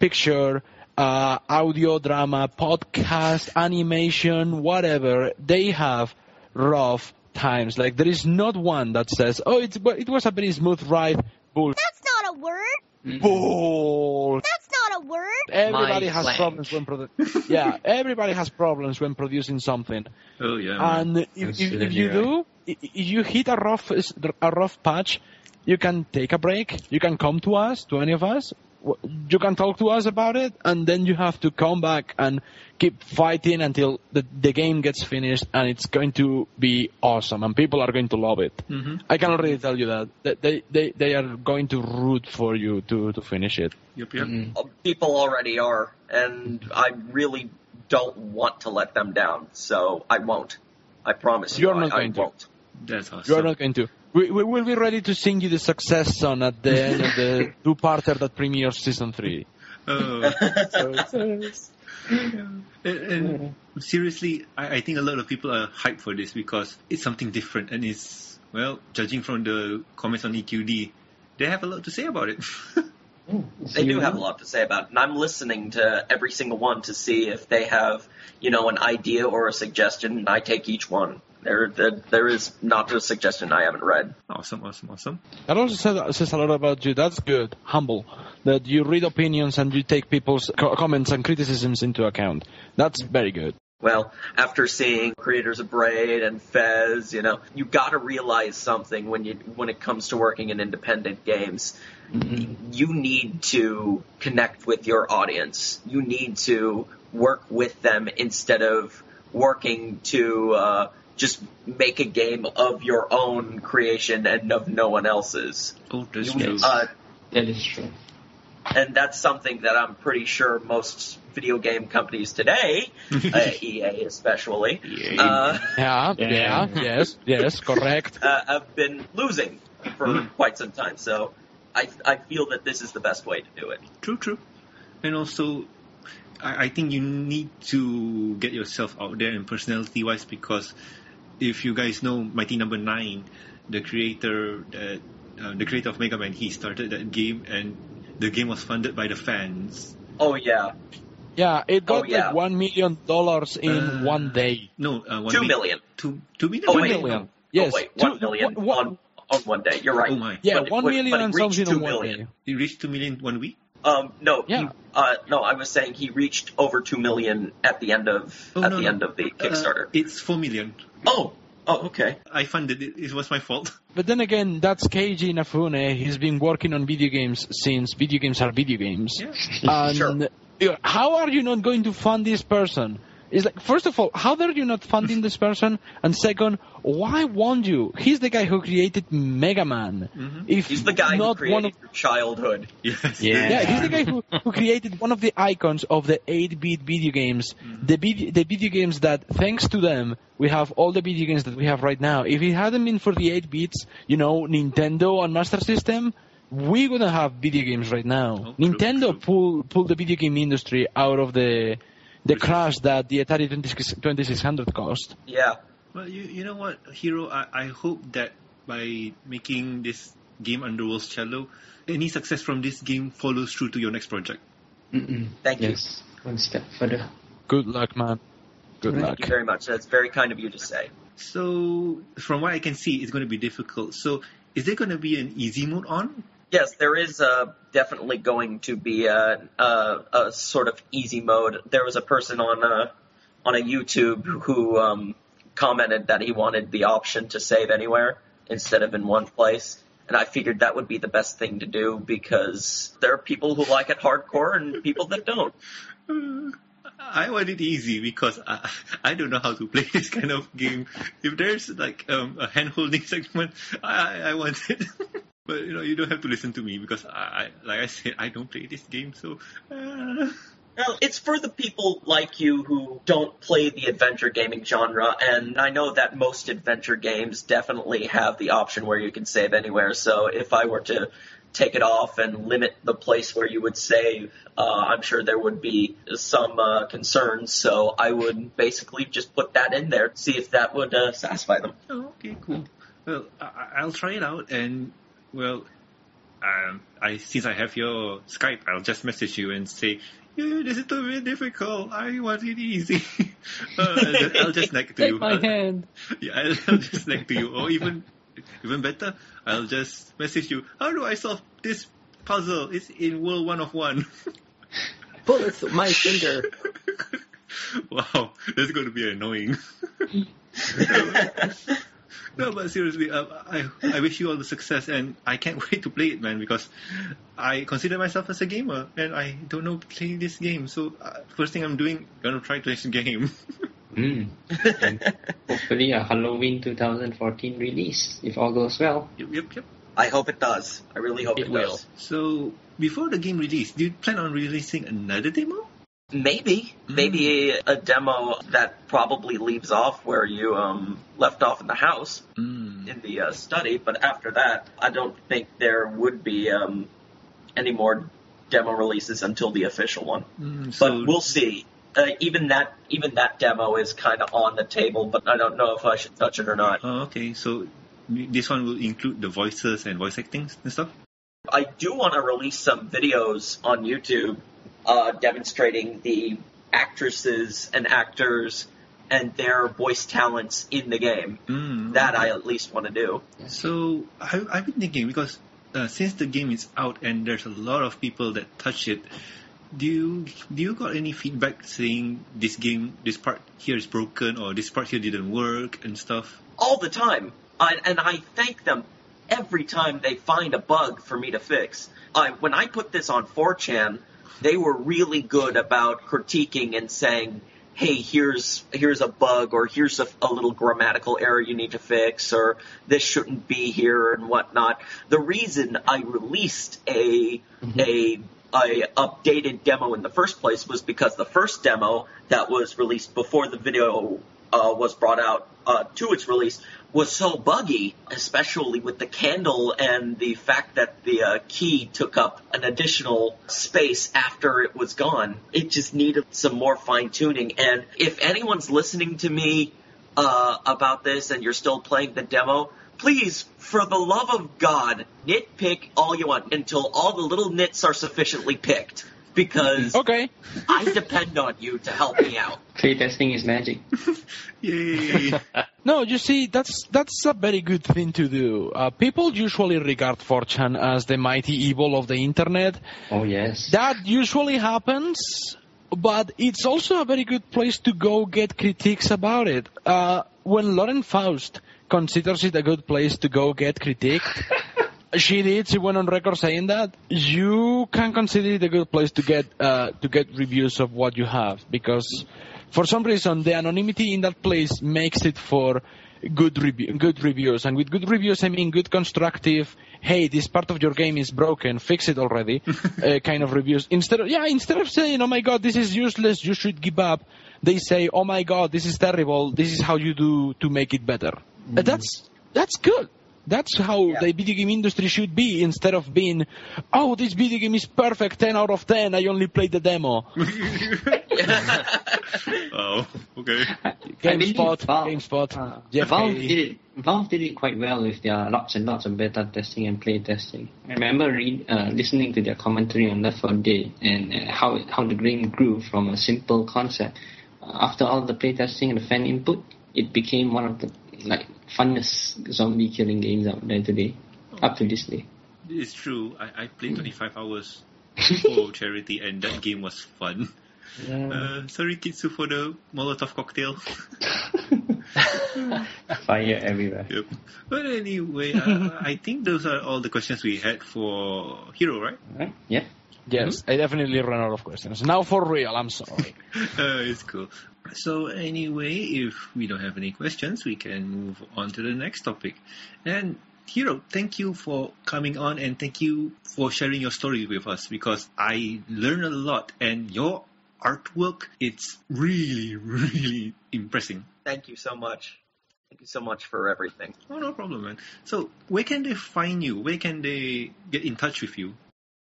picture, uh, audio drama, podcast, animation, whatever, they have rough times. Like there is not one that says, "Oh, it's it was a very smooth ride." Bull. That's not a word. Mm-hmm. Bull. That's not a word. Everybody My has slang. problems when produ- yeah, everybody has problems when producing something. Oh yeah. man. And if, if, if you do, if you hit a rough a rough patch, you can take a break. You can come to us, to any of us. W- You can talk to us about it, and then you have to come back and keep fighting until the, the game gets finished, and it's going to be awesome, and people are going to love it. Mhm. I can already tell you that that they, they, they are going to root for you to, to finish it. Yep, yep. Uh, People already are, and I really don't want to let them down, so I won't. I promise you, You're I, not I going to. won't. That's awesome. You are not going to. We, we will be ready to sing you the success song at the end of the two-parter that premieres season three. Oh. and, and seriously, I, I think a lot of people are hyped for this because it's something different and it's, well, judging from the comments on EQD, they have a lot to say about it. Mm. They do mm-hmm. have a lot to say about it, and I'm listening to every single one to see if they have, you know, an idea or a suggestion, and I take each one. There, there, there is not a suggestion I haven't read. awesome, awesome, awesome. That also says, says a lot about you. That's good. Humble. That you read opinions and you take people's co- comments and criticisms into account. That's very good. Well, after seeing creators of Braid and Fez, you know, you got to realize something when you when it comes to working in independent games. You need to connect with your audience. You need to work with them instead of working to uh, just make a game of your own creation and of no one else's. Oh, You- uh, That is true. and that's something that I'm pretty sure most video game companies today, uh, EA especially, uh, Yeah, yeah, Yeah. yes, yes, correct. uh, have been losing for quite some time. So I, I feel that this is the best way to do it. True, true. And also, I, I think you need to get yourself out there and personality wise because if you guys know Mighty Number Nine, the creator that uh, the creator of Mega Man, he started that game and the game was funded by the fans. Oh yeah, Yeah, it got Oh, yeah. like one million dollars in Uh, one day. No, uh, one two mi- million. Two, two million. Oh Two wait, million. Yes, oh, wait, two- one million one- one- on on one day. You're right. Oh my! Yeah, But one would- million and reached something two in one million. day. He reached two million one week. Um, no, Yeah. he, uh, no, I was saying he reached over two million at the end of Oh, at no, the no. end of the Kickstarter. Uh, it's four million. oh, oh, okay. I funded it. It was my fault. But then again, that's Keiji Inafune. He's been working on video games since video games are video games. Yeah. And Sure. You know, how are you not going to fund this person? It's like, first of all, how are you not funding this person? And second, why won't you? He's the guy who created Mega Man. Mhm. If He's the guy who created one of your childhood. Yes. Yeah. yeah, he's the guy who, who created one of the icons of the 8-bit video games. The, vid- the video games that, thanks to them, we have all the video games that we have right now. If it hadn't been for the 8-bits, you know, Nintendo and Master System, we wouldn't have video games right now. Oh, Nintendo true. pulled pulled the video game industry out of the the crash that the Atari 2600 cost. Yeah. Well, you you know what, Hero? I, I hope that by making this game Underworld's Cello, any success from this game follows through to your next project. Mm-mm. Thank you. One step further. Good luck, man. Good Right. luck. Thank you very much. That's very kind of you to say. So, from what I can see, it's going to be difficult. So, is there going to be an easy mode on? Yes, there is uh, definitely going to be a, a, a sort of easy mode. There was a person on a, on a YouTube who um, commented that he wanted the option to save anywhere instead of in one place. And I figured that would be the best thing to do because there are people who like it hardcore and people that don't. I want it easy because I, I don't know how to play this kind of game. If there's like um, a hand holding segment, I, I want it. but you know, you don't have to listen to me because I, like I said, I don't play this game. So uh, Well, it's for the people like you who don't play the adventure gaming genre, and I know that most adventure games definitely have the option where you can save anywhere. So if I were to take it off and limit the place where you would save, uh, I'm sure there would be some uh, concerns. So I would basically just put that in there, see if that would uh, satisfy them. Oh, okay, cool. Well, I, I'll try it out, and well, um, I since I have your Skype, I'll just message you and say, yeah, this is too very difficult. I want it easy. uh, I'll just nag to Take you. my I'll- hand. Yeah, I'll, I'll just nag to you, or even even better, I'll just message you. How do I solve this puzzle? It's in World One of One. Pull it through my finger. wow, that's going to be annoying. No, but seriously, uh, I I wish you all the success, and I can't wait to play it, man. Because I consider myself as a gamer, and I don't know play this game. So uh, first thing I'm doing, gonna try to this game. Mm. Hopefully a Halloween 2014 release, if all goes well. yep, yep, yep. I hope it does. I really hope it, It will. does. So before the game release, do you plan on releasing another demo? Maybe, maybe a demo that probably leaves off where you um, left off in the house Mm. in the uh, study. But after that, I don't think there would be um, any more demo releases until the official one. Mm, so But we'll see. Uh, even that, even that demo is kind of on the table, but I don't know if I should touch it or not. Oh, okay, so this one will include the voices and voice acting and stuff. I do want to release some videos on YouTube uh, demonstrating the actresses and actors and their voice talents in the game. Mm, That okay. I at least want to do. So I, I've been thinking because uh, since the game is out and there's a lot of people that touch it, do you do you got any feedback saying this game this part here is broken or this part here didn't work and stuff? all the time. I, and I thank them every time they find a bug for me to fix. I, when I put this on 4chan, they were really good about critiquing and saying, "Hey, here's here's a bug, or here's a, a little grammatical error you need to fix, or this shouldn't be here, and whatnot." The reason I released a mm-hmm. a a updated demo in the first place was because the first demo that was released before the video uh, was brought out uh, to its release was so buggy, especially with the candle and the fact that the uh, key took up an additional space after it was gone. It just needed some more fine tuning. And if anyone's listening to me uh, about this and you're still playing the demo, please, for the love of God, nitpick all you want until all the little nits are sufficiently picked. Because Okay. I depend on you to help me out. Playtesting is magic. Yay! No, you see, that's that's a very good thing to do. Uh, people usually regard 4chan as the mighty evil of the internet. Oh yes. That usually happens, but it's also a very good place to go get critiques about it. Uh, when Lauren Faust considers it a good place to go get critiqued, she did. She went on record saying that you can consider it a good place to get uh, to get reviews of what you have because for some reason the anonymity in that place makes it for good review, good reviews, and with good reviews I mean good constructive. Hey, this part of your game is broken. Fix it already. uh, kind of reviews. Instead of yeah, instead of saying, "Oh my God, this is useless. You should give up," they say, "Oh my God, this is terrible. This is how you do to make it better." Uh, that's that's good. That's how Yeah. the video game industry should be instead of being, oh, this video game is perfect, 10 out of 10, I only played the demo. oh, okay. believe GameSpot, Valve- GameSpot, Uh, Jeff Valve did it. Valve did it quite well with their lots and lots of beta testing and play testing. I remember read, uh, listening to their commentary on Left 4 Dead and uh, how how the game grew from a simple concept. Uh, after all the play testing and the fan input, it became one of the like funnest zombie killing games out there today, up to this day. It's true. I, I played 25 hours for charity and that game was fun. Uh, sorry, Kitsu, for the Molotov cocktail. Fire everywhere. Yep. But anyway, uh, I think those are all the questions we had for Hero, right? Right? Yeah. Yes, I definitely ran out of questions. Now for real, I'm sorry. Uh, it's cool. So anyway, if we don't have any questions, we can move on to the next topic. And Hero, thank you for coming on and thank you for sharing your story with us because I learned a lot and your artwork. It's really, really impressive. Thank you so much. Thank you so much for everything. Oh, no problem, man. So, where can they find you? Where can they get in touch with you?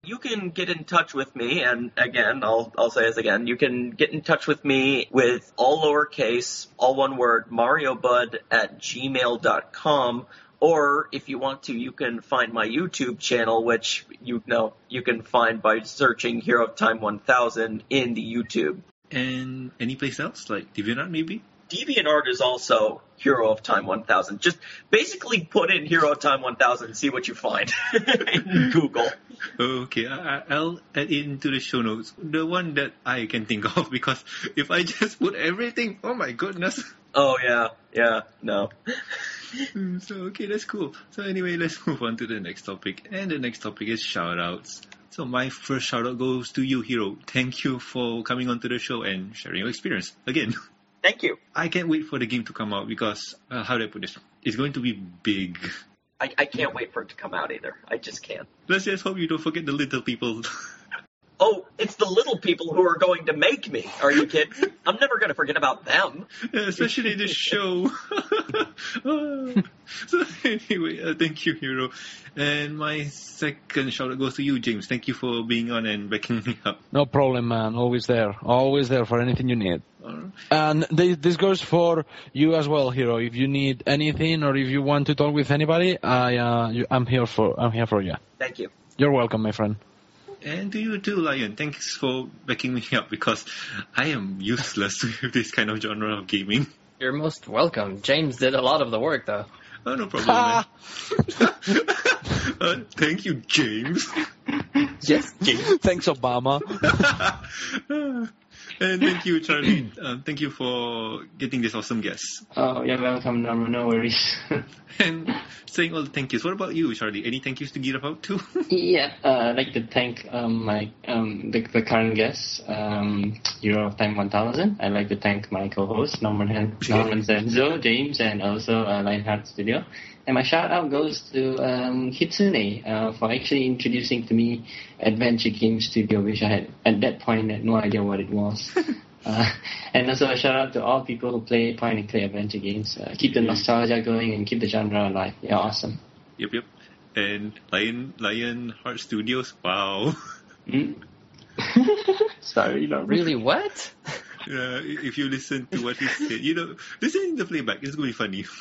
You can get in touch with me, and again, I'll I'll say this again. You can get in touch with me with all lowercase, all one word, MarioBud at gmail.com. Or if you want to, you can find my YouTube channel, which you know you can find by searching Hero of Time 1000 in the YouTube. And any place else, like DeviantArt maybe? DeviantArt is also Hero of Time 1000. Just basically put in Hero of Time 1000 and see what you find in Google. Okay, I, I- I'll add into the show notes the one that I can think of because if I just put everything, oh my goodness. Oh yeah, yeah, no. Mm, So okay, that's cool. So anyway, let's move on to the next topic. And the next topic is shoutouts. So my first shoutout goes to you, Hero. Thank you for coming onto the show and sharing your experience again. Thank you. I can't wait for the game to come out because uh, how do I put this? It's going to be big. I, I can't wait for it to come out either. I just can't. Let's just hope you don't forget the little people. Oh, it's the little people who are going to make me. Are you kidding? I'm never going to forget about them. especially this show. so anyway, uh, thank you, Hero. And my second shout out goes to you, James. Thank you for being on and backing me up. No problem, man. Always there. Always there for anything you need. Alright. And this, this goes for you as well, Hero. If you need anything or if you want to talk with anybody, I uh, you, I'm here for I'm here for you. Thank you. You're welcome, my friend. And to you too, Lion. Thanks for backing me up because I am useless with this kind of genre of gaming. You're most welcome. James did a lot of the work, though. Oh, no problem, man. uh, thank you, James. Yes, James. Thanks, Obama. and thank you, Charlie. Um, thank you for getting this awesome guest. Oh, you're welcome, no, no worries. And saying all the thank yous. What about you, Charlie? Any thank yous to give out to? yeah, uh, I'd like to thank um, my um, the, the current guest, um, Hero of Time 1000. I'd like to thank my co-host Norman Han- Norman Zenzo, James, and also uh, Lionheart Studio. And my shout out goes to um, Hitsune uh, for actually introducing to me Adventure Game Studio, which I had at that point had no idea what it was. Uh, and also a shout out to all people who play point and click adventure games. Uh, keep the nostalgia going and keep the genre alive. You're awesome. Yep, yep. And Lion Lion Heart Studios. Wow. Mm. Sorry, not Really, what? Uh, if you listen to what he said, you know, listen in the playback. It's going to be funny.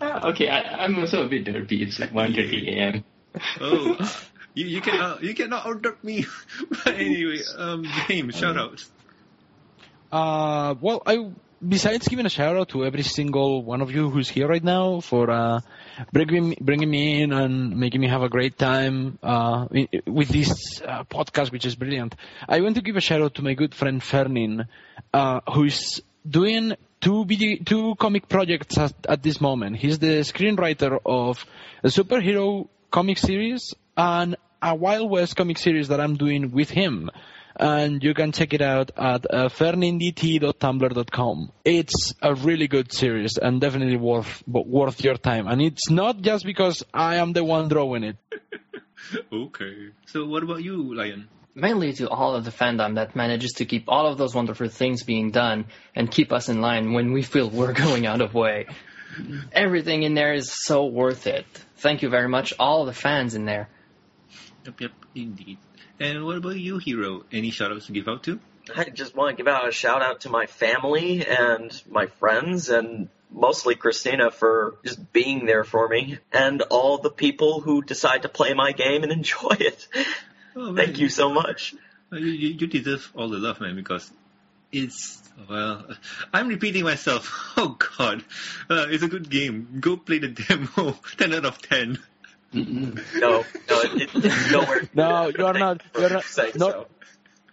Okay, I, I'm also a bit derpy. It's like 1.30 a.m. oh, uh, you you cannot you cannot order me. but anyway, um, James, shout out. Uh, well, I besides giving a shout out to every single one of you who's here right now for uh, bringing me, bringing me in and making me have a great time uh, with this uh, podcast, which is brilliant. I want to give a shout out to my good friend Fernin, uh, who's doing two video, two comic projects at, at this moment. He's the screenwriter of a superhero comic series and a Wild West comic series that I'm doing with him and you can check it out at uh, fernindt.tumblr.com. It's a really good series and definitely worth worth your time. And it's not just because I am the one drawing it. Okay. So what about you, Lion? Mainly to all of the fandom that manages to keep all of those wonderful things being done and keep us in line when we feel we're going out of way. Everything in there is so worth it. Thank you very much, all the fans in there. Yep, yep, indeed. And what about you, Hero? Any shout outs to give out to? I just want to give out a shout out to my family and my friends and mostly Christina for just being there for me and all the people who decide to play my game and enjoy it. Oh. Thank you so much. Uh, You, you deserve all the love, man, because it's, well, I'm repeating myself. Oh, God. Uh, it's a good game. Go play the demo. 10 out of 10. No, no, it, it's nowhere. No, you are not- you you're not- saying no- so.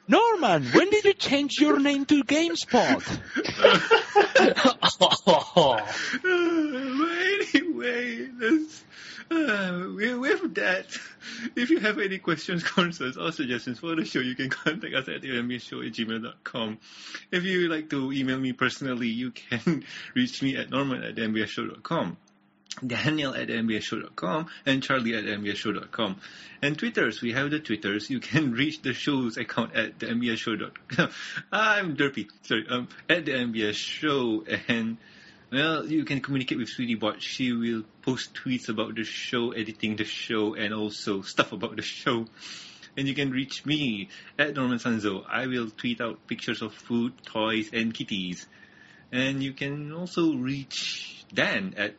Norman, when did you change your name to GameSpot? But anyway, let's, uh, with, with that, if you have any questions, concerns, or suggestions for the show, you can contact us at show at gmail.com. If you would like to email me personally, you can reach me at norman at mbsshow.com. Daniel at mbsshow.com and Charlie at mbsshow.com. And Twitters, we have the Twitters. You can reach the show's account at the MBS. I'm Derpy, sorry, um, at the MBS show. And, well, you can communicate with Sweetie Bot. She will post tweets about the show, editing the show, and also stuff about the show. And you can reach me at Norman Sanzo. I will tweet out pictures of food, toys, and kitties. And you can also reach Dan at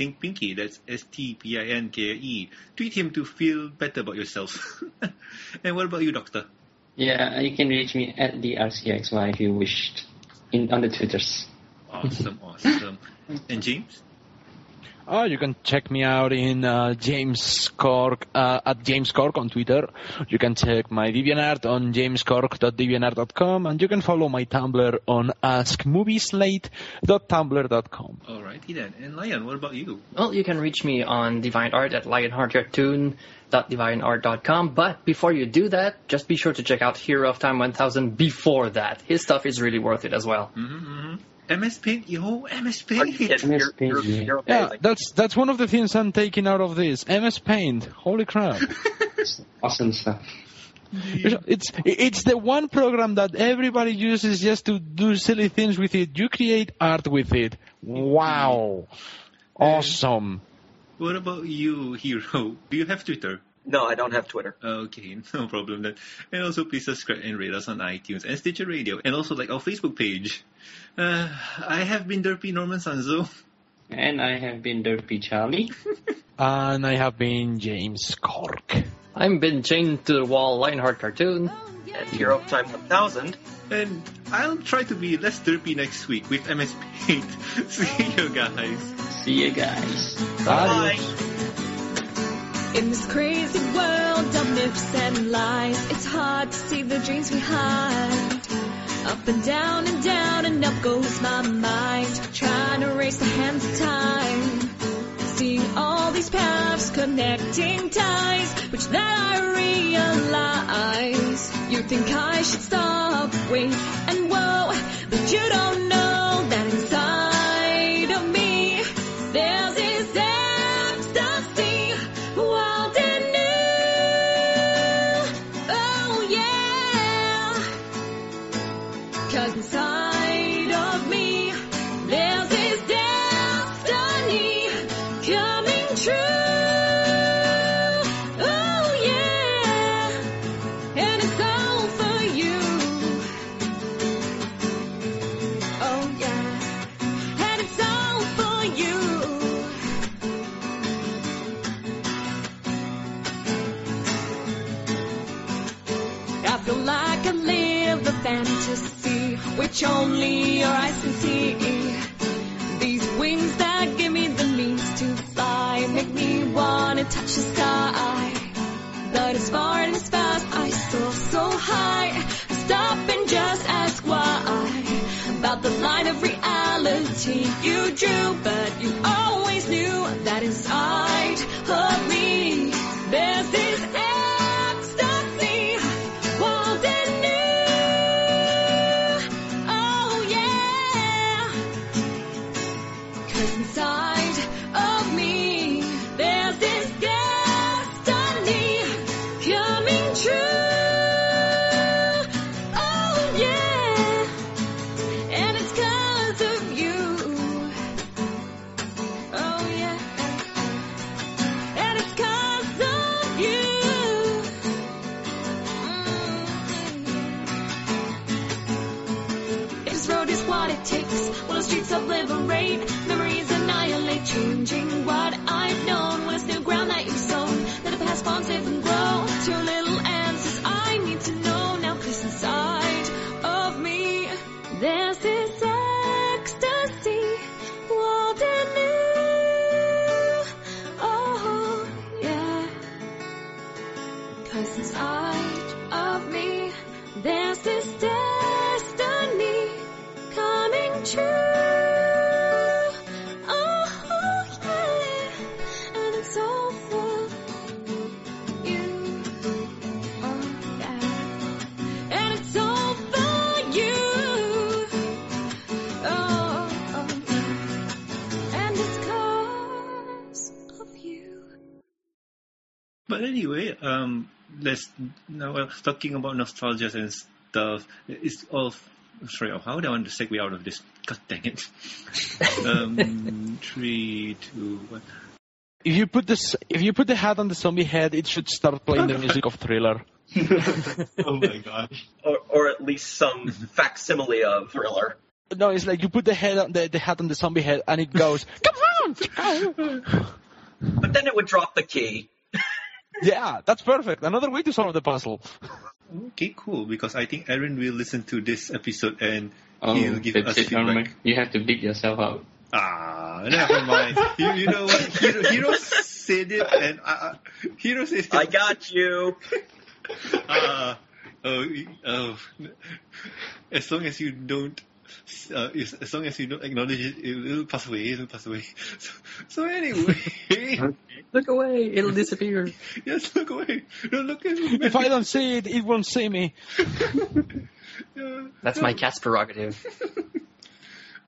Think Pinky. That's S T P I N K E. Tweet him to feel better about yourself. and what about you, Doctor? Yeah, uh, you can reach me at the RCXY if you wished in on the Twitters. Awesome, awesome. And James? Oh, you can check me out in uh, James Cork uh, at James Cork on Twitter. You can check my DeviantArt on jamescork.deviantart.com, and you can follow my Tumblr on askmovieslate.tumblr.com. Alrighty then. And Lion, what about you? Well, you can reach me on DeviantArt at lionheartcartoon.deviantart.com. But before you do that, just be sure to check out Hero of Time 1000 before that. His stuff is really worth it as well. Mm-hmm, mm-hmm. MS Paint, yo, MS Are you Paint. You're, you're, you're Yeah, amazing. that's that's one of the things I'm taking out of this. MS Paint. Holy crap! Awesome stuff. It's it's the one program that everybody uses just to do silly things with it. You create art with it. Wow, awesome. What about you, Hero? Do you have Twitter? No, I don't have Twitter. Okay, no problem then. And also please subscribe and rate us on iTunes and Stitcher Radio and also like our Facebook page. Uh, I have been Derpy Norman Sanzo. And I have been Derpy Charlie. And I have been James Cork. I'm been chained to the wall Lionheart cartoon. At Hero of Time 1000. And I'll try to be less derpy next week with MS Paint. See you guys. See you guys. Bye. In this crazy world of myths and lies, it's hard to see the dreams we hide. Up and down and down and up goes my mind, trying to race the hands of time. Seeing all these paths connecting ties, which then I realize. You think I should stop, wait, and whoa, but you don't know only your eyes can see. These wings that give me the means to fly make me wanna touch the sky. But as far and as fast I soar so high, stop and just ask why. About the line of reality you drew, but you always knew that inside of me there's um, let's now well, talking about nostalgia and stuff. It's all. Sorry, how do I want to segue out of this? God dang it! um, three, two, one. If you put this, if you put the hat on the zombie head, it should start playing the music of Thriller. oh my gosh! Or, or at least some facsimile of Thriller. No, it's like you put the head on the, the hat on the zombie head, and it goes, "Come on!" But then it would drop the key. Yeah, that's perfect. Another way to solve the puzzle. Okay, cool. Because I think Aaron will listen to this episode and Oh, he'll give us feedback. You have to beat yourself out. Ah, never mind. you, you know what? Hero, Hero said it, and uh, Hero said it. I got you. Ah, oh, oh. As long as you don't, uh, as as long as you don't acknowledge it, it will pass away. It will pass away. So, so anyway, Look away, it'll disappear. yes, look away. Don't look at me. If I don't see it, it won't see me. Yeah. That's my cat's prerogative.